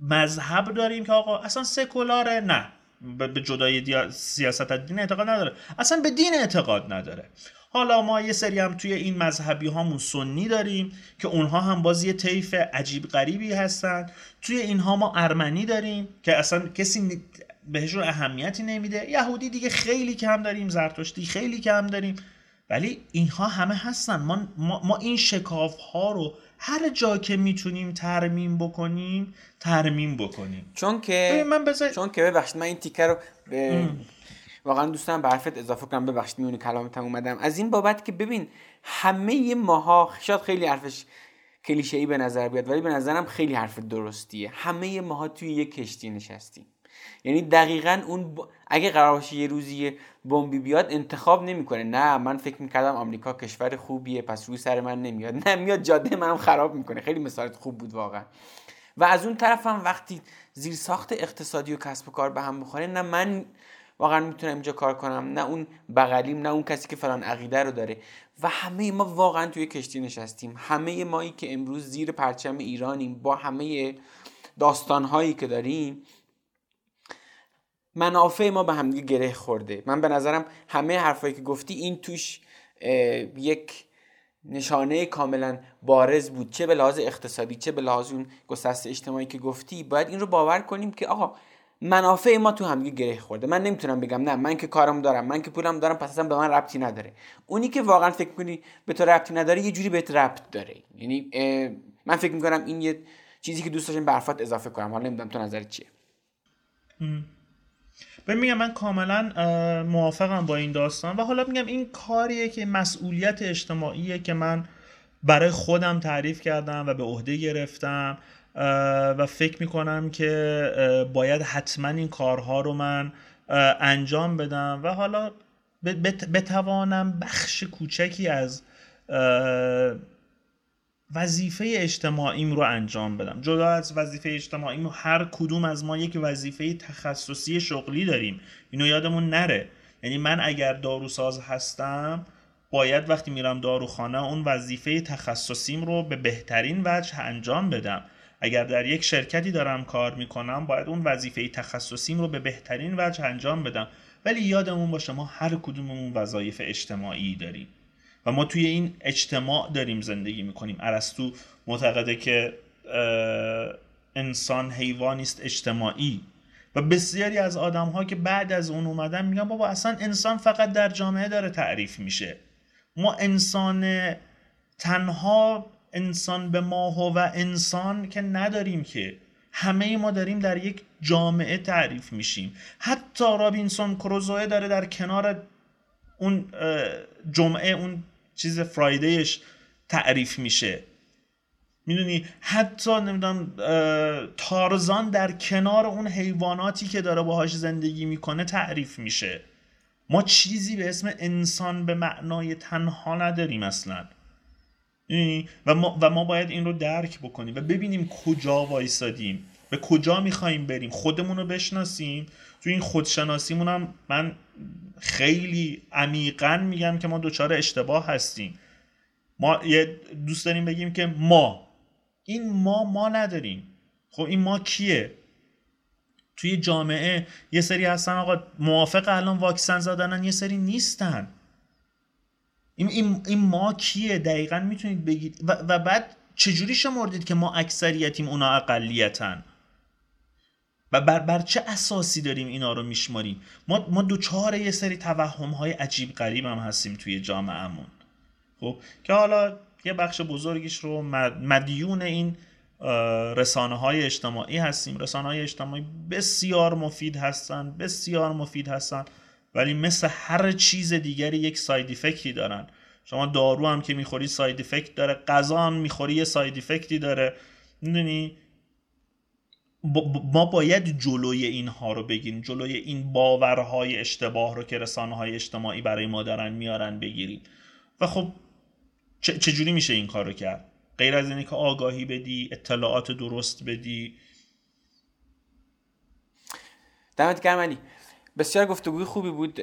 مذهب داریم که آقا اصلا سکولاره نه. به جدای سیاست دین اعتقاد نداره. اصلا به دین اعتقاد نداره. حالا ما یه سری هم توی این مذهبی هامون سنی داریم که اونها هم باز یه طیف عجیب غریبی هستن. توی اینها ما ارمنی داریم که اصلا کسی بهشون اهمیتی نمیده. یهودی دیگه خیلی کم داریم زرتشتی خیلی کم داریم. ولی اینها همه هستن. ما, ما, این شکاف ها رو هر جا که می‌تونیم ترمیم بکنیم ترمیم بکنیم. چون که من بذار... چون که ببخشید من این تیکه رو به... واقعا دوستان به حرفت اضافه کنم. ببخشید میونی کلامتم اومدم. از این بابت که ببین همه ماها شاید خیلی حرفش کلیشه ای به نظر بیاد ولی به نظرم خیلی حرف درستیه. همه ماها توی یک کشتی نشستیم. یعنی دقیقا اون ب... اگه قرار باشه یه روزی بمبی بیاد انتخاب نمی‌کنه. نه من فکر می‌کردم آمریکا کشور خوبیه پس روی سر من نمیاد. نه میاد جاده منم خراب می‌کنه. خیلی مثالت خوب بود واقعا. و از اون طرف هم وقتی زیر ساخت اقتصادی و کسب و کار به هم بخوره نه من واقعا می‌تونم اینجا کار کنم نه اون بغلیم نه اون کسی که فلان عقیده رو داره. و همه ما واقعا توی کشتی نشستیم. همه مایی که امروز زیر پرچم ایرانیم با همه داستانهایی که داریم منافع ما به همدیگه گره خورده. من به نظرم همه حرفایی که گفتی این توش یک نشانه کاملا بارز بود. چه به لحاظ اقتصادی چه به لحاظ اون گسست اجتماعی که گفتی. باید این رو باور کنیم که آقا منافع ما تو همدیگه گره خورده. من نمی‌تونم بگم نه من که کارم دارم من که پولم دارم پس اصلا به من ربطی نداره. اونی که واقعا فکر کنی به تو ربطی نداره یه جوری بهت ربط داره. یعنی من فکر می‌کنم این یه چیزی که دوست داشتم به اضافه کنم. حالا نمی‌دونم تو نظرت چیه. ببین میگم من کاملا موافقم با این داستان. و حالا میگم این کاریه که مسئولیت اجتماعیه که من برای خودم تعریف کردم و به عهده گرفتم و فکر می‌کنم که باید حتما این کارها رو من انجام بدم. و حالا بتوانم بخش کوچکی از وظیفه اجتماعیم رو انجام بدم. جدا از وظیفه اجتماعیم هر کدوم از ما یک وظیفه تخصصی شغلی داریم. اینو یادمون نره. یعنی من اگر داروساز هستم باید وقتی میرم داروخانه اون وظیفه تخصصیم رو به بهترین وجه انجام بدم. اگر در یک شرکتی دارم کار می‌کنم باید اون وظیفه تخصصیم رو به بهترین وجه انجام بدم. ولی یادمون باشه ما هر کدوممون وظایف اجتماعی داریم. و ما توی این اجتماع داریم زندگی می‌کنیم. ارسطو معتقده که انسان حیوانی است اجتماعی. و بسیاری از آدم ها که بعد از اون اومدن میگن بابا اصلا انسان فقط در جامعه داره تعریف میشه. ما انسان تنها انسان به ماه و انسان که نداریم که. همه ما داریم در یک جامعه تعریف میشیم. حتی رابینسون کروزوه داره در کنار اون جمعه اون چیز فرایدیش تعریف میشه. می‌دونی؟ حتی نمی‌دونم تارزان در کنار اون حیواناتی که داره باهاش زندگی می‌کنه تعریف میشه. ما چیزی به اسم انسان به معنای تنها نداریم اصلا. و ما, و ما باید این رو درک بکنیم و ببینیم کجا وایسادیم. به کجا میخواییم بریم؟ خودمون رو بشناسیم. تو این خودشناسیمون هم من خیلی عمیقا میگم که ما دچار اشتباه هستیم. ما یه دوست داریم بگیم که ما این ما ما نداریم. خب این ما کیه؟ توی جامعه یه سری هستن آقا موافق الان واکسن زدنن یه سری نیستن. این, این, این ما کیه؟ دقیقا می‌تونید بگید. و, و بعد چجوری شمردید که ما اکثریتیم اونا اقلیتن؟ و بر, بر چه اساسی داریم اینا رو میشماریم؟ ما, ما دوچار یه سری توهم های عجیب غریب هم هستیم توی جامعهمون. خب که حالا یه بخش بزرگیش رو مدیون این رسانه های اجتماعی هستیم. رسانه های اجتماعی بسیار مفید هستن بسیار مفید هستن ولی مثل هر چیز دیگری یک side effect ی دارن. شما دارو هم که می‌خوری side effect داره غذا هم می‌خوری یه side effect ی داره. می‌دونی؟ ما باید جلوی اینها رو بگیریم جلوی این باورهای اشتباه رو که رسانه های اجتماعی برای ما دارن میارن بگیریم. و خب چجوری میشه این کار رو کرد؟ غیر از اینه که آگاهی بدی اطلاعات درست بدی. دمت گرم بسیار گفتگوی خوبی بود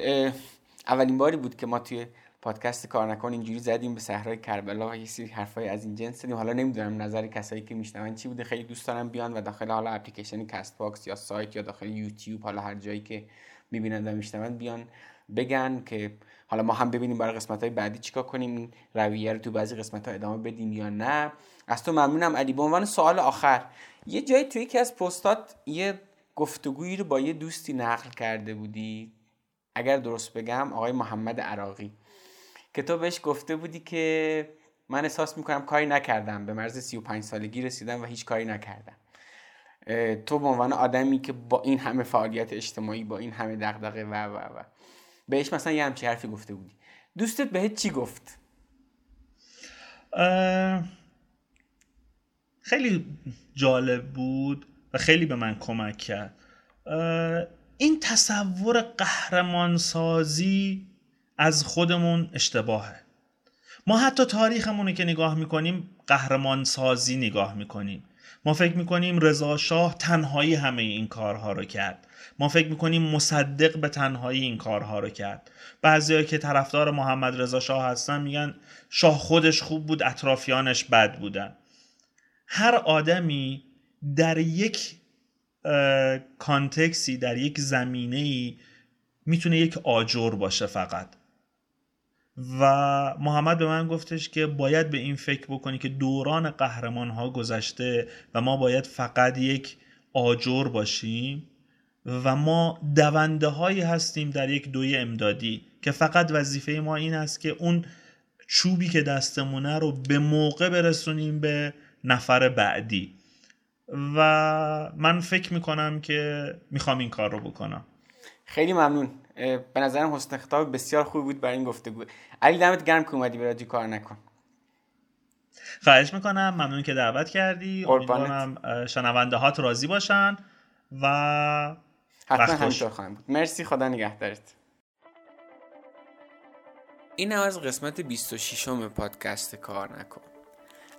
اولین باری بود که ما توی پادکست کار نکن اینجوری زدیم به صحرای کربلا و یه سری حرفای از این جنس زدیم. حالا نمی‌دونم نظر کسایی که میشنون چی بوده. خیلی دوست دارم بیان و داخل حالا اپلیکیشن کست باکس یا سایت یا داخل یوتیوب حالا هر جایی که می‌بینن و میشنون بیان بگن که حالا ما هم ببینیم برای قسمت های بعدی چیکار کنیم این رویه رو تو بعضی قسمت ها ادامه بدیم یا نه. از تو ممنونم علی. به عنوان سوال آخر یه جایی توی یکی از پستات یه گفتگویی رو با یه دوستی نقل کرده بودی؟ اگر درست بگم آقای محمد عراقی. که تو بهش گفته بودی که من احساس می‌کنم کاری نکردم. به مرز 35 سالگی رسیدم و هیچ کاری نکردم. تو به عنوان آدمی که با این همه فعالیت اجتماعی با این همه دغدغه و و و بهش مثلا یه همچی حرفی گفته بودی. دوستت بهت چی گفت؟ خیلی جالب بود و خیلی به من کمک کرد. این تصور قهرمانسازی از خودمون اشتباهه. ما حتی تاریخمون که نگاه می‌کنیم قهرمان سازی نگاه می‌کنیم. ما فکر می‌کنیم رضا شاه تنهایی همه این کارها رو کرد. ما فکر می‌کنیم مصدق به تنهایی این کارها رو کرد. بعضی که طرفدار محمد رضا شاه هستن میگن شاه خودش خوب بود اطرافیانش بد بودن. هر آدمی در یک کانتکسی در یک زمینه ای می‌تونه یک آجر باشه فقط. و محمد به من گفتش که باید به این فکر بکنی که دوران قهرمان ها گذشته و ما باید فقط یک آجر باشیم و ما دونده هایی هستیم در یک دوی امدادی که فقط وظیفه ما این است که اون چوبی که دستمونه رو به موقع برسونیم به نفر بعدی. و من فکر می‌کنم که می‌خوام این کار رو بکنم. خیلی ممنون. به نظرم حسن خطاب بسیار خوبی بود برای این گفتگو. علی دمت گرم که اومدی برای کار نکن. خواهش می‌کنم. ممنون که دعوت کردی. امیدوارم شنونده هات راضی باشن و حتما همینطور خواهیم بود. مرسی. خدا نگهدارت. این از قسمت 26 م پادکست کار نکن.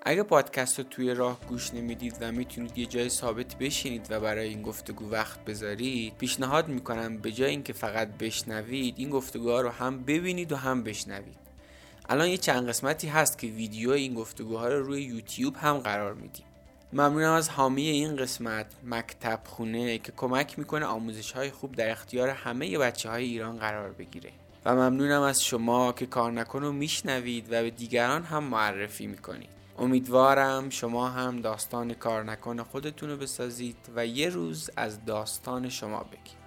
اگه پادکست رو توی راه گوش نمی‌دید و می‌تونید یه جای ثابت بشینید و برای این گفتگو وقت بذارید پیشنهاد می‌کنم به جای اینکه فقط بشنوید این گفتگوها رو هم ببینید و هم بشنوید. الان یه چند قسمتی هست که ویدیو این گفتگوها رو روی یوتیوب هم قرار میدیم. ممنونم از حامی این قسمت مکتب خونه که کمک می‌کنه آموزش های خوب در اختیار همه بچه های ایران قرار بگیره. و ممنونم از شما که کار نکن و میشنوید و به دیگران هم معرفی می‌کنید. امیدوارم شما هم داستان کار نکن خودتون رو بسازید و یه روز از داستان شما بگید.